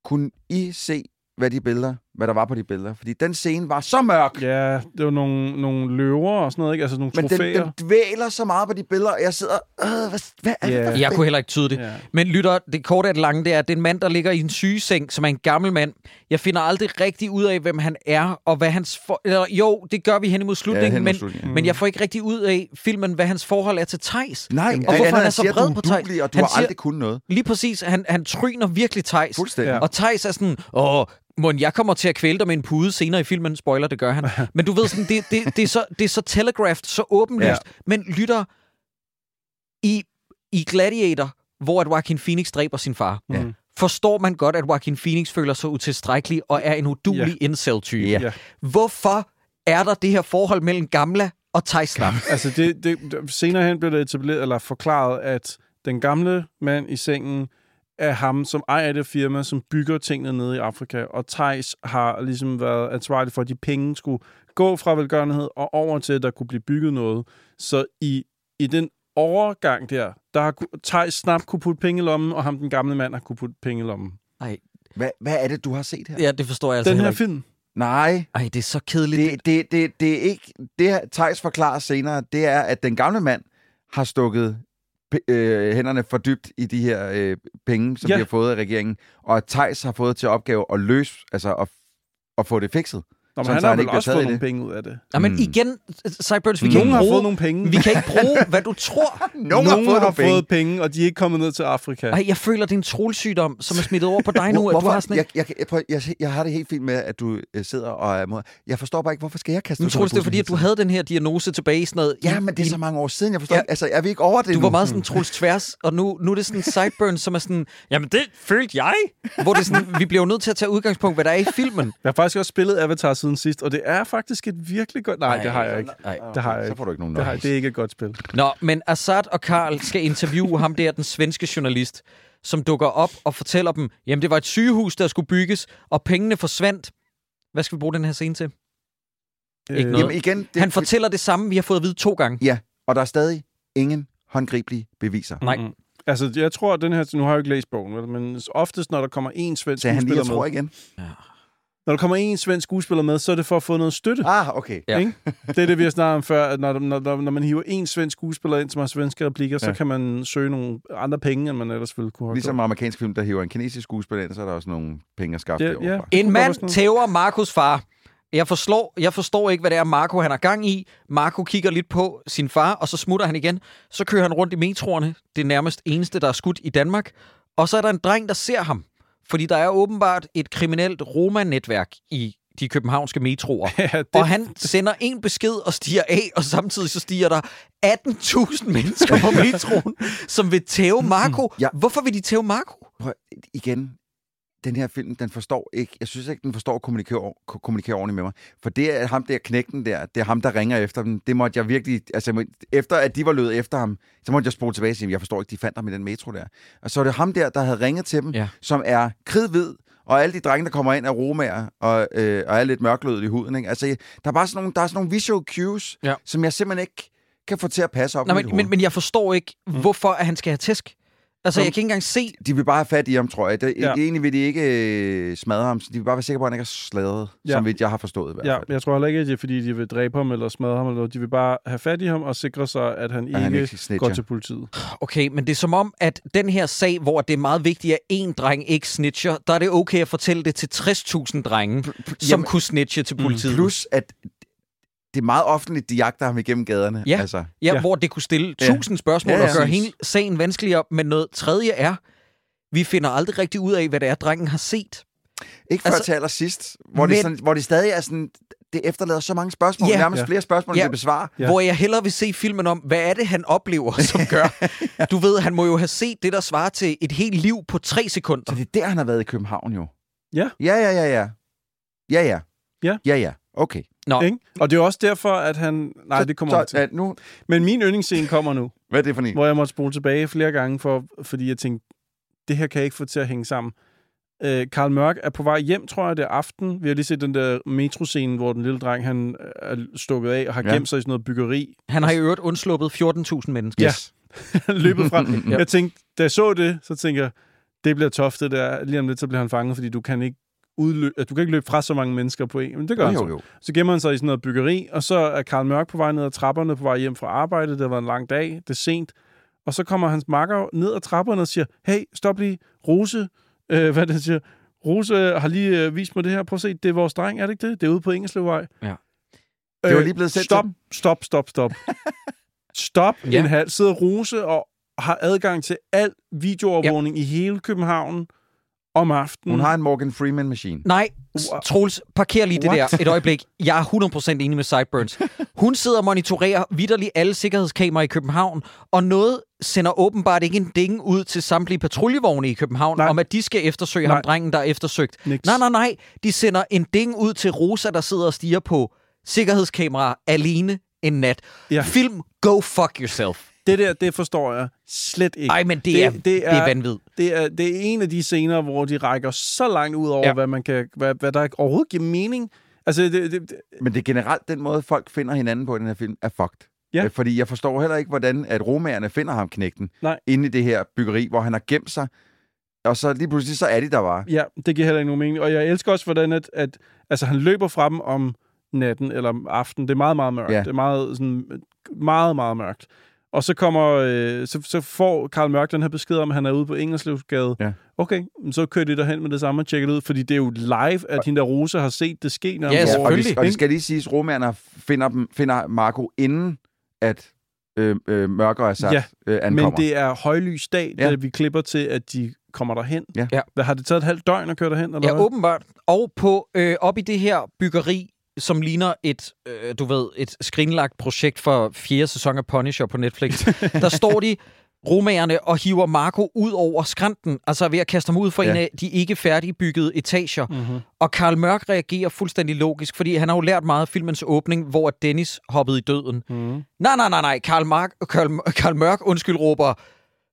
Kunne I se, hvad de billeder, hvad der var på de billeder? Fordi den scene var så mørk. Ja, det var nogle, nogle løver og sådan noget, ikke? Altså nogle Men den, trofæer. den dvæler så meget på de billeder, og jeg sidder... Øh, hvad, hvad er Ja. det? Jeg kunne heller ikke tyde det. Ja. Men lytter, det korte af det lange, det er, at det er en mand, der ligger i en sygeseng, som er en gammel mand. Jeg finder aldrig rigtig ud af, hvem han er, og hvad hans... For... Eller, jo, det gør vi hen imod slutningen, hen mod men, slutningen, ja. men jeg får ikke rigtig ud af filmen, hvad hans forhold er til Tejs. Nej, og hvorfor han er så vred du på udugelig, og du Han har siger- aldrig kunnet noget. Lige præcis, han, han tryner virkelig Tejs. Ja. Ja. Og Thijs er sådan, åh, Mon, jeg kommer til at kvæle dig med en pude senere i filmen. Spoiler, det gør han. [LAUGHS] Men du ved sådan, det, det, det, er, så, det er så telegraphed, så åbenlyst. Ja. Men lytter, i, i Gladiator, hvor at Joaquin Phoenix dræber sin far, Ja. Mm. forstår man godt, at Joaquin Phoenix føler sig utilstrækkelig og er en udulig Ja. incel-type. Ja. Hvorfor er der det her forhold mellem Gamla og Thijs Lam? [LAUGHS] Altså, det, det, det- senere hen blev det etableret, eller forklaret, at den gamle mand i sengen er ham, som ejer det firma, som bygger tingene nede i Afrika. Og Thijs har ligesom været ansvarlig for, at de penge skulle gå fra velgørenhed og over til, at der kunne blive bygget noget. Så i, i den overgang der, der har Thijs snart kunne putte penge i lommen, og ham, den gamle mand, har kunne putte penge i lommen. Ej, Hvad, hvad er det, du har set her? ja, det forstår jeg altså Den her ikke. film, Nej, Ej, det er så kedeligt. det, det, det, det er ikke... Det, her Thijs forklarer senere, det er, at den gamle mand har stukket øh, hænderne for dybt i de her øh, penge, som Ja. de har fået af regeringen, og at Thijs har fået til opgave at løse, altså at, at få det fikset. Nå, men Sådan, han så har han vel ikke også fået nogle det. penge ud af det. Ja, men Mm. igen, Cyburns, vi kan Nogen ikke har bruge, fået nogle penge. vi kan ikke [LAUGHS] bruge, hvad du tror. Nogen, Nogen har fået, har penge. fået penge, og de er ikke kommet ned til Afrika. Ej, jeg føler, det er en trolsygdom, som er smittet over på dig nu. Hvor- at du Hvorfor? har sådan en... jeg, jeg, jeg, prøv, jeg, jeg har det helt fint med, at du øh, sidder og er mod. Jeg forstår bare ikke, hvorfor skal jeg kaste Nu mig tror på jeg, det er fordi, at du havde den her diagnose tilbage i sådan noget. Ja, men det er så mange år siden. Jeg forstår Ja. ja. ikke. Altså, er vi ikke over det Du nu? var meget sådan Troels Tværs, og nu, nu er det sådan Sideburns, som er sådan, jamen det følte jeg. Hvor det er sådan, vi bliver jo nødt til at tage udgangspunkt, hvad der er i filmen. Jeg har faktisk også spillet Avatar siden sidst, og det er faktisk et virkelig godt... Nej, det har jeg ikke. Nej. Det har jeg Så ikke. får du ikke nogen Det, har, nøjes. det er ikke et godt spil. Nå, men Assad og Karl skal interviewe ham der, den svenske journalist, som dukker op og fortæller dem, jamen det var et sygehus, der skulle bygges, og pengene forsvandt. Hvad skal vi bruge den her scene til? Ikke noget. Jamen igen, det, Han fortæller det samme, vi har fået at vide to gange. Ja, og der er stadig ingen håndgribelige beviser. Nej. Mm-mm. Altså, jeg tror, at den her... Nu har jeg jo ikke læst bogen, vel? men oftest, når der kommer en svensk Så han lige, jeg tror med... igen. Når der kommer en svensk skuespiller med, så er det for at få noget støtte. Ah, okay. Ja. Ikke? Det er det, vi har snakket om før, at når, når, når, når man hiver en svensk skuespiller ind, som har svenske replikker, ja. så kan man søge nogle andre penge, end man ellers ville kunne have Ligesom gjort. amerikansk film, der hiver en kinesisk skuespiller ind, så er der også nogle penge at skaffe Ja, ja. En mand tæver Markus far. Jeg forstår, jeg forstår ikke, hvad det er, Marco han har gang i. Marco kigger lidt på sin far, og så smutter han igen. Så kører han rundt i metroerne. Det er nærmest eneste, der er skudt i Danmark. Og så er der en dreng, der ser ham. Fordi der er åbenbart et kriminelt Roma-netværk i de københavnske metroer. [LAUGHS] Ja, det, Og han sender en besked og stiger af, og samtidig så stiger der 18.000 mennesker på [LAUGHS] metroen, som vil tæve Marco. Ja. Hvorfor vil de tæve Marco? Prøv, igen, den her film, den forstår ikke, jeg synes ikke, den forstår at kommunikere, ko- kommunikere ordentligt med mig. For det er ham der knægten der, det er ham, der ringer efter dem. Det måtte jeg virkelig, altså efter at de var løbet efter ham, så måtte jeg spole tilbage og sige, jeg forstår ikke, de fandt ham i den metro der. Og så er det ham der, der havde ringet til dem, Ja. som er kridhvid, og alle de drenge, der kommer ind, er romager, og, øh, og er lidt mørklødet i huden. Ikke? Altså, der er bare sådan nogle, der er sådan nogle visual cues, Ja. som jeg simpelthen ikke kan få til at passe op mit men, men, men jeg forstår ikke, hvorfor at han skal have tæsk. Altså, Nå, jeg kan ikke engang se... De vil bare have fat i ham, tror jeg. Det, Ja. ja. Egentlig vil de ikke øh, smadre ham. De vil bare være sikre på, at han ikke er sladret, Ja. ja. som vidt jeg har forstået i hvert Ja, fald. jeg tror heller ikke, at det er, fordi de vil dræbe ham eller smadre ham. Eller noget. De vil bare have fat i ham og sikre sig, at han At han ikke ikke snitcher. går til politiet. Okay, men det er som om, at den her sag, hvor det er meget vigtigt, at én dreng ikke snitcher, der er det okay at fortælle det til 60.000 drenge, som Jamen, kunne snitche til politiet. Plus, at det er meget offentligt, de jagter ham igennem gaderne. Ja. Altså, Ja, Ja. hvor det kunne stille Ja. tusind spørgsmål Ja, ja. og gøre hele sagen vanskeligere. Men noget tredje er, vi finder aldrig rigtig ud af, hvad det er, drengen har set. ikke før Altså, til allersidst, hvor, men- det sådan, hvor det stadig er sådan, det efterlader så mange spørgsmål, Ja. nærmest Ja. flere spørgsmål, Ja. end det besvarer. Ja. Ja. Hvor jeg hellere vil se filmen om, hvad er det, han oplever, [LAUGHS] som gør. Du ved, han må jo have set det, der svarer til et helt liv på tre sekunder. Så det er der, han har været i København jo. Ja. Ja, ja, ja, ja. Ja, ja. Ja. Ja, ja. Okay. Nå, Ikke? Og det er også derfor, at han... Nej, så, det kommer så, til. at nu, Men min yndlingsscene kommer nu, [LAUGHS] hvad er det for en? hvor jeg måtte spole tilbage flere gange, for, fordi jeg tænkte, det her kan jeg ikke få til at hænge sammen. Øh, Karl Mørk er på vej hjem, tror jeg, det er aften. Vi har lige set den der metroscene, hvor den lille dreng han er stukket af og har Ja. gemt sig i sådan noget byggeri. han har i øvrigt undsluppet 14.000 mennesker. Ja. [LAUGHS] løbet fra. [LAUGHS] Ja. Jeg tænkte, da jeg så det, så tænker jeg, det bliver toft, det der. Lige om lidt, så bliver han fanget, fordi du kan ikke udlø- du kan ikke løbe fra så mange mennesker på en. Men det gør Jo, han så. jo, jo. Så gemmer han sig i sådan noget byggeri, og så er Karl Mørk på vej ned ad trapperne, på vej hjem fra arbejde. Det har været en lang dag, det er sent. Og så kommer hans makker ned ad trapperne og siger, hey, stop lige, Rose, øh, hvad det siger, Rose har lige øh, vist mig det her. Prøv at se, det er vores dreng, er det ikke det? Det er ude på Engelslevvej. Ja. Det var lige blevet sendt stop, til stop, stop, stop. [LAUGHS] stop ja. en halv. Sidder Rose og har adgang til al videoovervågning ja. i hele København om aftenen. Hun har en Morgan Freeman-maskine. Nej, Wow. Troels, parker lige det What? der et øjeblik. Jeg er 100% enig med Sideburns. Hun sidder og monitorerer vidderligt alle sikkerhedskameraer i København, og noget sender åbenbart ikke en ding ud til samtlige patruljevogne i København, Nej. om at de skal eftersøge Nej. ham, drengen, der er eftersøgt. Niks. Nej, nej, nej. De sender en ding ud til Rosa, der sidder og stiger på sikkerhedskameraer alene en nat. Ja. Film, go fuck yourself. Det der, det forstår jeg slet ikke. Ej, men det, Det- er, det det er- er vanvid. Det er, det er en af de scener, hvor de rækker så langt ud over, Ja. hvad, man kan, hvad, hvad der overhovedet giver mening. Altså, det, det, det, Men det er generelt den måde, folk finder hinanden på i den her film, er fucked. Ja. Øh, Fordi jeg forstår heller ikke, hvordan at romagerne finder ham knægten Nej. inde i det her byggeri, hvor han har gemt sig. Og så lige pludselig, så er de der bare. ja, det giver heller ikke nogen mening. Og jeg elsker også, hvordan at, at altså, han løber fra dem om natten eller om aftenen. Det er meget, meget mørkt. Ja. Det er meget, sådan, meget, meget mørkt. Og så kommer, øh, så, så får Karl Mørk den her besked om, at han er ude på Engelslevsgade. Ja. Okay, så kører de derhen med det samme og tjekker det ud, fordi det er jo live, at hende der Rosa har set det ske. nærmest Ja, over- og, det, selvfølgelig. og det skal lige siges, romagerne finder, dem, finder Marco inden, at øh, øh, Mørker og Assad Ja, øh, ankommer. Men det er højlys dag, Ja. vi klipper til, at de kommer derhen. Ja. Ja. Hvad, har det taget et halvt døgn at køre derhen? Eller Ja, hvad? åbenbart. Og på øh, op i det her byggeri, som ligner et, øh, du ved, et skrinlagt projekt for fjerde sæson af Punisher på Netflix, [LAUGHS] der står de romagerne og hiver Marco ud over skrænten, altså ved at kaste ham ud for ja. En af de ikke færdigbyggede etager. Mm-hmm. Og Karl Mørk reagerer fuldstændig logisk, fordi han har jo lært meget af filmens åbning, hvor Dennis hoppede i døden. Mm-hmm. Nej, nej, nej, nej. Karl, Mark, Karl, Karl Mørk, undskyld, råber,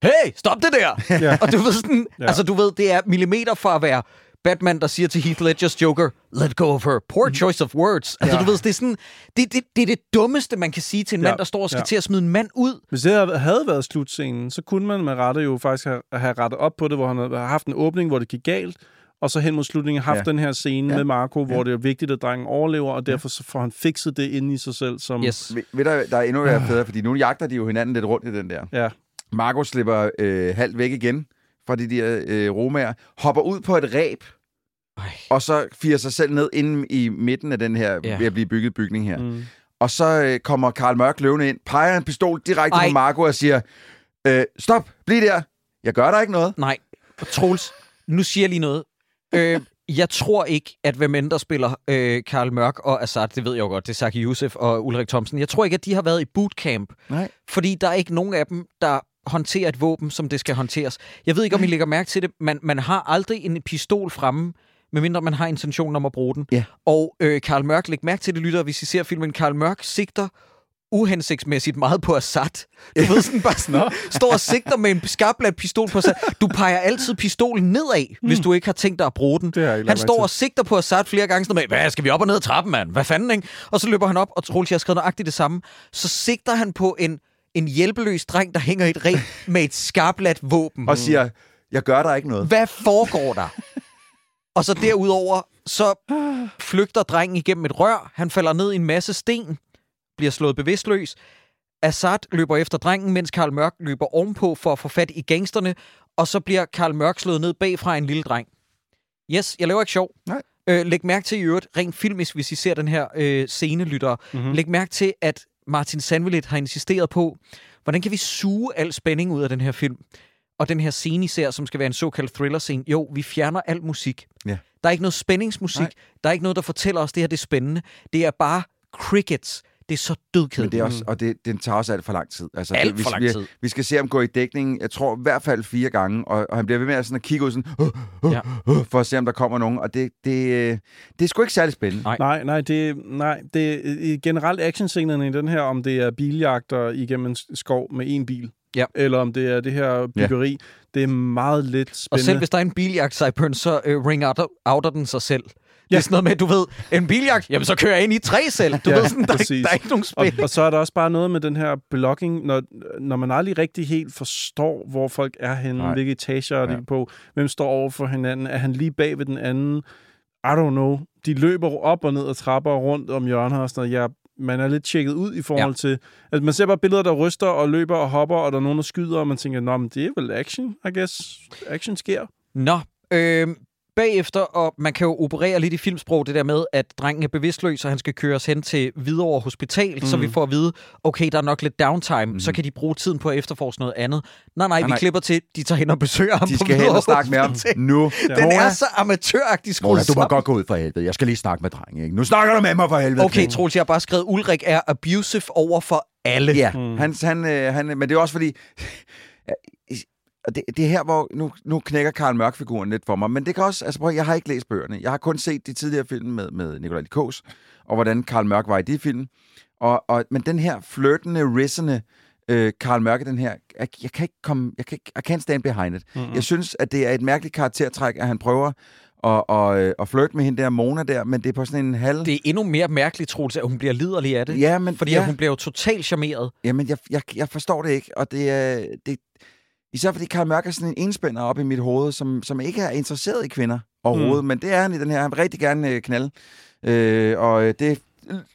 hey, stop det der! Ja. Og du ved sådan. Ja. altså du ved, det er millimeter fra at være Batman, der siger til Heath Ledgers Joker, let go of her. Poor choice of words. Altså Ja. du ved, det er sådan, det, det, det er det dummeste, man kan sige til en Ja. mand, der står og skal Ja. til at smide en mand ud. Hvis det havde været slutscenen, så kunne man med rette jo faktisk have, have rettet op på det, hvor han havde haft en åbning, hvor det gik galt, og så hen mod slutningen haft Ja. den her scene Ja. med Marco, hvor det er vigtigt, at drengen overlever, og derfor så får han fikset det inde i sig selv. Som, Yes. Ved, ved der, der er endnu mere federe, fordi nu jagter de jo hinanden lidt rundt i den der. Ja. Marco slipper øh, halvt væk igen fra de der øh, romager, hopper ud på et ræb, Ej. og så firer sig selv ned inde i midten af den her Ja. ved at blive bygget bygning her. Mm. Og så øh, kommer Karl Mørk løvende ind, peger en pistol direkte Ej. på Marco og siger, øh, stop, bliv der, jeg gør der ikke noget. Nej, Troels, nu siger jeg lige noget. Øh, jeg tror ikke, at hvem end der spiller øh, Karl Mørk og Assad, det ved jeg jo godt, det er Saki Youssef og Ulrik Thomsen, jeg tror ikke, at de har været i bootcamp, Nej. fordi der er ikke nogen af dem, der håndterer et våben, som det skal håndteres. Jeg ved ikke, om I lægger mærke til det, man, man har aldrig en pistol fremme, medmindre man har intentionen om at bruge den. Ja. Og øh, Karl Mørk, læg mærke til det, lytter, hvis I ser filmen, Karl Mørk sigter uhensigtsmæssigt meget på Assad. Du ved sådan bare sådan, [LAUGHS] står og sigter med en skarpladt pistol på Assad. Du peger altid pistolen nedad, mm. hvis du ikke har tænkt dig at bruge den. Han står og sigter på Assad flere gange sådan med, hvad, skal vi op og ned ad trappen, mand? Hvad fanden, ikke? Og så løber han op, og Troels, jeg har skrevet nøjagtigt det samme. Så sigter han på en, en hjælpeløs dreng, der hænger i et ræb med et skarpladt våben. Og siger, jeg gør der ikke noget. Hvad foregår der? Og så derudover, så flygter drengen igennem et rør. Han falder ned i en masse sten, bliver slået bevidstløs. Assad løber efter drengen, mens Karl Mørk løber ovenpå for at få fat i gangsterne. Og så bliver Karl Mørk slået ned bagfra en lille dreng. Yes, jeg laver ikke sjov. Nej. Øh, læg mærke til i øvrigt, rent filmisk, hvis I ser den her øh, scene, lytter. Mm-hmm. Læg mærke til, at Martin Sandvelit har insisteret på, hvordan kan vi suge al spænding ud af den her film? Og den her scene især, som skal være en såkaldt thriller-scene. Jo, vi fjerner al musik. Ja. Der er ikke noget spændingsmusik. Nej. Der er ikke noget, der fortæller os, det her det er spændende. Det er bare crickets. Det er så dødkedeligt. Men det er også, og det, den tager også alt for lang tid. Altså, Alt det, vi, for lang vi, tid. Vi skal se ham gå i dækning, jeg tror i hvert fald fire gange, og, og han bliver ved med at, sådan at kigge ud sådan, uh, uh, Ja. uh, for at se, om der kommer nogen. Og det, det, øh, det er sgu ikke særlig spændende. Nej. Nej, nej, det, nej, det er generelt actionscenerne i den her, om det er biljagter igennem en skov med en bil, Ja. eller om det er det her byggeri, ja. det er meget lidt Og spændende. selv hvis der er en biljagt, Cyburn, så uh, ring outer, outer den sig selv. Det Ja. er sådan noget med, du ved, en biljagt, jamen så kører jeg ind i tre selv. Du Ja, ja, ved sådan, der, er, der er ikke nogen og, spil. og så er der også bare noget med den her blocking, når, når man aldrig rigtig helt forstår, hvor folk er henne, Nej. hvilke etager er de Ja. på, hvem står over for hinanden, er han lige bag ved den anden, I don't know. De løber op og ned ad trapper og rundt om hjørner og sådan noget. Ja, man er lidt tjekket ud i forhold ja. til... Altså, man ser bare billeder, der ryster og løber og hopper, og der er nogen, der skyder, og man tænker, nå, men det er vel action, I guess. Action sker. Nå, øh, bagefter, og man kan jo operere lidt i filmsprog, det der med, at drengen er bevidstløs, og han skal køres hen til Hvidovre Hospital, mm. så vi får at vide, okay, der er nok lidt downtime, mm. så kan de bruge tiden på at efterforske noget andet. Nej, nej, vi nej. klipper til, de tager hen og besøger ham De på skal hen og snakke med ham nu. Den Mona, er så amatøragtig skruet Mona, du må sammen. godt gå ud for helvede. Jeg skal lige snakke med drengen, ikke? Nu snakker du med mig for helvede. Okay, Troels, jeg har bare skrevet, Ulrik er abusive over for alle. Ja, Mm. mm. han, han, øh, han, men det er også fordi... Og det, det er her, hvor nu, nu knækker Karl Mørk-figuren lidt for mig. Men det kan også... Altså, prøv, jeg har ikke læst bøgerne. Jeg har kun set de tidligere film med, med Nikolaj Likos, og hvordan Karl Mørk var i de film. Og, og, men den her flirtende, rissende øh, Karl Mørk, den her... Jeg, jeg kan ikke komme... Jeg kan ikke, I can't stand behind it. Mm-hmm. Jeg synes, at det er et mærkeligt karaktertræk, at han prøver at, og, øh, at flirte med hende der Mona der, men det er på sådan en halv... Det er endnu mere mærkeligt, Troels, at hun bliver liderlig af det. Ja, men, Fordi ja. ja. hun bliver jo totalt charmeret. Jamen, jeg, jeg, jeg forstår det ikke, og det er... Det, især fordi Karl Mørk er sådan en enspænder op i mit hoved, som, som ikke er interesseret i kvinder overhovedet, mm. men det er han i den her. Han vil rigtig gerne øh, knalde, øh, og øh, det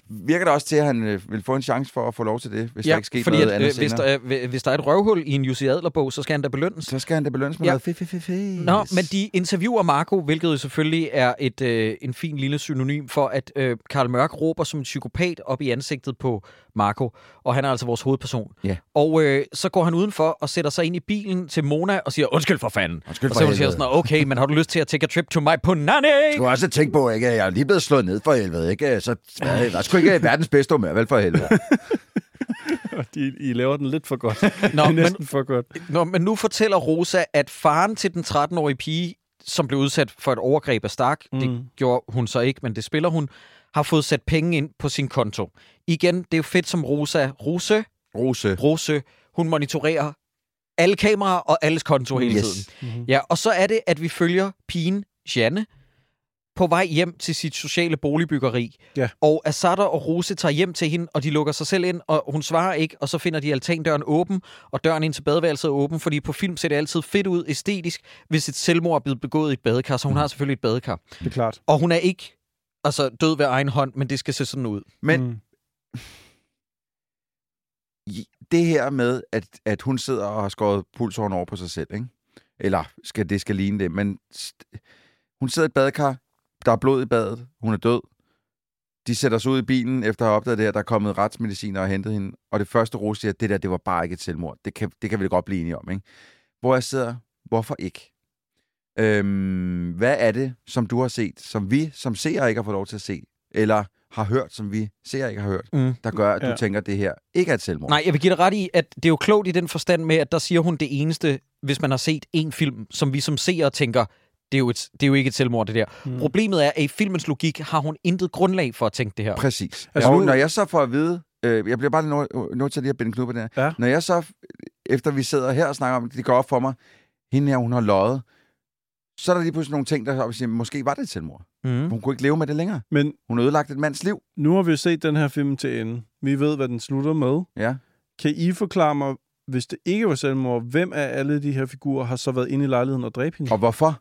virker da også til, at han øh, vil få en chance for at få lov til det, hvis der ikke sker fordi noget at, andet øh, hvis, senere. der er, hvis der er et røvhul i en Jussi Adler-bog, så skal han da belønnes. Så skal han da belønnes med Ja. noget fe, fe, fe, fe. Nå, men de interviewer Marco, hvilket jo selvfølgelig er et øh, en fin lille synonym for, at øh, Karl Mørk råber som en psykopat op i ansigtet på Marco, og han er altså vores hovedperson. Ja. Og øh, så går han udenfor og sætter sig ind i bilen til Mona og siger, undskyld for fanden. Undskyld og for så hun siger sådan, okay, men har du lyst til at take a trip to my punani? Du har også tænkt på, ikke? jeg er lige blevet slået ned for helvede, ikke? Så jeg er sgu ikke verdens bedste humør, vel for helvede. [LAUGHS] De, I laver den lidt for godt. Nå, [LAUGHS] er men, næsten for godt. Nå, men nu fortæller Rosa, at faren til den 13-årige pige, som blev udsat for et overgreb af Stark, mm. det gjorde hun så ikke, men det spiller hun, har fået sat penge ind på sin konto. Igen, det er jo fedt som Rosa. Rose, Rose. Rose, hun monitorerer alle kameraer og alles konto hele Yes. tiden. Mm-hmm. Ja, og så er det, at vi følger pigen, Janne, på vej hjem til sit sociale boligbyggeri. Ja. Og Asada og Rose tager hjem til hende, og de lukker sig selv ind, og hun svarer ikke, og så finder de altandøren åben, og døren ind til badeværelset er åben, fordi på film ser det altid fedt ud æstetisk, hvis et selvmord er blevet begået i et badekar, så hun har selvfølgelig et badekar. Det er klart. Og hun er ikke altså, død ved egen hånd, men det skal se sådan ud. Men Mm. [LAUGHS] det her med, at, at hun sidder og har skåret pulsåren over på sig selv, ikke? Eller skal, det skal ligne det, men st- hun sidder i et badekar, der er blod i badet, hun er død. De sætter sig ud i bilen efter at have opdaget det her, der er kommet retsmediciner og hentet hende. Og det første Rose siger, det der, det var bare ikke et selvmord. Det kan, det kan vi da godt blive enige om, ikke? Hvor jeg sidder, hvorfor ikke? Øhm, hvad er det, som du har set, som vi som seere ikke har fået lov til at se, eller har hørt, som vi seere ikke har hørt, Mm. der gør, at du Ja. tænker, at det her ikke er et selvmord? Nej, jeg vil give dig ret i, at det er jo klogt i den forstand med, at der siger hun det eneste, hvis man har set en film, som vi som seere tænker, det er jo, et, det er jo ikke et selvmord, det der. Mm. Problemet er, at i filmens logik har hun intet grundlag for at tænke det her. Præcis. Altså og nu- når jeg så får at vide, øh, jeg bliver bare nødt til lige at binde knude på den her. Ja. Når jeg så, efter vi sidder her og snakker om det, det går op for mig, hende her, hun har løjet, så er der lige pludselig nogle ting, der siger, måske var det et selvmord. Mm. Hun kunne ikke leve med det længere. Men Hun har ødelagt et mands liv. nu har vi jo set den her film til ende. Vi ved, hvad den slutter med. Ja. Kan I forklare mig, hvis det ikke var selvmord, hvem af alle de her figurer har så været inde i lejligheden og dræbt hende? Og hvorfor?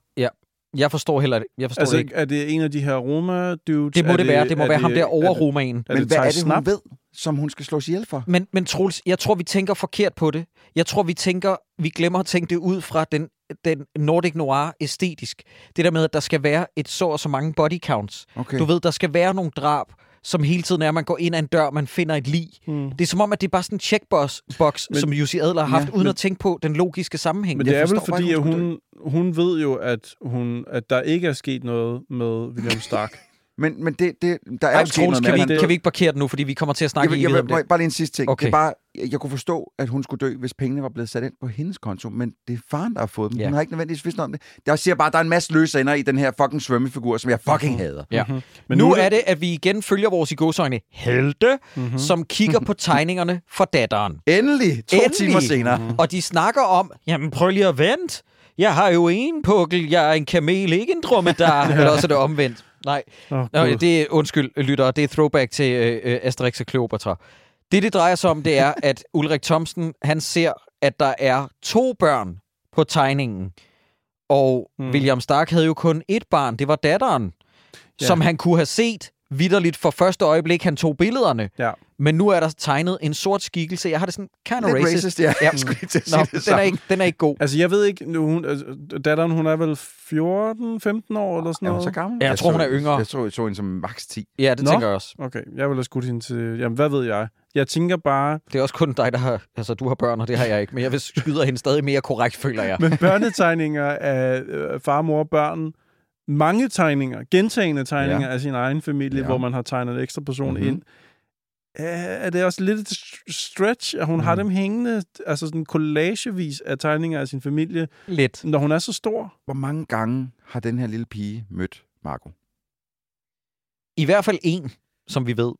Jeg forstår heller jeg forstår Altså, det ikke. er det en af de her Roma-dudes? Det må er det være. Det må være ham der er over det- romanen. Er Men det hvad er det, Snap? hun ved, som hun skal slås ihjel for? Men, men Troels, jeg tror, vi tænker forkert på det. Jeg tror, vi tænker, vi glemmer at tænke det ud fra den, den Nordic Noir æstetisk. Det der med, at der skal være et så og så mange body counts. Okay. Du ved, der skal være nogle drab, som hele tiden er, at man går ind ad en dør, man finder et lig. Hmm. Det er som om, at det er bare sådan en checkbox, box, Men- som Jussi Adler har haft, Ja, uden men- at tænke på den logiske sammenhæng. Men Jeg det er vel fordi, at hun, hun ved jo, at, hun, at der ikke er sket noget med William Stark. [LAUGHS] Men, men det, det, der er Ej, Troels, noget kan, vi, ikke- kan vi ikke parkere den nu, fordi vi kommer til at Jeg, snakke i jeg, evighed om det. bare lige en sidste ting. Okay. Det er bare, jeg, jeg kunne forstå, at hun skulle dø, hvis pengene var blevet sat ind på hendes konto, men det er faren, der har fået dem. Ja. Hun har ikke nødvendigvis vidst om det. Jeg siger bare, at der er en masse løse ender i den her fucking svømmefigur, som jeg fucking hader. Ja. Men Men nu er det, at vi igen følger vores i godsøjne helte, mm-hmm. som kigger på [LAUGHS] tegningerne for datteren. Endelig, to Endelig. timer senere. Og de snakker om, jamen prøv lige at vente. Jeg har jo en pukkel, jeg er en kamel, ikke en dromedar. [LAUGHS] Eller også er det omvendt. Nej, Oh, Nå, det er, undskyld, lytter, det er throwback til øh, øh, Asterix og Cleopatra. Det, det drejer sig om, det er, at [LAUGHS] Ulrik Thomsen, han ser, at der er to børn på tegningen. Og mm. William Stark havde jo kun et barn, det var datteren, ja. som han kunne have set vidderligt for første øjeblik, han tog billederne. Ja. Men nu er der tegnet en sort skikkelse. Jeg har det sådan kind of racist. racist, ja. Ja. Jeg [LAUGHS] skulle lige til at sige Nå, det den er, samme. ikke, den er ikke god. Altså, jeg ved ikke, nu, hun, altså, datteren, hun er vel 14-15 år eller sådan Er hun noget? så gammel? Ja, jeg tror, hun er yngre. Jeg tror, jeg så hende som max 10. Ja, det Nå. tænker jeg også. Okay, jeg vil have skudt hende til... Jamen, hvad ved jeg? Jeg tænker bare... Det er også kun dig, der har... Altså, du har børn, og det har jeg ikke. Men jeg vil skyde hende stadig mere korrekt, føler jeg. Men børnetegninger af øh, far, mor og børn, mange tegninger, gentagende tegninger Ja. af sin egen familie, Ja. hvor man har tegnet en ekstra person Mhm. mm-hmm. ind. Er det også lidt et stretch, at hun mm. har dem hængende, altså sådan collagevis af tegninger af sin familie, Lidt. når hun er så stor? Hvor mange gange har den her lille pige mødt Marco? I hvert fald en, som vi ved.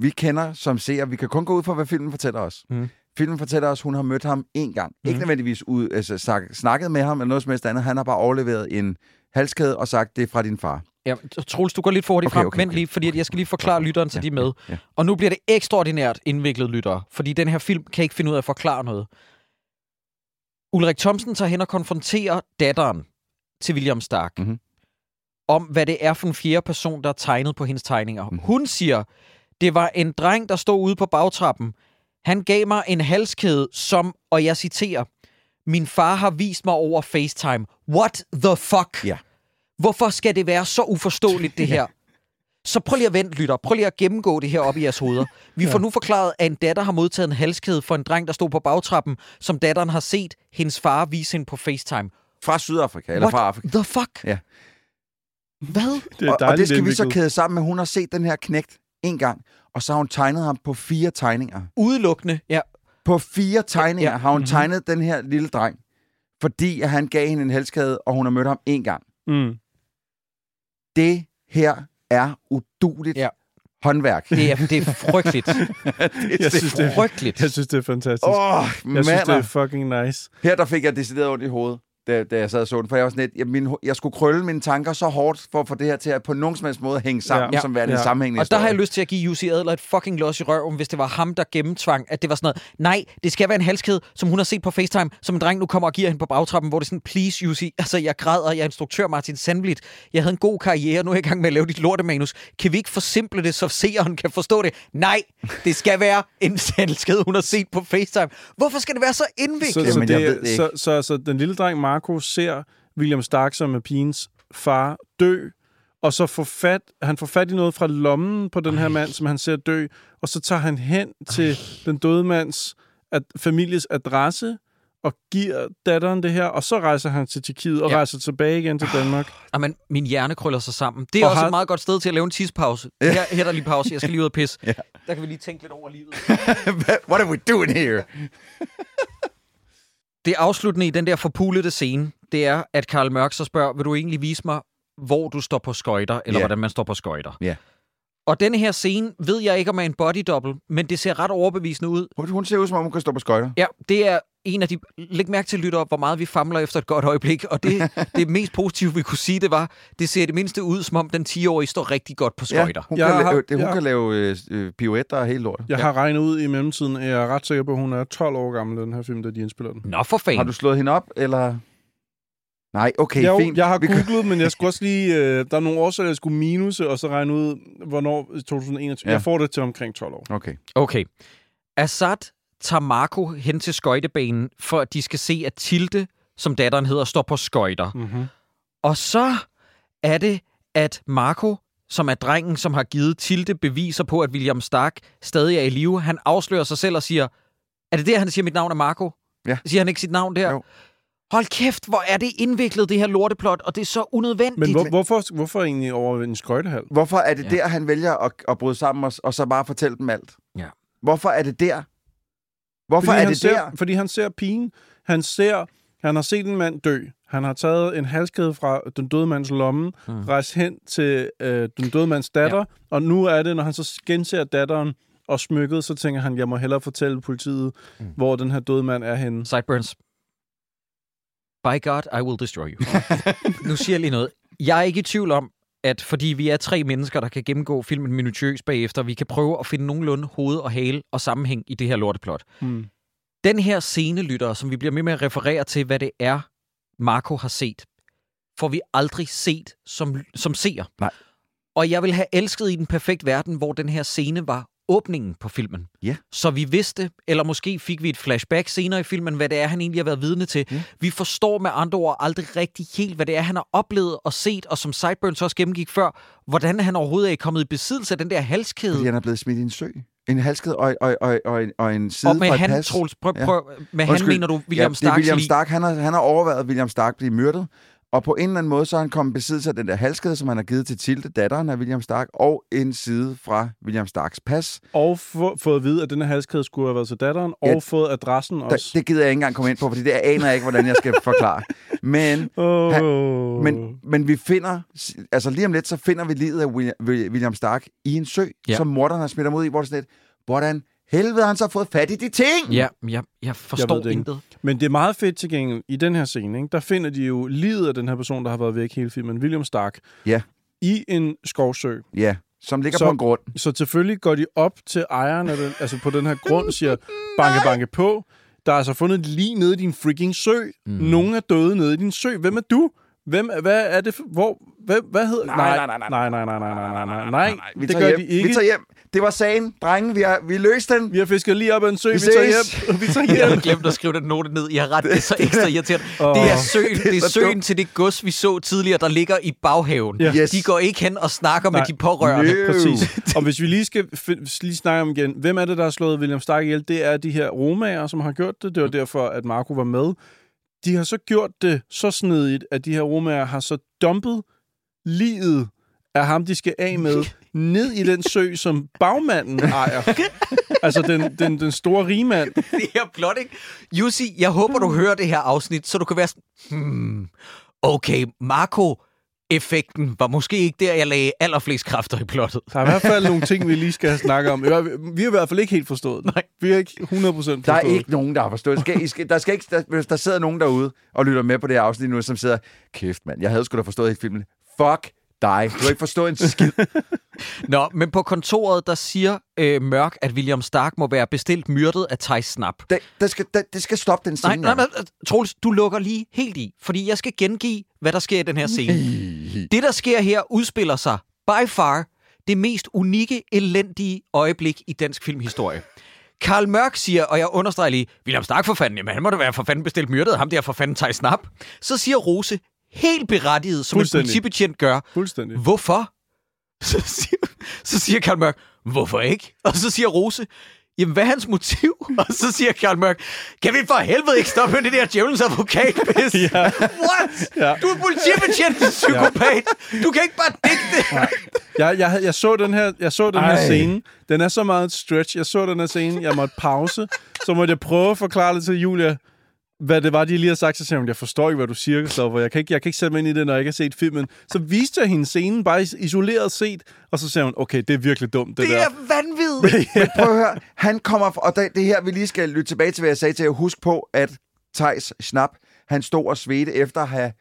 Vi kender som ser, vi kan kun gå ud fra, hvad filmen fortæller os. Mm. Filmen fortæller os, hun har mødt ham en gang. Mm. Ikke Mhm. nødvendigvis ud, altså, snak, snakket med ham eller noget som helst andet. Han har bare overleveret en halskæde og sagt, det er fra din far. Ja, Troels, du går lidt for hurtigt Okay, frem. okay, Vent okay. lige, fordi at jeg skal lige forklare lytteren, så Ja, de er med. Ja. Og nu bliver det ekstraordinært indviklet lyttere, fordi den her film kan ikke finde ud af at forklare noget. Ulrik Thomsen tager hen og konfronterer datteren til William Stark Mhm. om, hvad det er for en fjerde person, der er tegnet på hendes tegninger. Mhm. Hun siger, det var en dreng, der stod ude på bagtrappen. Han gav mig en halskæde, som, og jeg citerer, min far har vist mig over FaceTime. What the fuck? Ja. Hvorfor skal det være så uforståeligt, det [LAUGHS] her? Så prøv lige at vente, lytter. Prøv lige at gennemgå det her op i jeres hoveder. Vi får nu forklaret, at en datter har modtaget en halskæde for en dreng, der stod på bagtrappen, som datteren har set hendes far vise hende på FaceTime. Fra Sydafrika, eller What fra Afrika. the fuck? Ja. Hvad? Det er Og, og det skal vi så kæde sammen med, hun har set den her knægt en gang, og så har hun tegnet ham på fire tegninger. Udelukkende. Ja. På fire tegninger Ja, har hun mhm. tegnet den her lille dreng, fordi at han gav hende en halskæde, og hun har mødt ham en gang. Mm. Det her er uduligt Ja. håndværk. Det er, det er frygteligt. [LAUGHS] Jeg synes, det er, frygteligt. jeg synes, det er fantastisk. Åh, oh, jeg synes, det er fucking nice. Her der fik jeg decideret ondt i hovedet, da, da jeg sad og så den, for jeg var sådan lidt, jeg, min, jeg skulle krølle mine tanker så hårdt for at få det her til at på nogen som helst måde hænge sammen, Ja. som værende Ja. en sammenhængende Og der har jeg historie. lyst til at give Jussi Adler et fucking los i røven, hvis det var ham, der gennemtvang, at det var sådan noget, nej, det skal være en halskæde, som hun har set på FaceTime, som en dreng nu kommer og giver hende på bagtrappen, hvor det er sådan, please Jussi, [LAUGHS] altså jeg græder, jeg er instruktør Martin Sandblit, jeg havde en god karriere, nu er jeg i gang med at lave dit lortemanus, kan vi ikke forsimple det, så seeren kan forstå det? Nej, det skal være en [LAUGHS] halskæde, hun har set på FaceTime. Hvorfor skal det være så indviklet? Så, så, Jamen, jeg ved det, det så, så, så den lille dreng Marco ser William Stark, som er pigens far, dø, og så får fat, han får fat i noget fra lommen på den her mand, som han ser dø, og så tager han hen til den døde mands at, families adresse, og giver datteren det her, og så rejser han til Tjekkiet og Ja. ja. rejser tilbage igen til Danmark. Jamen, min hjerne krøller sig sammen. Det er Og også har- et meget godt sted til at lave en tidspause. Her, her er der lige pause. Jeg skal lige ud og pisse. Ja. Der kan vi lige tænke lidt over livet. [LAUGHS] What are we doing here? [LAUGHS] Det afsluttende i den der forpulede scene, det er, at Karl Mørk så spørger, vil du egentlig vise mig, hvor du står på skøjter, eller Ja. hvordan man står på skøjter? Ja. Og denne her scene ved jeg ikke, om er en body double, men det ser ret overbevisende ud. Hun, hun ser ud, som om hun kan stå på skøjter. Ja, det er en af de... Læg mærke til, lytter, hvor meget vi famler efter et godt øjeblik. Og det, [LAUGHS] det mest positive, vi kunne sige, det var, det ser det mindste ud, som om den 10-årige står rigtig godt på skøjter. hun, Jeg kan, har- lave, det, hun jeg- kan lave øh, øh, pirouetter og hele lort. Jeg har regnet ud i mellemtiden, at jeg er ret sikker på, at hun er 12 år gammel, den her film, da de indspiller den. Nå, for fanden. Har du slået hende op, eller... Nej, okay, jeg, fint. jeg har googlet, men jeg skulle [LAUGHS] også lige... Øh, der er nogle årsager, jeg skulle minuse, og så regne ud, hvornår 2021. Ja. Ja. Jeg får det til omkring 12 år. Okay. Okay. Assad tager Marco hen til skøjtebanen, for at de skal se, at Tilde, som datteren hedder, står på skøjter. Mm-hmm. Og så er det, at Marco, som er drengen, som har givet Tilde beviser på, at William Stark stadig er i live, han afslører sig selv og siger, er det der, han siger, mit navn er Marco? Ja. Siger han ikke sit navn der? Jo. Hold kæft, hvor er det indviklet, det her lorteplot, og det er så unødvendigt. Men hvor, hvorfor, hvorfor egentlig over en skøjtehal? Hvorfor er det Ja. der, han vælger at, at bryde sammen og, og så bare fortælle dem alt? Ja. Hvorfor er det der? Hvorfor fordi er han det ser, der? Fordi han ser pigen. Han ser, han har set en mand dø. Han har taget en halskæde fra den døde mands lomme, Mm. rejst hen til øh, den døde mands datter, ja. og nu er det, når han så genser datteren og smykket, så tænker han, jeg må hellere fortælle politiet, mm. hvor den her døde mand er henne. Sideburns. By God, I will destroy you. [LAUGHS] nu siger jeg lige noget. Jeg er ikke i tvivl om, at fordi vi er tre mennesker, der kan gennemgå filmen minutiøst bagefter, vi kan prøve at finde nogenlunde hoved og hale og sammenhæng i det her lorteplot. Mm. Den her scene, lytter, som vi bliver med med at referere til, hvad det er, Marco har set, får vi aldrig set som, som seer. Nej. Og jeg vil have elsket i den perfekte verden, hvor den her scene var åbningen på filmen. Ja. Så vi vidste, eller måske fik vi et flashback senere i filmen, hvad det er, han egentlig har været vidne til. Ja. Vi forstår med andre ord aldrig rigtig helt, hvad det er, han har oplevet og set, og som Sideburns også gennemgik før, hvordan han overhovedet er kommet i besiddelse af den der halskæde. Fordi han er blevet smidt i en sø. En halskede og, og, og, og, en, og en side og med fra han. Troels, prøv, Ja. prøv, med han Undskyld. mener du William ja, det er Starks William? Stark. Han har, han har overvejet, William Stark bliver myrdet. Og på en eller anden måde, så er han kommet besiddelse af den der halskede, som han har givet til Tilde, datteren af William Stark, og en side fra William Starks pas. Og få, fået at vide, at den her halskæde skulle have været til datteren, og Ja. fået adressen Da, også. det gider jeg ikke engang komme ind på, fordi det aner jeg ikke, hvordan jeg skal [LAUGHS] forklare. Men, Oh. men, men vi finder, altså lige om lidt, så finder vi livet af William, William Stark i en sø, Ja. som morderen har smidt ham ud i, hvor det sådan lidt, hvordan helvede har han så fået fat i de ting? Ja, jeg, jeg forstår ved det ikke. intet. Men det er meget fedt til gengæld i den her scene. Ikke? Der finder de jo livet af den her person, der har været væk hele filmen, William Stark, Ja. i en skovsø. Ja, som ligger Så- på en grund. Så selvfølgelig går de op til ejeren af den, altså på den her grund, og siger, banke, banke på. Der er altså fundet et lig nede i din freaking sø. Mm. Nogen er døde nede i din sø. Hvem er du? Hvem, hvad er det for, hvor, hvad, hvad hedder... Nej, nej, nej, nej, nej, nej, nej, nej, nej, nej, nej, Vi det tager gør hjem. de ikke. Vi tager hjem. Det var sagen. Drenge, vi har, vi løste den. Vi har fisket lige op ad en sø, vi, Vi tager hjem. [LAUGHS] Vi tager Jeg hjem. havde glemt at skrive den note ned. Jeg har ret, det er så [LAUGHS] ekstra irriterende. [LAUGHS] Åh. Det er søen, det er så søen dumt. til det gods, vi så tidligere, der ligger i baghaven. Ja. Yes. De går ikke hen og snakker med Nej. de pårørende. No. Præcis. Og hvis vi lige skal f- lige snakke om igen, hvem er det, der har slået William Stark ihjel? Det er de her romager, som har gjort det. Det var derfor, at Marco var med. De har så gjort det så snedigt, at de her romager har så dumpet livet af ham, de skal af med, ned i den sø, som bagmanden ejer. [LAUGHS] Altså den, den, den store rigmand. det her plot, ikke? Jussi, jeg håber, du hører det her afsnit, så du kan være sådan, hmm, okay, Marco, effekten var måske ikke der, jeg lagde allerflest kræfter i plottet. Der er i hvert fald nogle ting, vi lige skal have snakket om. Vi har i hvert fald ikke helt forstået det. Nej. Vi har ikke 100% forstået Der er ikke nogen, der har forstået. Skal, I skal, der, skal ikke, der, hvis der sidder nogen derude og lytter med på det her afsnit nu, som sidder, kæft mand, jeg havde sgu da forstået hele filmen. Fuck dig. Du har ikke forstået en skid. [LAUGHS] Nå, men på kontoret, der siger øh, Mørk, at William Stark må være bestilt myrdet af Thijs Snap. Det, det, skal, det, det skal stoppe den Nej, scene. nej, nej, Troels, du lukker lige helt i, fordi jeg skal gengive, hvad der sker i den her scene. Det, der sker her, udspiller sig by far det mest unikke, elendige øjeblik i dansk filmhistorie. Karl Mørk siger, og jeg understreger lige, William Stark for fanden, jamen han må da være for fanden bestilt myrdet, ham der for fanden tager snap. Så siger Rose, helt berettiget, som en politibetjent gør. Fuldstændig. Hvorfor? [LAUGHS] Så siger, så siger Karl Mørk, hvorfor ikke? Og så siger Rose, jamen hvad er hans motiv? [LAUGHS] Og så siger Karl Mørk, kan vi for helvede ikke stoppe med det der djævelens advokat [LAUGHS] Ja. What? Ja. Du er politibetjent, psykopat. Du kan ikke bare digte. Jeg, jeg, jeg så den her, jeg så den her Ej. scene. Den er så meget et stretch. Jeg så den her scene. Jeg måtte pause. Så måtte jeg prøve at forklare det til Julia, hvad det var, de lige har sagt. Så siger hun, jeg forstår ikke, hvad du siger, Christoffer. Jeg kan ikke, jeg kan ikke sætte mig ind i det, når jeg ikke har set filmen. Så viste jeg hende scenen, bare is- isoleret set. Og så sagde hun, okay, det er virkelig dumt, det, Det der. er vanvittigt. [LAUGHS] Men prøv at høre, han kommer... fra- Og det, det her, vi lige skal lytte tilbage til, hvad jeg sagde til jer. Husk på, at Tejs Snap, han stod og svedte efter at have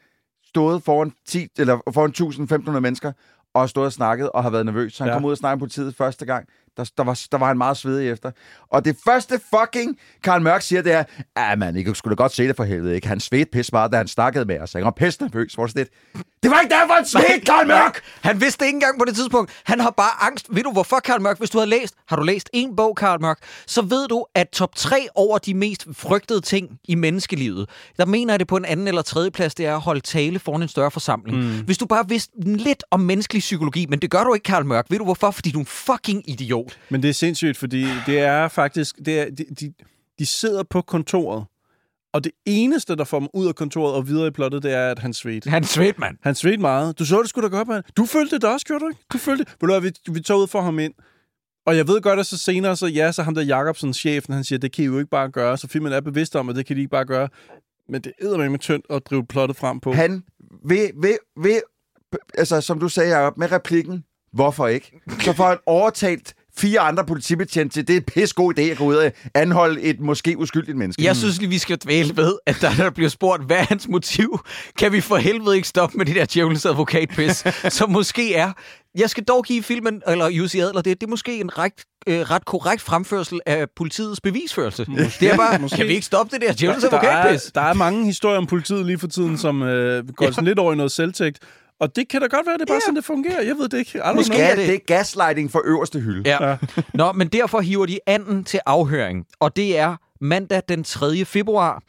stået foran, 10, eller foran 1.500 mennesker, og stået og snakket og har været nervøs. Så han Ja. ja. kom ud og snakkede med politiet første gang. Der, der, var, der var han meget svedig efter. Og det første fucking Karl Mørk siger, det er, ah man, I kunne sgu da godt se det for helvede, ikke? Han svedte pisse meget, da han snakkede med os. Han var pisse nervøs. Hvor det det var ikke derfor, han svedte, Karl Mørk! Han vidste det ikke engang på det tidspunkt. Han har bare angst. Ved du hvorfor, Karl Mørk? Hvis du har læst, har du læst en bog, Karl Mørk, så ved du, at top 3 over de mest frygtede ting i menneskelivet, der mener jeg det på en anden eller tredje plads, det er at holde tale foran en større forsamling. Mm. Hvis du bare vidste lidt om menneskelig psykologi, men det gør du ikke, Karl Mørk. Ved du hvorfor? Fordi du er en fucking idiot. Men det er sindssygt, fordi det er faktisk... Det er, de, de, de sidder på kontoret, og det eneste, der får dem ud af kontoret og videre i plottet, det er, at han svedte. Han svedt, mand. Han svedte meget. Du så det skulle da godt, mand. Du følte det også, gjorde du ikke? Du følte det. Ved du vi, vi tog ud for ham ind. Og jeg ved godt, at så senere, så ja, så ham der Jacobsen, chefen, han siger, det kan I jo ikke bare gøre. Så filmen er bevidst om, at det kan de ikke bare gøre. Men det er med tyndt at drive plottet frem på. Han vil, vil, vil, altså som du sagde, Jacob, med replikken, hvorfor ikke? Så får han overtalt fire andre politibetjente til, det er en pisse god idé at gå ud og anholde et måske uskyldigt menneske. Jeg synes lige, vi skal dvæle ved, at der, der bliver spurgt, hvad er hans motiv? Kan vi for helvede ikke stoppe med det der djævelens advokatpis, [LAUGHS] som måske er... Jeg skal dog give filmen, eller Jussi Adler, det, det er måske en ret, øh, ret korrekt fremførsel af politiets bevisførelse. Det er bare, Måske. kan vi ikke stoppe det der djævelens der, er, advokatpis? der er mange historier om politiet lige for tiden, som øh, går sådan lidt over i noget selvtægt. Og det kan da godt være, det er bare Ja. sådan, det fungerer. Jeg ved det ikke. I don't Måske know. er Ja, det- det er gaslighting for øverste hylde. Ja. Nå, men derfor hiver de anden til afhøring, og det er mandag den 3. februar.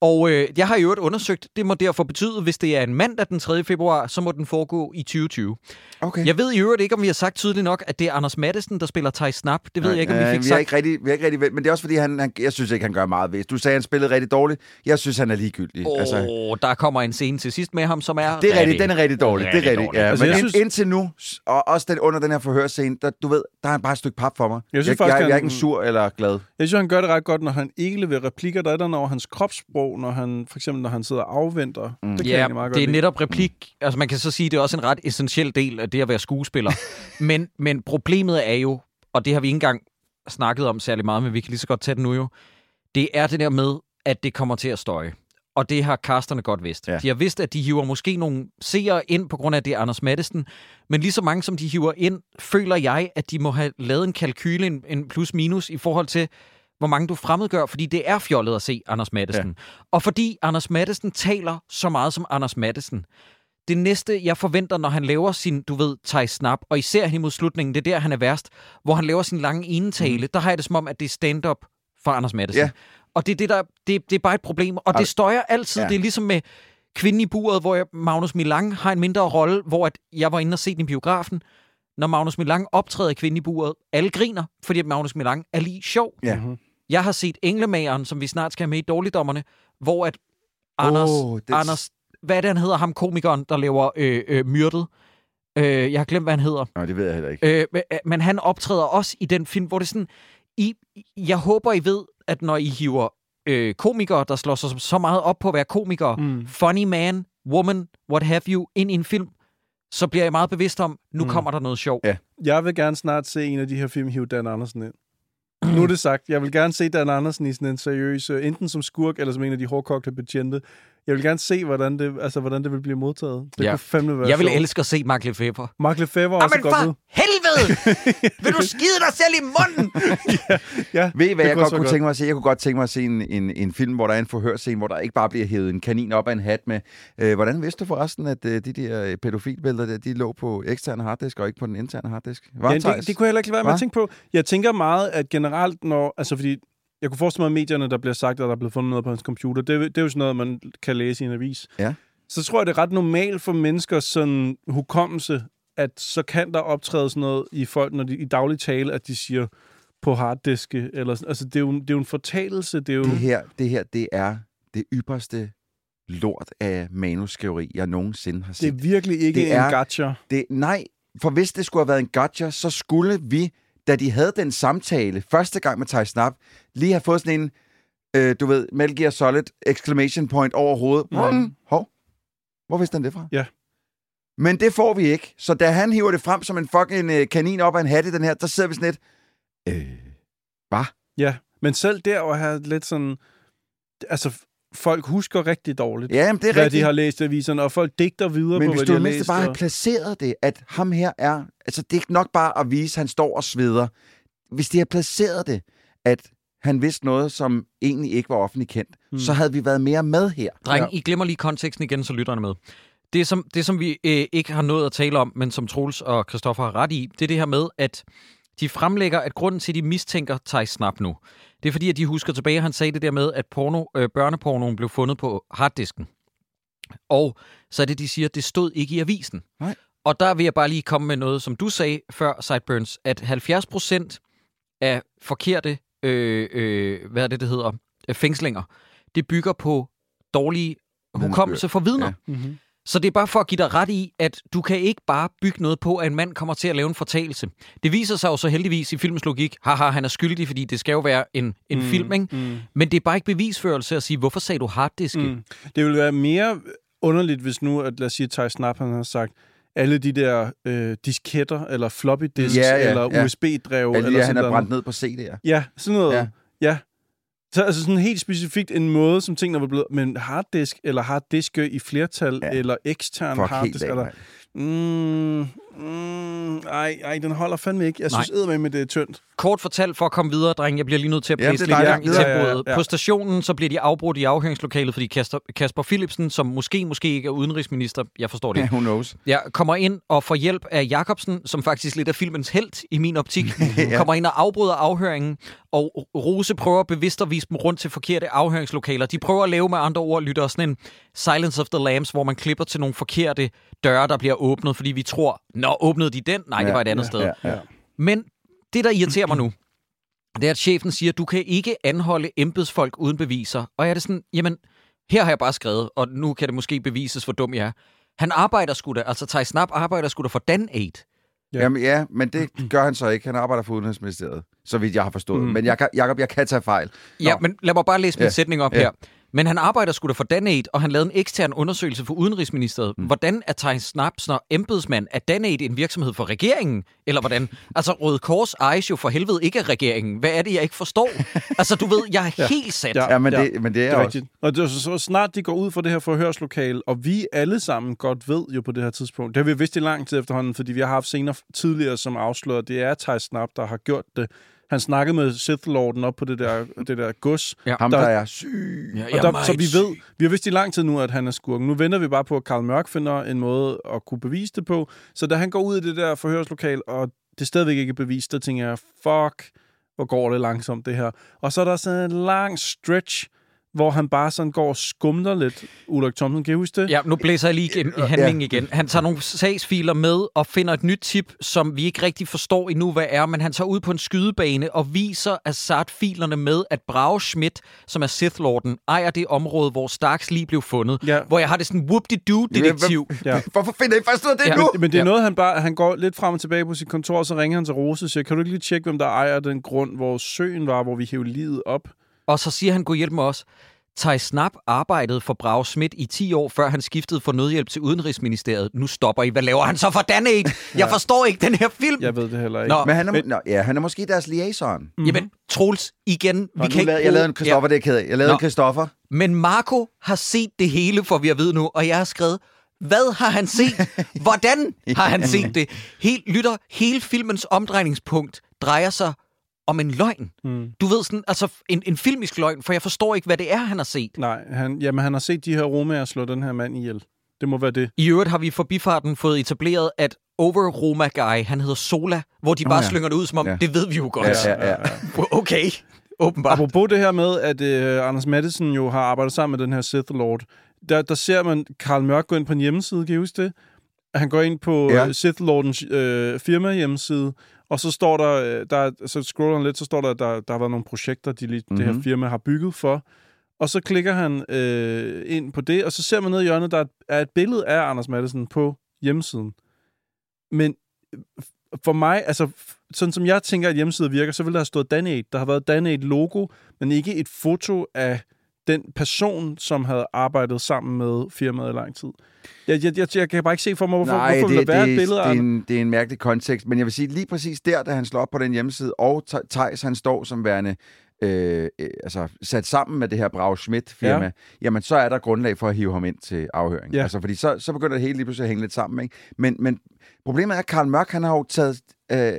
Og øh, jeg har i øvrigt undersøgt, det må derfor betyde, hvis det er en mandag den 3. februar, så må den foregå i 2020. Okay. Jeg ved i øvrigt ikke, om vi har sagt tydeligt nok, at det er Anders Mattesen, der spiller Thijs Snap. Det ved jeg ikke, om vi Øh, fik vi er sagt. ikke rigtig, vi er ikke rigtig vel, men det er også fordi, han, han, jeg synes ikke, han gør meget ved. Du sagde, han spillede rigtig dårligt. Jeg synes, han er ligegyldig. Åh, altså, oh, der kommer en scene til sidst med ham, som er det er rigtigt, den er rigtig dårlig. det er rigtig rigtigt. dårlig. Ja, Altså, men jeg ind, synes- indtil nu, og også den, under den her forhørscene, der, du ved, der er han bare et stykke pap for mig. Jeg synes jeg, faktisk, jeg, jeg er han- ikke sur eller glad. Jeg synes, han gør det ret godt, når han ikke leverer replikker. Der er der over hans kropssprog, når han, for eksempel når han sidder og afventer. Mm. Det kan jeg Ja, egentlig meget godt det er lide. netop replik. Altså, man kan så sige, at det er også en ret essentiel del af det at være skuespiller. [LAUGHS] men, men problemet er jo, og det har vi ikke engang snakket om særlig meget, men vi kan lige så godt tage det nu jo, det er det der med, at det kommer til at støje. Og det har casterne godt vidst. Ja. De har vidst, at de hiver måske nogle seere ind på grund af, det er Anders Mattesen. Men lige så mange, som de hiver ind, føler jeg, at de må have lavet en kalkyle, en, en plus-minus, i forhold til, hvor mange du fremmedgør, fordi det er fjollet at se Anders Mattesen. Ja. Og fordi Anders Mattesen taler så meget som Anders Mattesen. Det næste, jeg forventer, når han laver sin, du ved, Thijs Snap, og især hen mod slutningen, det er der, han er værst, hvor han laver sin lange enetale, mm. der har jeg det som om, at det er stand-up for Anders Mattesen. Ja. Og det er, det, der, det, det er bare et problem, og det støjer altid. Ja. Det er ligesom med Kvinden i buret, hvor jeg, Magnus Milang har en mindre rolle, hvor at jeg var inde og se den i biografen. Når Magnus Milang optræder i Kvinden i buret, alle griner, fordi Magnus Milang er lige sjov. Ja. Mhm. Jeg har set Englemageren, som vi snart skal have med i Dårligdommerne, hvor at Anders, oh, Anders hvad er det, han hedder, ham komikeren, der laver øh, øh, myrdet? Øh, jeg har glemt, hvad han hedder. Nå, det ved jeg heller ikke. Øh, men- øh, men han optræder også i den film, hvor det er sådan... I, jeg håber, I ved, at når I hiver øh, komikere, der slår sig så meget op på at være komikere, mm. funny man, woman, what have you, ind i en film, så bliver jeg meget bevidst om, nu mm. kommer der noget sjov. Ja. Jeg vil gerne snart se en af de her film hive Dan Andersen ind. [CLEARS THROAT] Nu er det sagt. Jeg vil gerne se Dan Andersen i sådan en seriøs, øh, enten som skurk eller som en af de hårdkogte betjente. Jeg vil gerne se, hvordan det, altså, hvordan det vil blive modtaget. Det Ja. kunne fandme være Jeg vil sjovt. elske at se Mark Lefebvre. Mark Lefebvre er også godt for ud. helvede! vil du skide dig selv i munden? [LAUGHS] Ja, Ved I, hvad jeg kunne godt kunne tænke mig at se? Jeg kunne godt tænke mig at se en, en, en film, hvor der er en forhørscene, hvor der ikke bare bliver hævet en kanin op af en hat med. Øh, hvordan vidste du forresten, at øh, de der øh, pædofilbilleder, der, de lå på eksterne harddisk og ikke på den interne harddisk? Var Ja, det, det, det kunne jeg heller ikke lade være med at tænke på. Jeg tænker meget, at generelt, når... Altså, fordi jeg kunne forestille mig, at medierne, der bliver sagt, at der er blevet fundet noget på hans computer, det, det er jo sådan noget, man kan læse i en avis. Ja. så tror jeg, det er ret normalt for menneskers sådan, hukommelse, at så kan der optræde sådan noget i folk, når de i daglig tale, at de siger på harddiske. Eller, sådan. altså, det er, jo, det er jo en fortalelse. Det er jo... Det her, det her, det er det ypperste lort af manuskriveri, jeg nogensinde har Det set. er virkelig ikke Det det er... en gacha. Det, nej, for hvis det skulle have været en gotcha, så skulle vi, da de havde den samtale første gang med Thij Snap, lige have fået sådan en, øh, du ved, Metal Gear Solid exclamation point over hovedet. Mm. Mm. Hov, hvor vidste han det fra? Ja. Men det får vi ikke. Så da han hiver det frem som en fucking øh, kanin op af en hat i den her, der sidder vi sådan lidt, øh, hvad? Ja, men selv der var jeg lidt sådan... Altså, folk husker rigtig dårligt, Ja, men det er hvad rigtigt. de har læst i aviserne, og folk digter videre Men på, hvis hvad du de har læst. bare og... havde placeret det, at ham her er... Altså, det er ikke nok bare at vise, at han står og sveder. Hvis de har placeret det, at han vidste noget, som egentlig ikke var offentligt kendt, Hmm. mm. så havde vi været mere med her. Dreng, ja. I glemmer lige konteksten igen, så lytterne med. Det som, det, som vi øh, ikke har nået at tale om, men som Troels og Christoffer har ret i, det er det her med, at de fremlægger, at grunden til, at de mistænker Thijs Snap nu, det er fordi, at de husker tilbage, at han sagde det der med, at porno, øh, børnepornoen blev fundet på harddisken. Og så er det, de siger, at det stod ikke i avisen. Nej. Og der vil jeg bare lige komme med noget, som du sagde før, Sideburns, at 70 procent af forkerte, øh, øh, hvad er det, det hedder, fængslinger, det bygger på dårlig hukommelse for vidner. Ja. Mm-hmm. Så det er bare for at give dig ret i, at du kan ikke bare bygge noget på, at en mand kommer til at lave en fortalelse. Det viser sig jo så heldigvis i filmens logik, haha, han er skyldig, fordi det skal jo være en, en mm, film, ikke? Mm. Men det er bare ikke bevisførelse at sige, hvorfor sagde du harddisk? Mm. Det ville være mere underligt, hvis nu, at lad os sige, Thij Snap, han har sagt, alle de der øh, disketter, eller floppy disks, Ja, ja, eller ja. USB-drev, Alle de eller der, han sådan er noget. brændt ned på CD'er. Ja, sådan noget. Ja. Ja. Så altså sådan helt specifikt en måde, som tingene var blevet... Men harddisk, eller harddiske i flertal, Ja. eller ekstern Fuck harddisk, eller... Mm, mm, ej, ej, den holder fandme ikke. Jeg synes med med det er tyndt. Kort fortalt, for at komme videre, dreng, jeg bliver lige nødt til at er lidt gang i tempoet. Ja, ja, ja. På stationen, så bliver de afbrudt i afhøringslokalet, fordi Kasper, Kasper Philipsen, som måske, måske ikke er udenrigsminister, jeg forstår det Ja, who knows? Ja, kommer ind og får hjælp af Jakobsen, som faktisk lidt er filmens held i min optik. [LAUGHS] ja. Kommer ind og afbryder afhøringen, og Rose prøver bevidst at vise dem rundt til forkerte afhøringslokaler. De prøver at lave med andre ord, lytter sådan en Silence of the Lambs, hvor man klipper til nogle forkerte døre, der bliver åbnet, fordi vi tror, nå, åbnede de den? Nej, det Ja, var et andet ja, sted. Ja, ja. Men det, der irriterer mig nu, det er, at chefen siger, du kan ikke anholde embedsfolk uden beviser. Og jeg er det sådan, jamen, her har jeg bare skrevet, og nu kan det måske bevises, hvor dum jeg er. Han arbejder sgu da, altså Thij Snap arbejder sgu da for Dan 8. Ja. Jamen, ja, men det gør han så ikke. Han arbejder for Udenrigsministeriet, så vidt jeg har forstået. Mm. Men jeg, kan- Jacob, jeg kan tage fejl. Ja, Nå. men lad mig bare læse min Ja. sætning op Ja. her. Men han arbejder sgu da for Danate, og han lavede en ekstern undersøgelse for Udenrigsministeriet. Mm. Hvordan er Thijs Snapsner embedsmand? Er Danate en virksomhed for regeringen? Eller hvordan? Altså, Røde Kors ejes jo for helvede ikke af regeringen. Hvad er det, jeg ikke forstår? altså, du ved, jeg er [LAUGHS] Ja. helt sat. Ja. Ja, men, det, men det er, Det er også... rigtigt. Og det er så, så snart de går ud fra det her forhørslokale, og vi alle sammen godt ved jo på det her tidspunkt, det har vi vidst i lang tid efterhånden, fordi vi har haft scener tidligere, som afslører, at det er Thij Snap, der har gjort det. Han snakkede med Sith Lorden op på det der, det der gods. Ja. Ham, Der- der, er syg. Ja, Og der, så vi ved, vi har vidst i lang tid nu, at han er skurken. Nu venter vi bare på, at Karl Mørk finder en måde at kunne bevise det på. Så da han går ud i det der forhørslokal, og det er stadigvæk ikke bevist, der tænker jeg, fuck, hvor går det langsomt det her. Og så er der sådan en lang stretch, hvor han bare sådan går og skumler lidt. Ulrik Thomsen, kan I huske det? Ja, nu blæser jeg lige i handlingen igen. Han tager nogle sagsfiler med og finder et nyt tip, som vi ikke rigtig forstår endnu, hvad er, men han tager ud på en skydebane og viser Assad-filerne med, at Brage Schmidt, som er Sith-lorden, ejer det område, hvor Starks lige blev fundet. Ja. Hvor jeg har det sådan whoop-de-doo-detektiv. Ja. Hvorfor finder I først ud af det Ja, nu? Men det er Ja. noget, han bare... Han går lidt frem og tilbage på sit kontor, og så ringer han til Rose og siger, kan du ikke lige tjekke, hvem der ejer den grund, hvor søen var, hvor vi hævde livet op? Og så siger han, gå hjælp med os. Thij Snap arbejdede for Brage Schmidt i 10 år, før han skiftede for nødhjælp til Udenrigsministeriet. Nu stopper I. Hvad laver han så for Danate? [LAUGHS] Jeg forstår ikke den her film. Jeg ved det heller ikke. Nå, Men han er, Men- nå, ja, han er måske deres liaison. Mhm. Jamen, Troels, igen. Vi Og kan nu lavede, jeg lavede en Christoffer, det er jeg ked af. Jeg lavede Nå. en Christoffer. Men Marco har set det hele, for vi at vide nu, og jeg har skrevet, hvad har han set? Hvordan [LAUGHS] har han set det? Helt, lytter, hele filmens omdrejningspunkt drejer sig om en løgn. Mm. Du ved sådan, altså en, en filmisk løgn, for jeg forstår ikke, hvad det er, han har set. Nej, han, jamen, han har set de her romager slå den her mand ihjel. Det må være det. I øvrigt har vi i forbifarten fået etableret, at Over Roma Guy, han hedder Sola, hvor de bare ja. slynger det ud, som om, Ja. det ved vi jo godt. Ja, ja, ja. Okay, åbenbart. Apropos det her med, at øh, Anders Madsen jo har arbejdet sammen med den her Sith Lord, der, der ser man Karl Mørk gå ind på en hjemmeside, kan I huske det? Han går ind på Ja. ja. Sith Lordens øh, firma hjemmeside, og så står der, øh, der så scroller han lidt, så står der, at der, der har været nogle projekter, de mm-hmm. det her Mhm. firma har bygget for. Og så klikker han øh, ind på det, og så ser man ned i hjørnet, der er et- billede af Anders Madsen på hjemmesiden. Men øh, for mig, altså sådan som jeg tænker, at hjemmesiden virker, så vil der have stået Danate. Der har været Danate logo, men ikke et foto af den person, som havde arbejdet sammen med firmaet i lang tid. Jeg, jeg, jeg, jeg kan bare ikke se for mig, hvorfor, Nej, hvorfor det, der være det, et billede det, er en, det er en mærkelig kontekst, men jeg vil sige, lige præcis der, da han slår op på den hjemmeside, og Thijs, han står som værende øh, øh, altså, sat sammen med det her Brau Schmidt-firma, ja. jamen så er der grundlag for at hive ham ind til afhøring. Ja. Altså, fordi så, så begynder det hele lige pludselig at hænge lidt sammen. Ikke? Men, men problemet er, at Karl Mørk, han har jo taget... Øh,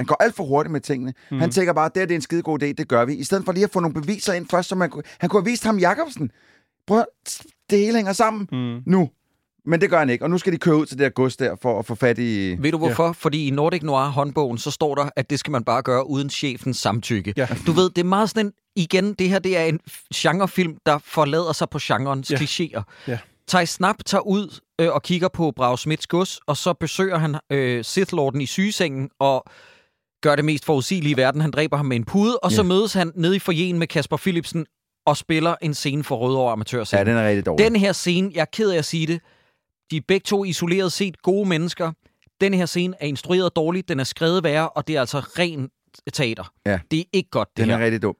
han går alt for hurtigt med tingene. Mm. Han tænker bare, det, her, det er en skide god idé, det gør vi. I stedet for lige at få nogle beviser ind først, som han, kunne- han kunne have vist ham Jacobsen. Prøv det hele hænger sammen Mm. nu. Men det gør han ikke, og nu skal de køre ud til det her gods der for at få fat i... Ved du hvorfor? Ja. Fordi i Nordic Noir håndbogen, så står der, at det skal man bare gøre uden chefens samtykke. Ja. Du ved, det er meget sådan en, igen, det her det er en genrefilm, der forlader sig på genrens Ja. klichéer. Ja. Thijs Snap tager ud øh, og kigger på Brag Smits gods, og så besøger han øh, Sith Lorden i sygesengen, og gør det mest forudsigelige i verden. Han dræber ham med en pude, og så Ja. mødes han nede i forjen med Kasper Philipsen og spiller en scene for Rødovre Amatørscene. Ja, den er rigtig dårlig. Den her scene, jeg er ked af at sige det, de er begge to isoleret set gode mennesker. Den her scene er instrueret dårligt, den er skrevet værre, og det er altså ren teater. Ja. Det er ikke godt, det Den her. er rigtig dum.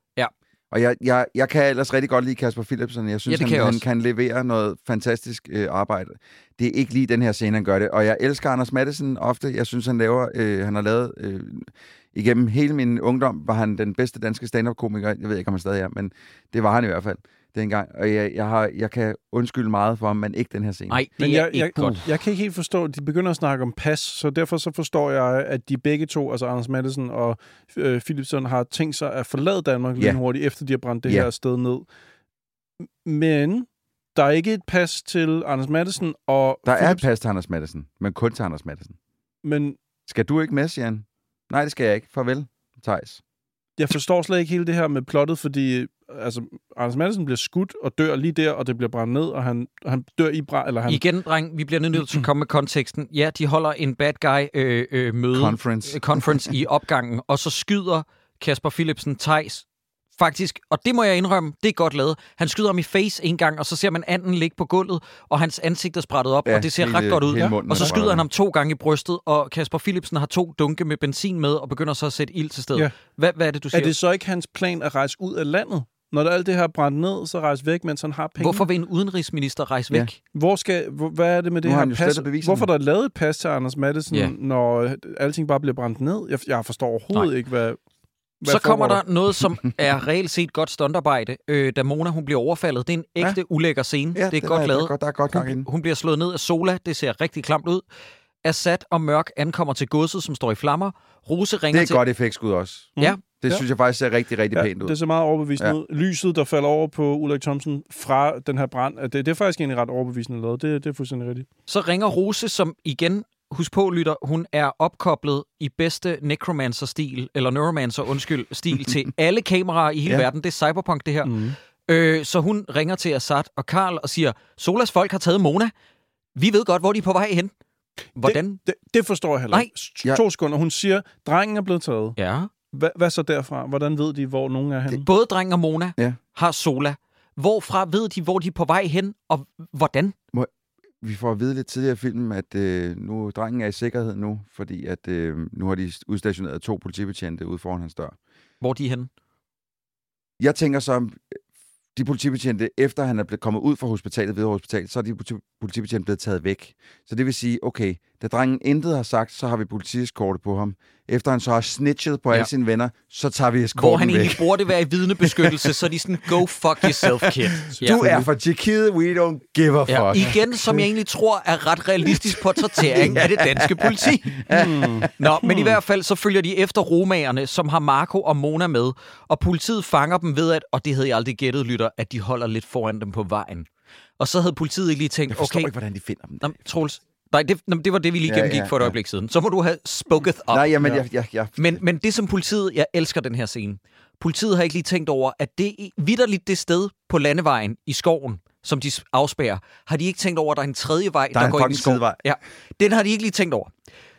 Og jeg, jeg, jeg kan ellers rigtig godt lide Kasper Philipsen. Jeg synes, Ja, det han, kan jeg han kan levere noget fantastisk øh, arbejde. Det er ikke lige den her scene, han gør det. Og jeg elsker Anders Madsen ofte. Jeg synes, han laver... Øh, han har lavet... Øh, igennem hele min ungdom var han den bedste danske stand-up-komiker. Jeg ved ikke, om han stadig er, men det var han i hvert fald dengang. Og jeg, jeg, har, jeg kan undskylde meget for ham, men ikke den her scene. Nej, det Men er jeg, ikke jeg, godt. jeg kan ikke helt forstå, de begynder at snakke om pas, så derfor så forstår jeg, at de begge to, altså Anders Madsen og øh, Philipsen, har tænkt sig at forlade Danmark Ja. hurtigt, efter de har brændt det Ja. her sted ned. Men der er ikke et pas til Anders Madsen, og Der er et Philips- pas til Anders Madsen, men kun til Anders Madsen. men Skal du ikke med, Jan? Nej, det skal jeg ikke. Farvel, Thijs. Jeg forstår slet ikke hele det her med plottet, fordi altså, Anders Madsen bliver skudt og dør lige der, og det bliver brændt ned, og han, han dør i brand, eller han... Igen, dreng, vi bliver nødt til at komme med konteksten. Ja, de holder en bad guy øh, øh, møde, Conference. øh, conference i opgangen, og så skyder Kasper Philipsen Tejs faktisk, og det må jeg indrømme, det er godt lavet. Han skyder ham i face en gang, og så ser man anden ligge på gulvet, og hans ansigt er sprættet op, Ja, og det ser hele- ret godt ud. munden Og så er skyder han ham to gange i brystet, og Kasper Philipsen har to dunke med benzin med, og begynder så at sætte ild til stedet. Ja. Hvad, hvad er det, du siger? Er det så ikke hans plan at rejse ud af landet? Når der alt det her er brændt ned, så rejse væk, mens han har penge. Hvorfor vil en udenrigsminister rejse Ja. væk? Hvor skal, hvor, hvad er det med det her pas? Hvorfor er der lavet et pas til Anders Madsen, Ja. når alting bare bliver brændt ned? Jeg, jeg forstår overhovedet Nej. ikke, hvad, hvad så kommer der noget, som [LAUGHS] er reelt set godt stuntarbejde. Øh, da Mona hun bliver overfaldet, det er en ægte ja. ulækker scene. Ja, det er godt er, lavet. Der er, godt- der er godt gang. Hun, hun bliver slået ned af Sola. Det ser rigtig klamt ud. Assad og Mørk ankommer til godset, som står i flammer. Rose ringer Det er et til... godt effektskud også. Ja, Det Ja. synes jeg faktisk ser rigtig, rigtig Ja, pænt ud. det ser meget overbevisende ja. ud. Lyset, der falder over på Ulrik Thomsen fra den her brand, det, det er faktisk egentlig ret overbevisende lavet. Det, det er fuldstændig rigtigt. så ringer Rose, som igen, husk på, lytter, hun er opkoblet i bedste Necromancer-stil, eller Neuromancer, undskyld, stil til [LAUGHS] alle kameraer i hele Ja. verden. Det er cyberpunk, det her. Mm. Øh, så hun ringer til Assad og Karl og siger, Solas folk har taget Mona. Vi ved godt, hvor de er på vej hen. Hvordan? Det, det, det forstår jeg heller ikke. Ja. To sekunder. Hun siger, drengen er blevet taget. Ja. Hva, hvad så derfra? Hvordan ved de, hvor nogen er henne? Både dreng og Mona Ja. har Sola. Hvorfra ved de, hvor de er på vej hen, og hvordan? Vi får at vide lidt tidligere i filmen, at øh, nu drengen er i sikkerhed nu, fordi at øh, nu har de udstationeret to politibetjente ude foran hans dør. Hvor de er henne? Jeg tænker så, de politibetjente, efter han er blevet kommet ud fra hospitalet, ved hospitalet, så er de politi- politibetjente blevet taget væk. Så det vil sige, okay, da drengen intet har sagt, så har vi politieskorte på ham. Efter han så har snitchet på ja. Ja. alle sine venner, så tager vi Hvor eskorten han væk. egentlig burde være i [LAUGHS] vidnebeskyttelse, så er de sådan, go fuck yourself, kid. [LAUGHS] Du er fra Tjekkiet, we don't give a fuck. Ja, igen, som jeg egentlig tror er ret realistisk portrættering af det danske politi. Hmm. [LAUGHS] Nå, men i hvert fald så følger de efter romagerne, som har Marco og Mona med, og politiet fanger dem ved at, og det havde jeg aldrig gættet, lytter, at de holder lidt foran dem på vejen. Og så havde politiet ikke lige tænkt, Jeg okay, ikke, hvordan de finder dem. Nå, Troels, nej, det, det var det, vi lige Ja, gennemgik ja, for et ja. øjeblik siden. Så må du have spoket op. Nej, jamen, Ja. jeg, jeg, jeg, Men, men det som politiet, jeg elsker den her scene. Politiet har ikke lige tænkt over, at det er vidderligt det sted på landevejen i skoven, som de afspærrer, har de ikke tænkt over, at der er en tredje vej, Der er en går ind i skoven. sidevej. Ja, den har de ikke lige tænkt over.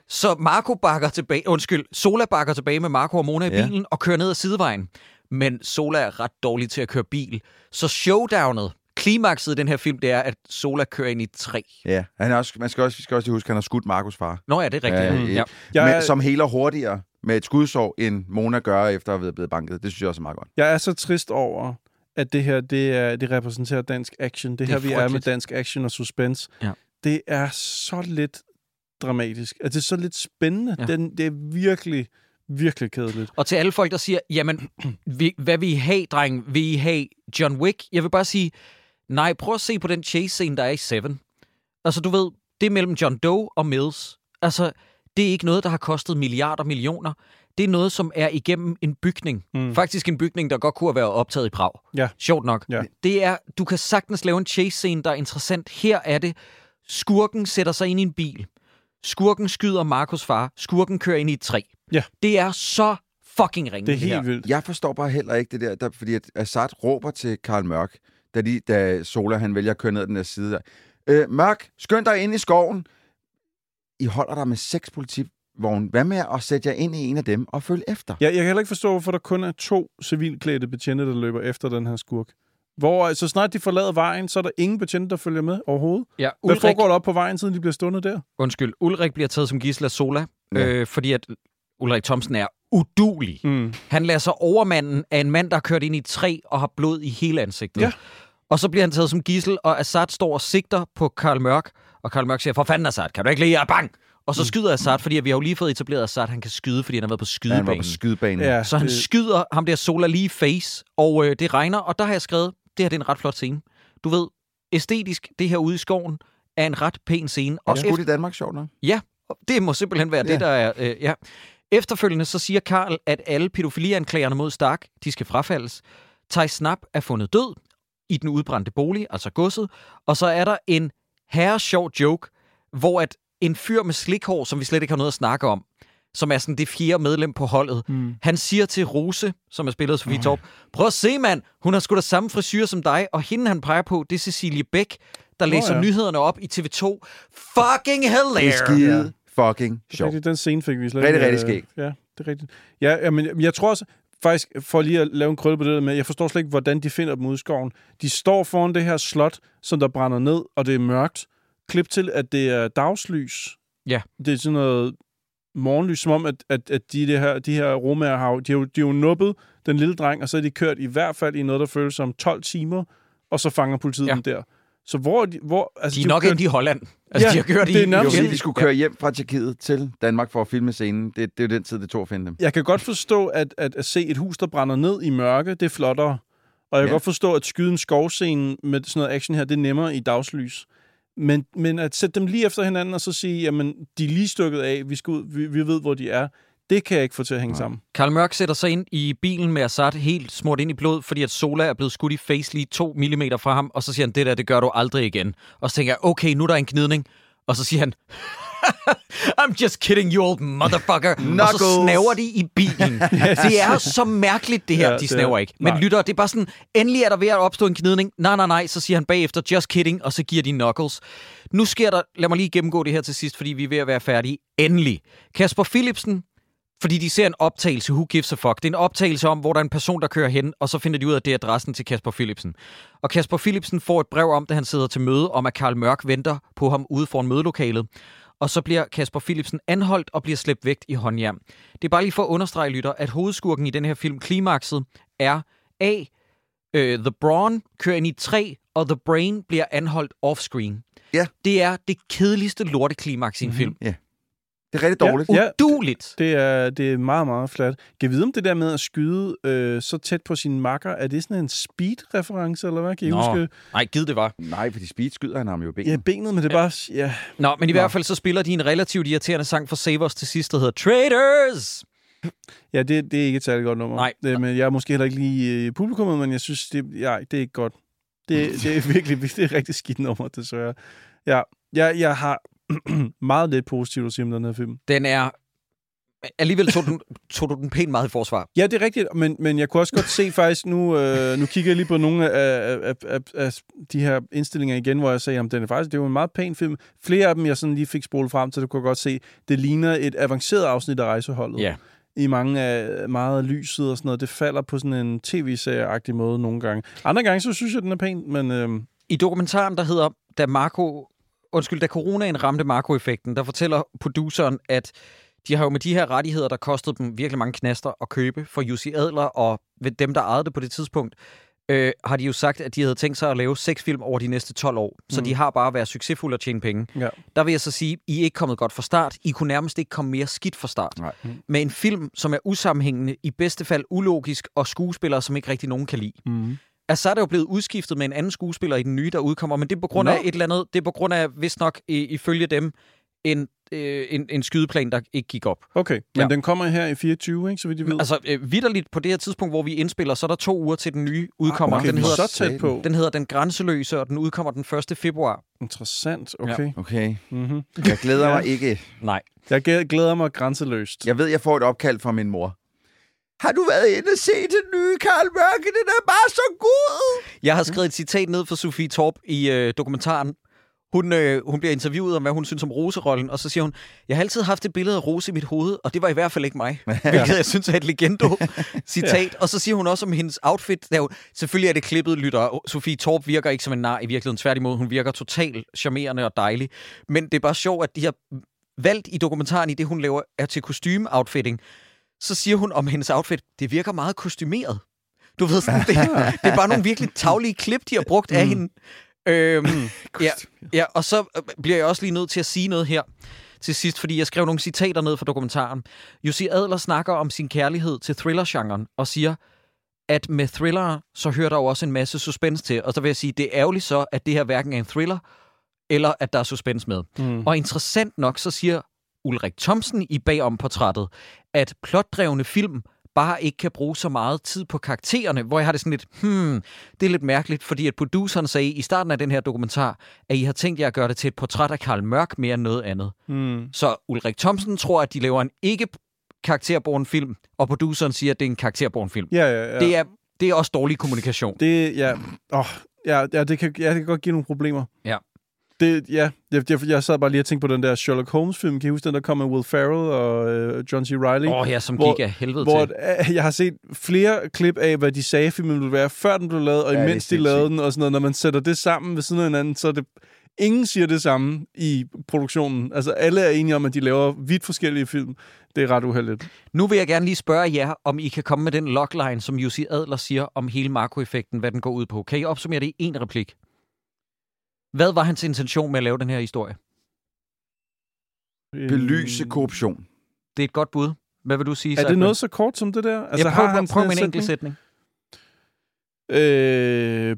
Så Marco bakker tilbage, undskyld, Sola bakker tilbage med Marco og Mona i Ja. bilen og kører ned ad sidevejen. Men Sola er ret dårlig til at køre bil. Så showdownet, klimakset i den her film, det er, at Sola kører ind i træ. Ja, han er også, man skal også, vi skal også lige huske, at han har skudt Markus far. Nå ja, det er rigtigt. Ja, Ja, i- ja. Er- som heler hurtigere med et skudsår, end Mona gør efter at være blevet banket. Det synes jeg også er meget godt. Jeg er så trist over, at det her det, er, det repræsenterer dansk action. Det, Det er her, vi er med dansk action og suspense. Ja. Det er så lidt dramatisk. Altså, det er så lidt spændende. Ja. Ja. Den, det er virkelig, virkelig kedeligt. Og til alle folk, der siger, jamen, vi, hvad vil I have, dreng? Vil I have John Wick? Jeg vil bare sige, nej, prøv at se på den chase-scene, der er i Seven. Altså, du ved, det er mellem John Doe og Mills. Altså, det er ikke noget, der har kostet milliarder millioner. Det er noget, som er igennem en bygning. Mm. Faktisk en bygning, der godt kunne have været optaget i Prag. Ja. Sjovt nok. Ja. Det er, du kan sagtens lave en chase-scene, der er interessant. Her er det, skurken sætter sig ind i en bil. Skurken skyder Markus far. Skurken kører ind i et træ. Ja. Det er så fucking ringe, Det er her. helt vildt. Jeg forstår bare heller ikke det der, der fordi at Assad råber til Karl Mørk, da, de, da Sola han vælger at køre ned den der side der. Øh, Mørk, skynd dig ind i skoven. I holder der med seks politivogne. Hvad med at sætte jer ind i en af dem og følge efter? Ja, jeg kan heller ikke forstå, hvorfor der kun er to civilklædte betjente, der løber efter den her skurk. Hvor øh, så snart de forlader vejen, så er der ingen betjente, der følger med overhovedet. Ja, Hvad Ulrik, foregår der op på vejen, siden de bliver stående der? undskyld, Ulrik bliver taget som gidsel af Sola, ja. øh, fordi at Ulrik Thomsen er udulig. Mm. Han lader sig overmanden af en mand, der har kørt ind i et træ og har blod i hele ansigtet. Ja. Og så bliver han taget som gissel, og Assad står og sigter på Karl Mørk, og Karl Mørk siger, for fanden Assad, kan du ikke lide jer? Bang! Og så skyder Assad, fordi vi har jo lige fået etableret Assad, han kan skyde, fordi han har været på Ja, han var skydebanen. på skydebanen. Ja, Så han det- skyder ham der Sola lige face, og øh, det regner, og der har jeg skrevet, det her det er en ret flot scene. Du ved, æstetisk, det her ude i skoven, er en ret pæn scene. Og Og skudt i Danmark, sjovt nok. Ja, det må simpelthen være Ja. det, der er... Øh, ja. Efterfølgende så siger Karl, at alle pædofilianklagerne mod Stark, de skal frafaldes. Thijs Snap er fundet død i den udbrændte bolig, altså godset. Og så er der en herre sjov joke, hvor at en fyr med slikhår, som vi slet ikke har noget at snakke om, som er sådan det fjerde medlem på holdet, Mm. han siger til Rose, som er spillet af Sofie Torp, prøv at se, mand, hun har sgu da samme frisyr som dig, og hende, han peger på, det er Cecilie Bæk, der læser ja. nyhederne op i TV2. Fucking Det er hilarious! skide fucking Det er sjovt. rigtigt, den scene fik vi slet Rigtig, ikke, rigtig øh, skægt. Ja, det er rigtigt. Ja, men jeg tror også, faktisk, for lige at lave en krølle på det der med, jeg forstår slet ikke, hvordan de finder dem ude i skoven. De står foran det her slot, som der brænder ned, og det er mørkt. Klip til, at det er dagslys. Ja. Det er sådan noget morgenlys, som om, at, at, at de, det her, de her romager har, jo- de har, jo- de har jo nuppet den lille dreng, og så er de kørt i hvert fald i noget, der føles som 12 timer, og så fanger politiet Ja. dem der. Så hvor er. Hvor, altså, De er nok kørt- endt i Holland. Altså, Ja, de har kørt det er i... Det Jamen, at de skulle køre hjem fra Tjekkiet til Danmark for at filme scenen. Det, det er jo den tid, det tog at finde dem. Jeg kan godt forstå, at, at, at se et hus, der brænder ned i mørke, det er flottere. Og jeg kan Ja. godt forstå, at skyde en skovscene med sådan noget action her, det er nemmere i dagslys. Men, men at sætte dem lige efter hinanden og så sige, jamen, de er lige stukket af, vi, skal ud, vi, vi ved, hvor de er, det kan jeg ikke få til at hænge Nej. sammen. Karl Mørk sætter sig ind i bilen med Assad helt smurt ind i blod, fordi at Sola er blevet skudt i face lige to millimeter fra ham, og så siger han, det der, det gør du aldrig igen. Og så tænker jeg, okay, nu er der en gnidning. Og så siger han, [LAUGHS] I'm just kidding, you old motherfucker. og så snaver de i bilen. [LAUGHS] det er så mærkeligt, det her. Ja, de er- snaver ikke. Men nej. lytter, det er bare sådan, endelig er der ved at opstå en gnidning. Nej, nej, nej, så siger han bagefter, just kidding, og så giver de knuckles. Nu sker der, lad mig lige gennemgå det her til sidst, fordi vi er ved at være færdige. Endelig. Kasper Philipsen, fordi de ser en optagelse, who gives a fuck. Det er en optagelse om, hvor der er en person, der kører hen, og så finder de ud af, at det er adressen til Kasper Philipsen. Og Kasper Philipsen får et brev om, da han sidder til møde, om at Karl Mørk venter på ham ude foran mødelokalet. Og så bliver Kasper Philipsen anholdt og bliver slæbt væk i håndjern. Det er bare lige for at understrege, lytter, at hovedskurken i den her film, klimakset, er A. Øh, The Brawn kører ind i et træ, og The Brain bliver anholdt offscreen. Ja. Det er det kedeligste lorteklimaks i en mm-hmm. film. Det er rigtig dårligt. Ja. Uduligt. Det er, det er meget, meget flat. Kan vide om det der med at skyde øh, så tæt på sin makker, er det sådan en speed-reference, eller hvad? Kan I Nå. huske? Nej, giv det var. Nej, fordi Speed skyder han ham jo benet. Ja, benet, men det er bare... Ja, Nå, men i Nå. hvert fald så spiller de en relativt irriterende sang for Save Us til sidst, der hedder Traders. Ja, det, det er ikke et særligt godt nummer. Nej. Det, men jeg er måske heller ikke lige i publikummet, men jeg synes, det, ja, det er ikke godt. Det, det er [LAUGHS] virkelig det er et rigtig skidt nummer, desværre. Ja, jeg, jeg har [CLEARS THROAT] meget lidt positivt at sige om den her film. Den er alligevel tog du, tog du den pænt meget i forsvar. Ja, det er rigtigt, men, men jeg kunne også godt se faktisk nu, øh, nu kigger jeg lige på nogle af, af, af, af de her indstillinger igen, hvor jeg sagde, at den er faktisk, det er jo en meget pæn film. Flere af dem, jeg sådan lige fik spolet frem til, det kunne jeg godt se, det ligner et avanceret afsnit af rejseholdet. I mange af meget lyset og sådan noget. Det falder på sådan en tv-serie-agtig måde nogle gange. Andre gange, så synes jeg, den er pæn, men... Øh, I dokumentaren, der hedder, da Marco, undskyld, da coronaen ramte Marco-effekten, der fortæller produceren, at de har jo med de her rettigheder, der kostede dem virkelig mange knaster at købe for Jussi Adler og dem, der ejede det på det tidspunkt, øh, har de jo sagt, at de havde tænkt sig at lave seks film over de næste 12 år. Mm. Så de har bare været succesfulde og tjene penge. ja. Der vil jeg så sige, I er ikke kommet godt fra start. I kunne nærmest ikke komme mere skidt fra start. Nej. Med en film, som er usammenhængende, i bedste fald ulogisk, og skuespillere, som ikke rigtig nogen kan lide. Mm. Altså, så er det jo blevet udskiftet med en anden skuespiller i den nye, der udkommer, men det er på grund af Nå. et eller andet, det er på grund af, vist nok, i, ifølge dem, en, øh, en, en skydeplan, der ikke gik op. Okay, men Ja. ja. den kommer her i 24, ikke, så vidt jeg ved. Altså, øh, vidderligt på det her tidspunkt, hvor vi indspiller, så er der to uger til den nye udkommer. okay, den, er hedder, så tæt på. den hedder Den Grænseløse, og den udkommer den 1. februar. Interessant, okay. Okay. Mm-hmm. Jeg glæder Ja. mig ikke. Nej. Jeg glæ- glæder mig grænseløst. Jeg ved, jeg får et opkald fra min mor. Har du været inde og se den nye Karl Mørke? Den er bare så god! Jeg har skrevet et citat ned for Sofie Torp i øh, dokumentaren. Hun, øh, hun bliver interviewet om, hvad hun synes om Rose-rollen, og så siger hun, jeg har altid haft et billede af Rose i mit hoved, og det var i hvert fald ikke mig. [LAUGHS] Hvilket jeg synes er et legendo-citat. [LAUGHS] Og så siger hun også om hendes outfit. Der er jo, selvfølgelig er det klippet, lytter. Sofie Torp virker ikke som en nar i virkeligheden. Tværtimod, hun virker totalt charmerende og dejlig. Men det er bare sjovt, at de har valgt i dokumentaren, i det hun laver, er til kostume-outfitting. Så siger hun om hendes outfit, det virker meget kostymeret. Du ved sådan, det, det er bare nogle virkelig taglige klip, de har brugt af hende. Øhm, [LAUGHS] ja, ja, og så øh, bliver jeg også lige nødt til at sige noget her til sidst, fordi jeg skrev nogle citater ned fra dokumentaren. Jussi Adler snakker om sin kærlighed til thriller-genren og siger, at med thriller, så hører der jo også en masse suspense til. Og så vil jeg sige, det er ærgerligt så, at det her hverken er en thriller, eller at der er suspense med. Mm. Og interessant nok, så siger Ulrik Thomsen i bagom portrættet, at plotdrevne film bare ikke kan bruge så meget tid på karaktererne, hvor jeg har det sådan lidt, hmm, det er lidt mærkeligt, fordi at produceren sagde i starten af den her dokumentar, at I har tænkt jer at gøre det til et portræt af Karl Mørk mere end noget andet. Mm. Så Ulrik Thomsen tror, at de laver en ikke karakterborn film, og produceren siger, at det er en karakterborn film. Ja, ja, ja. Det, er, det er også dårlig kommunikation. Det, ja, åh, ja, ja, det kan, ja, det kan godt give nogle problemer. Ja. Det, ja, jeg, jeg, jeg sad bare lige og tænkte på den der Sherlock Holmes-film. Kan I huske den, der kom med Will Ferrell og øh, John C. Reilly? Åh oh, ja, som Hvor- gik af helvede hvor til. øh, jeg har set flere klip af, hvad de sagde, filmen ville være, før den blev lavet, og Ja, imens de lavede den, og sådan noget. Når man sætter det sammen ved siden af hinanden, så er det... Ingen siger det samme i produktionen. Altså, alle er enige om, at de laver vidt forskellige film. Det er ret uheldigt. Nu vil jeg gerne lige spørge jer, om I kan komme med den logline, som Jussi Adler siger om hele Marco-effekten, hvad den går ud på. Kan I opsummere det i en replik? Hvad var hans intention med at lave den her historie? Belyse korruption. Det er et godt bud. Hvad vil du sige, Er det noget så kort som det der? Altså, ja, prøv, prøv, sådan prøv med en sætning? enkelt sætning. Øh,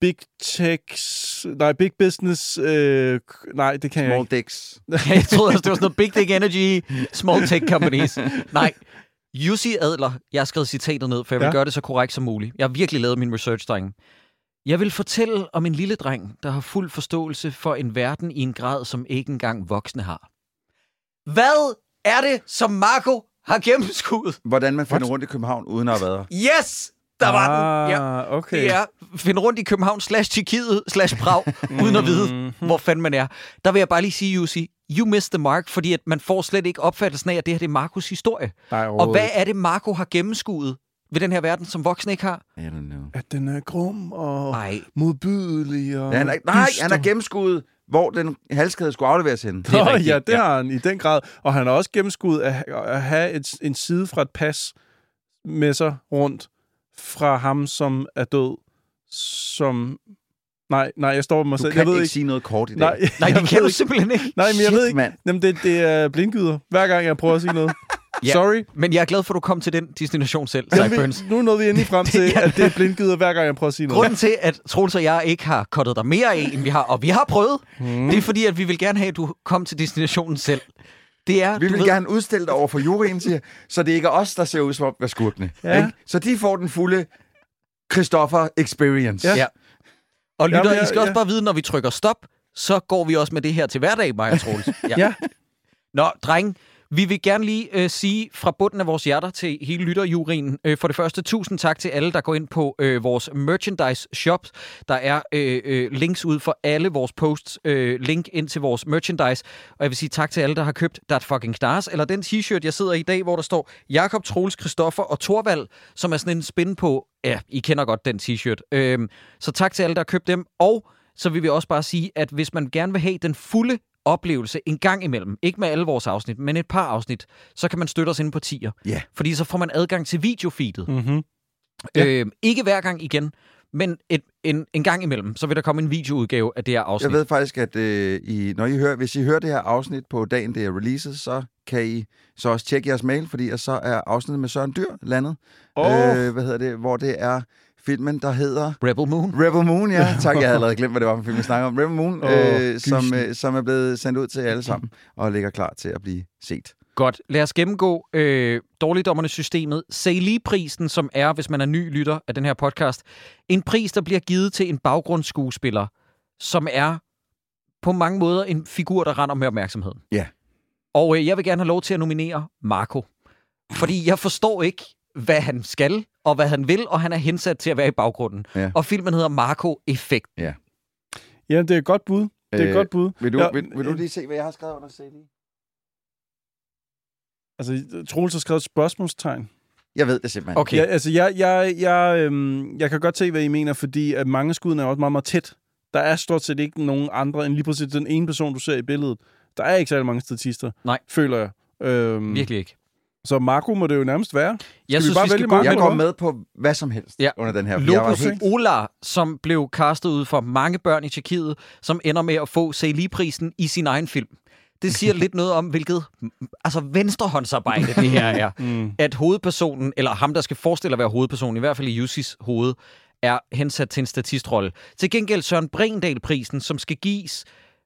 big tech... Nej, big business... Øh, nej, det kan jeg Small ikke. dicks. [LAUGHS] jeg troede også, det var sådan noget Big Dick Energy, Small Tech Companies. [LAUGHS] Nej, Jussi Adler, jeg har skrevet citatet ned, for jeg vil. Ja. gøre det så korrekt som muligt. Jeg har virkelig lavet min research, drenge. Jeg vil fortælle om en lille dreng, der har fuld forståelse for en verden i en grad, som ikke engang voksne har. Hvad er det, som Marco har gennemskuddet? Hvordan man finder rundt i København, uden at have været. Yes! Der var den! Ja. Ah, okay. Det er finde rundt i København slash Tjekkiet slash Prag, [LAUGHS] uden at vide, Mhm. hvor fanden man er. Der vil jeg bare lige sige, Jussi, you missed the mark, fordi at man får slet ikke opfattelsen af, at det her det er Marcos historie. Nej, Og hvad er det, Marco har gennemskuet ved den her verden, som voksne ikke har? I don't know. At den er grum og Nej. modbydelig og Ja, han er, nej, dyster. han har gennemskuddet, hvor den halskæde skulle afleveres henne. Det er Nå, rigtigt, ja, det ja. har han i den grad. Og han har også gennemskud at, at have et, en side fra et pas med sig rundt fra ham, som er død, som... Nej, nej, jeg står med mig Du selv. kan jeg ved ikke ikke. sige noget kort i dag. Nej, [LAUGHS] Nej, det kan du ikke. simpelthen ikke. Nej, men jeg Shit, ved ikke. Jamen, det, det er blindgyder. Hver gang jeg prøver at sige noget. [LAUGHS] Ja. Sorry. Men jeg er glad for, at du kom til den destination selv, Cyburns. nu nåede vi endelig [LAUGHS] frem til, Ja. at det er blindgyder, hver gang jeg prøver at sige noget. Grunden til, at Troels og jeg ikke har kottet dig mere af, end vi har, og vi har prøvet, mm. det er fordi, at vi vil gerne have, at du kom til destinationen selv. Det er, Vi vil ved, gerne udstille dig over for juryen, siger, så det ikke er os, der ser ud som om, hvad skurkene. Ja. Ikke? Så de får den fulde Christopher experience. Ja. Ja. Og lytter, Jamen, I skal ja, også ja. bare vide, når vi trykker stop, så går vi også med det her til hverdag, og Troels. [LAUGHS] Ja. Nå, dreng, vi vil gerne lige øh, sige fra bunden af vores hjerter til hele lytterjurien. Øh, for det første, tusind tak til alle, der går ind på øh, vores merchandise shop. Der er øh, øh, links ud for alle vores posts. Øh, link ind til vores merchandise. Og jeg vil sige tak til alle, der har købt Dat Fucking Stars, eller den t-shirt, jeg sidder i i dag, hvor der står Jakob, Troels, Christoffer og Torvald, som er sådan en spin på. Ja, I kender godt den t-shirt. Øh, så tak til alle, der har købt dem. Og så vil vi også bare sige, at hvis man gerne vil have den fulde oplevelse en gang imellem, ikke med alle vores afsnit, men et par afsnit, så kan man støtte os inde på tier. Ja. Fordi så får man adgang til videofeedet. Mm-hmm. Ja. Øh, ikke hver gang igen, men et, en, en gang imellem, så vil der komme en videoudgave af det her afsnit. Jeg ved faktisk, at øh, I, når I hører, hvis I hører det her afsnit på dagen, det er releases, så kan I så også tjekke jeres mail, fordi så er afsnittet med Søren Dyr landet. Åh. Øh, hvad hedder det? Hvor det er filmen, der hedder... Rebel Moon. Rebel Moon, [LAUGHS] ja. Tak, jeg havde allerede glemt, hvad det var for film, vi snakker om. Rebel Moon, Åh, øh, som, øh, som er blevet sendt ud til alle sammen, og ligger klar til at blive set. Godt. Lad os gennemgå øh, dårligdommerne systemet. Say lige-prisen, som er, hvis man er ny lytter af den her podcast, en pris, der bliver givet til en baggrundsskuespiller, som er på mange måder en figur, der render med opmærksomheden. Ja. Og øh, jeg vil gerne have lov til at nominere Marco. Fordi jeg forstår ikke, hvad han skal, og hvad han vil, og han er hensat til at være i baggrunden. Ja. Og filmen hedder Marco Effekt. Ja, det er et godt bud. Det er et Øh, godt bud. Vil du, Ja, ja, vil, vil du lige se, hvad jeg har skrevet under CD? Altså, Troels har skrevet et spørgsmålstegn. Jeg ved det simpelthen. Okay. Ja, altså, jeg, jeg, jeg, øhm, jeg kan godt se, hvad I mener, fordi at mange skuddene er også meget, meget tæt. Der er stort set ikke nogen andre end lige præcis den ene person, du ser i billedet. Der er ikke særlig mange statister, Nej. føler jeg. Øhm, Virkelig ikke. Så Marco må det jo nærmest være. Jeg vi synes, bare vi skal vælge Marco? Jeg går med på hvad som helst Ja. under den her. Lopez, helt? Ola, som blev castet ud for mange børn i Tjekkiet, som ender med at få Say prisen i sin egen film. Det siger [LAUGHS] lidt noget om, hvilket altså venstrehåndsarbejde [LAUGHS] det her er. Mm. At hovedpersonen, eller ham, der skal forestille at være hovedpersonen, i hvert fald i Jussis hoved, er hensat til en statistrolle. Til gengæld Søren Brindal-prisen, som skal gives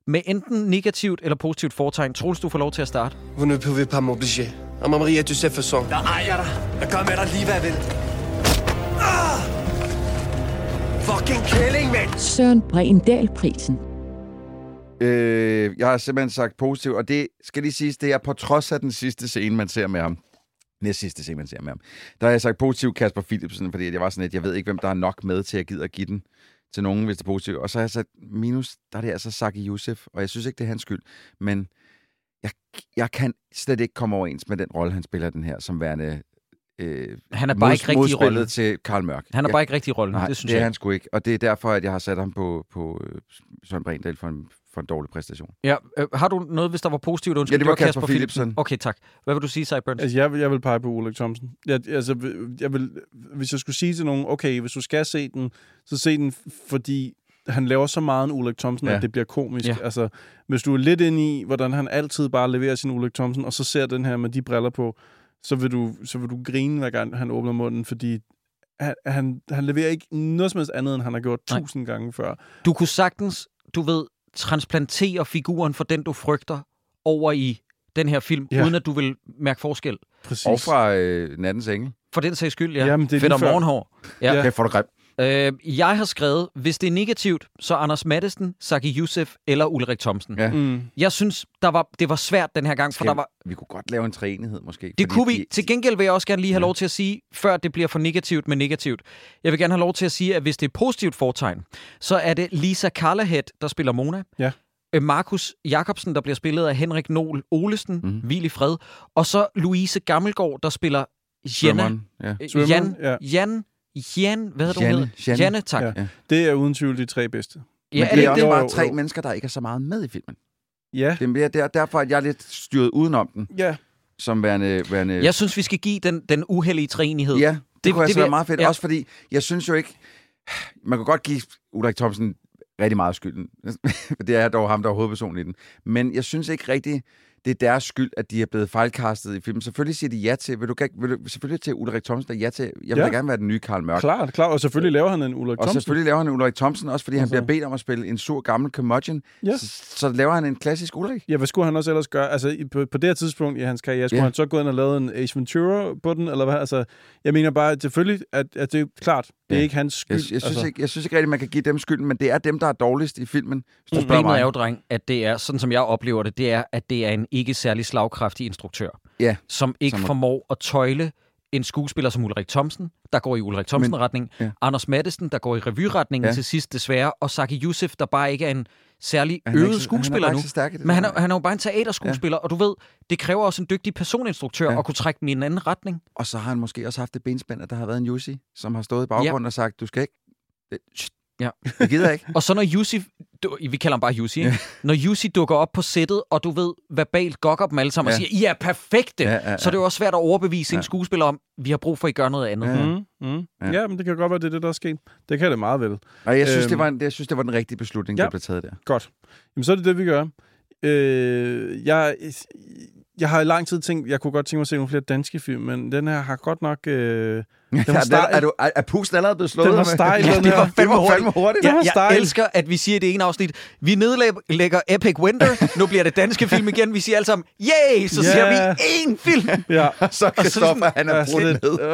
med enten negativt eller positivt fortegn. Troels, du får lov til at starte. Vous ne pouvez pas m'obliger. Og Maria, du sais façon. Der ejer dig. Jeg gør med dig lige, hvad jeg vil. Ah! Fucking kælling, mand! Søren Brindal-prisen. øh, jeg har simpelthen sagt positivt, og det skal lige siges, det er på trods af den sidste scene, man ser med ham. Næst sidste scene, man ser med ham. Der har jeg sagt positivt Kasper Philipsen, fordi jeg var sådan lidt, jeg ved ikke, hvem der er nok med til at gide at give den til nogen, hvis det er positivt. Og så har jeg sagt minus, der er det altså Saki Youssef, og jeg synes ikke, det er hans skyld. Men jeg, jeg kan slet ikke komme overens med den rolle, han spiller den her, som værende øh, Han er bare ikke rigtig i rollen. til Karl Mørk. Han er Jeg- bare ikke rigtig i rollen, Nej, det synes det er jeg. han sgu ikke. Og det er derfor, at jeg har sat ham på, på øh, Søren Brindal for en, for en dårlig præstation. Ja, øh, har du noget, hvis der var positivt? Undskyld, Ja, det var var Kasper Philipsen. Okay, tak. Hvad vil du sige, Cyburns? Altså, jeg, vil- jeg vil pege på Ulrik Thomsen. Jeg, altså, jeg vil, hvis jeg skulle sige til nogen, okay, hvis du skal se den, så se den, fordi han laver så meget en Ulrik Thomsen, ja. At det bliver komisk. Ja. Ja. Altså, hvis du er lidt inde i, hvordan han altid bare leverer sin Ulrik Thomsen, og så ser den her med de briller på, så vil du, så vil du grine, hver gang han åbner munden, fordi han, han, han leverer ikke noget som helst andet, end han har gjort Nej. tusind gange før. Du kunne sagtens, du ved, transplantere figuren for den, du frygter, over i den her film, ja. Uden at du vil mærke forskel. Præcis. Og fra øh, Nattens Engel. For den sags skyld, ja. Jamen, det er Fedt og før. morgenhår. Ja. Ja. Okay, får du grim. Øh, jeg har skrevet, hvis det er negativt, så Anders Madsen, Saki Youssef eller Ulrik Thomsen. Ja. Mm. Jeg synes, der var, det var svært den her gang, for Skal, der var, Vi kunne godt lave en træenighed, måske. det kunne vi. de- Til gengæld vil jeg også gerne lige have Ja. lov til at sige, før det bliver for negativt med negativt. Jeg vil gerne have lov til at sige, at hvis det er positivt fortegn, så er det Lisa Karlahed, der spiller Mona. Ja. Øh, Markus Jacobsen, der bliver spillet af Henrik Nol Olesen, mm. Hvil i fred. Og så Louise Gammelgaard, der spiller Jenna. Svømmeren, Ja. Øh, Jan, ja. Jan, Jan, hvad hedder Janne, hun? Janne. Janne, tak. Ja. Ja. Det er uden tvivl de tre bedste. Men det er også Jo, bare tre jo. mennesker, der ikke er så meget med i filmen. Ja, Det er mere der, derfor, at jeg er lidt styret udenom den, ja. som værende... værende Jeg synes, vi skal give den, den uheldige træenighed. Ja, det, det kunne det altså være jeg- meget fedt. ja. Ja. Også fordi, jeg synes jo ikke... Man kan godt give Ulrik Thomsen rigtig meget skylden. [LAUGHS] det er dog ham, der er hovedpersonen i den. Men jeg synes ikke rigtig, det er deres skyld, at de er blevet fejlkastet i filmen. Selvfølgelig siger de ja til... Vil du, gerne- vil du selvfølgelig til Ulrik Thomsen, der ja til... Jeg vil Ja. gerne være den nye Karl Mørk. Klart, klart. Og selvfølgelig laver han en Ulrik Og Thomsen. selvfølgelig laver han Ulrik Thomsen, også fordi han Altså. bliver bedt om at spille en sur gammel curmudgeon. Ja. Så, så laver han en klassisk Ulrik. Ja, hvad skulle han også ellers gøre? Altså, på, på det her tidspunkt i hans karriere, skulle Ja. han så gå ind og lave en Ace Ventura på den, eller hvad? Altså, jeg mener bare, selvfølgelig, at, at det er klart, det er Ja. ikke hans skyld. Jeg, jeg, synes altså. ikke, jeg synes ikke rigtig, man kan give dem skylden, men det er dem, der er dårligst i filmen. spørger Problemet mig. er jo, dreng, at det er, sådan som jeg oplever det, det er, at det er en ikke særlig slagkraftig instruktør, Ja. som ikke Som formår at tøjle en skuespiller som Ulrik Thomsen, der går i Ulrik Thomsen-retning, ja. Anders Mattesen, der går i revyretningen Ja. ja. til sidst desværre, og Saki Youssef, der bare ikke er en særlig Han ikke øvet så- skuespiller han nu. ikke så stærk Men han er, han er jo bare en teaterskuespiller, ja. og du ved, det kræver også en dygtig personinstruktør Ja. ja. at kunne trække dem i en anden retning. Og så har han måske også haft det benspænd, at der har været en Jussi, som har stået i baggrunden og sagt, du skal ikke... Ja. Jeg gider ikke. Og så når Jussi, du, vi kalder ham bare Jussi, ja. når Jussi dukker op på sættet, og du ved, verbalt gokker dem alle sammen ja. Og siger, I er perfekte, Ja, ja, ja, så er det jo også svært at overbevise ja. En skuespiller om, vi har brug for, at I gør noget andet. Ja. Mm, mm. Ja. Ja. ja, men det kan godt være, det er det, der er sket. Det kan det meget vel. Og jeg synes, Øhm. det var en, jeg synes, det var den rigtige beslutning, Ja. der blev taget der. Godt. Jamen, så er det det, vi gør. Øh, jeg, jeg har i lang tid tænkt, jeg kunne godt tænke mig at se nogle flere danske film, men den her har godt nok... Øh, Den var var stejl. er, du, er, er pusten allerede blevet slået? Den var stejl, [LAUGHS] den det her. var Det fandme var hurtigt. Fandme hurtigt. Den var Jeg, jeg elsker, at vi siger i det ene afsnit, vi nedlægger Epic Winter, nu bliver det danske film igen, vi siger alle sammen, yay, så Ja. ser vi én film. ja. [LAUGHS] Så Christoffer, han er Ja, brudt ned. Øh,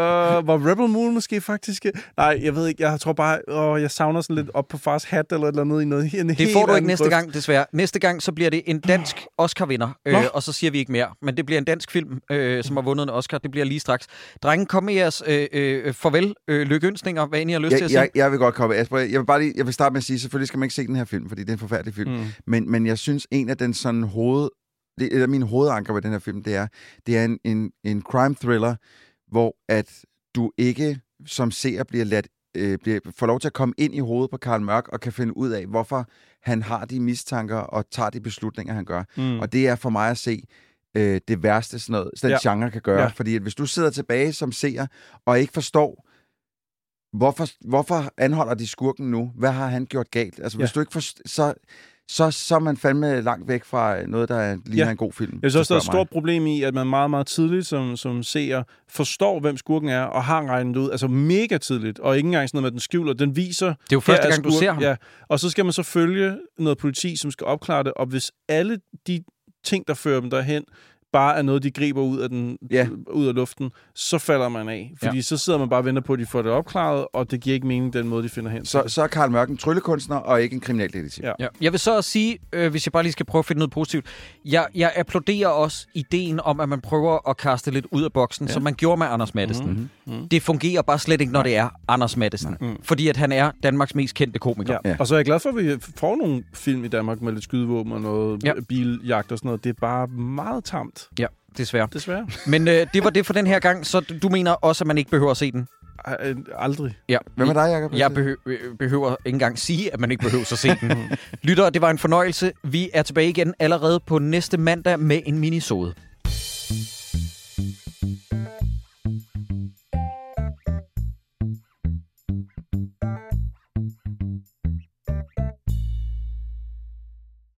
var Rebel Moon måske faktisk... Nej, jeg ved ikke. Jeg tror bare, åh, jeg savner sådan lidt op på fars hat eller eller andet i noget. En Det får du ikke næste gang, desværre. Næste gang, så bliver det en dansk Oscar-vinder, øh, og så siger vi ikke mere. Men det bliver en dansk film, øh, som har vundet en Oscar. Det bliver lige straks. Drenge, kom med jeres øh, øh, farvel, øh, lykønsninger, hvad end I har lyst til Jeg, at sige. jeg, jeg vil godt komme. Asper, jeg vil bare lige, jeg vil starte med at sige, selvfølgelig skal man ikke se den her film, fordi det er en forfærdelig film. Mm. Men, men jeg synes, en af den sådan hoved... Det, eller mine hovedanker ved den her film, det er, det er en, en, en crime thriller, hvor at du ikke som seer bliver ladt, øh, bliver, får lov til at komme ind i hovedet på Karl Mørk og kan finde ud af, hvorfor han har de mistanker og tager de beslutninger, han gør. Mm. Og det er for mig at se øh, det værste, sådan noget, sådan Ja. genre kan gøre. Ja. Fordi at hvis du sidder tilbage som seer og ikke forstår, hvorfor, hvorfor anholder de skurken nu? Hvad har han gjort galt? Altså, hvis Ja. du ikke forst- så, så, så er man fandme langt væk fra noget, der er- ligner Ja. en god film. Jeg synes også, der er et stort problem i, at man meget, meget tidligt som, som seer forstår, hvem skurken er, og har regnet ud. Altså mega tidligt, og ikke engang sådan noget med, den skjuler. Den viser... Det er jo første gang, du ser ham. Ja, og så skal man så følge noget politi, som skal opklare det, og hvis alle de ting, der fører dem derhen, bare er noget, de griber ud af, den, Ja. ud af luften, så falder man af. Fordi ja. så sidder man bare og venter på, at de får det opklaret, og det giver ikke mening, den måde, de finder hen. Så, så er Karl Mørk en tryllekunstner og ikke en kriminaldetektiv. Ja. Ja. Jeg vil så også sige, øh, hvis jeg bare lige skal prøve at finde noget positivt, jeg, jeg applauderer også ideen om, at man prøver at kaste lidt ud af boksen, ja. som man gjorde med Anders Mattesen. Mhm. Mm-hmm. Det fungerer bare slet ikke, når det er Anders Mattesen. Mm. Fordi at han er Danmarks mest kendte komiker. Ja. Ja. Og så er jeg glad for, at vi får nogle film i Danmark med lidt skydevåben og noget ja. biljagt og sådan noget. Det er bare meget tamt, Ja, desværre. desværre. Men øh, det var det for den her gang, så du mener også, at man ikke behøver at se den? Øh, aldrig. Ja. Hvem er dig, Jacob? Jeg behø- øh, behøver ikke engang sige, at man ikke behøver at se den. [LAUGHS] Lytter, det var en fornøjelse. Vi er tilbage igen allerede på næste mandag med en minisode.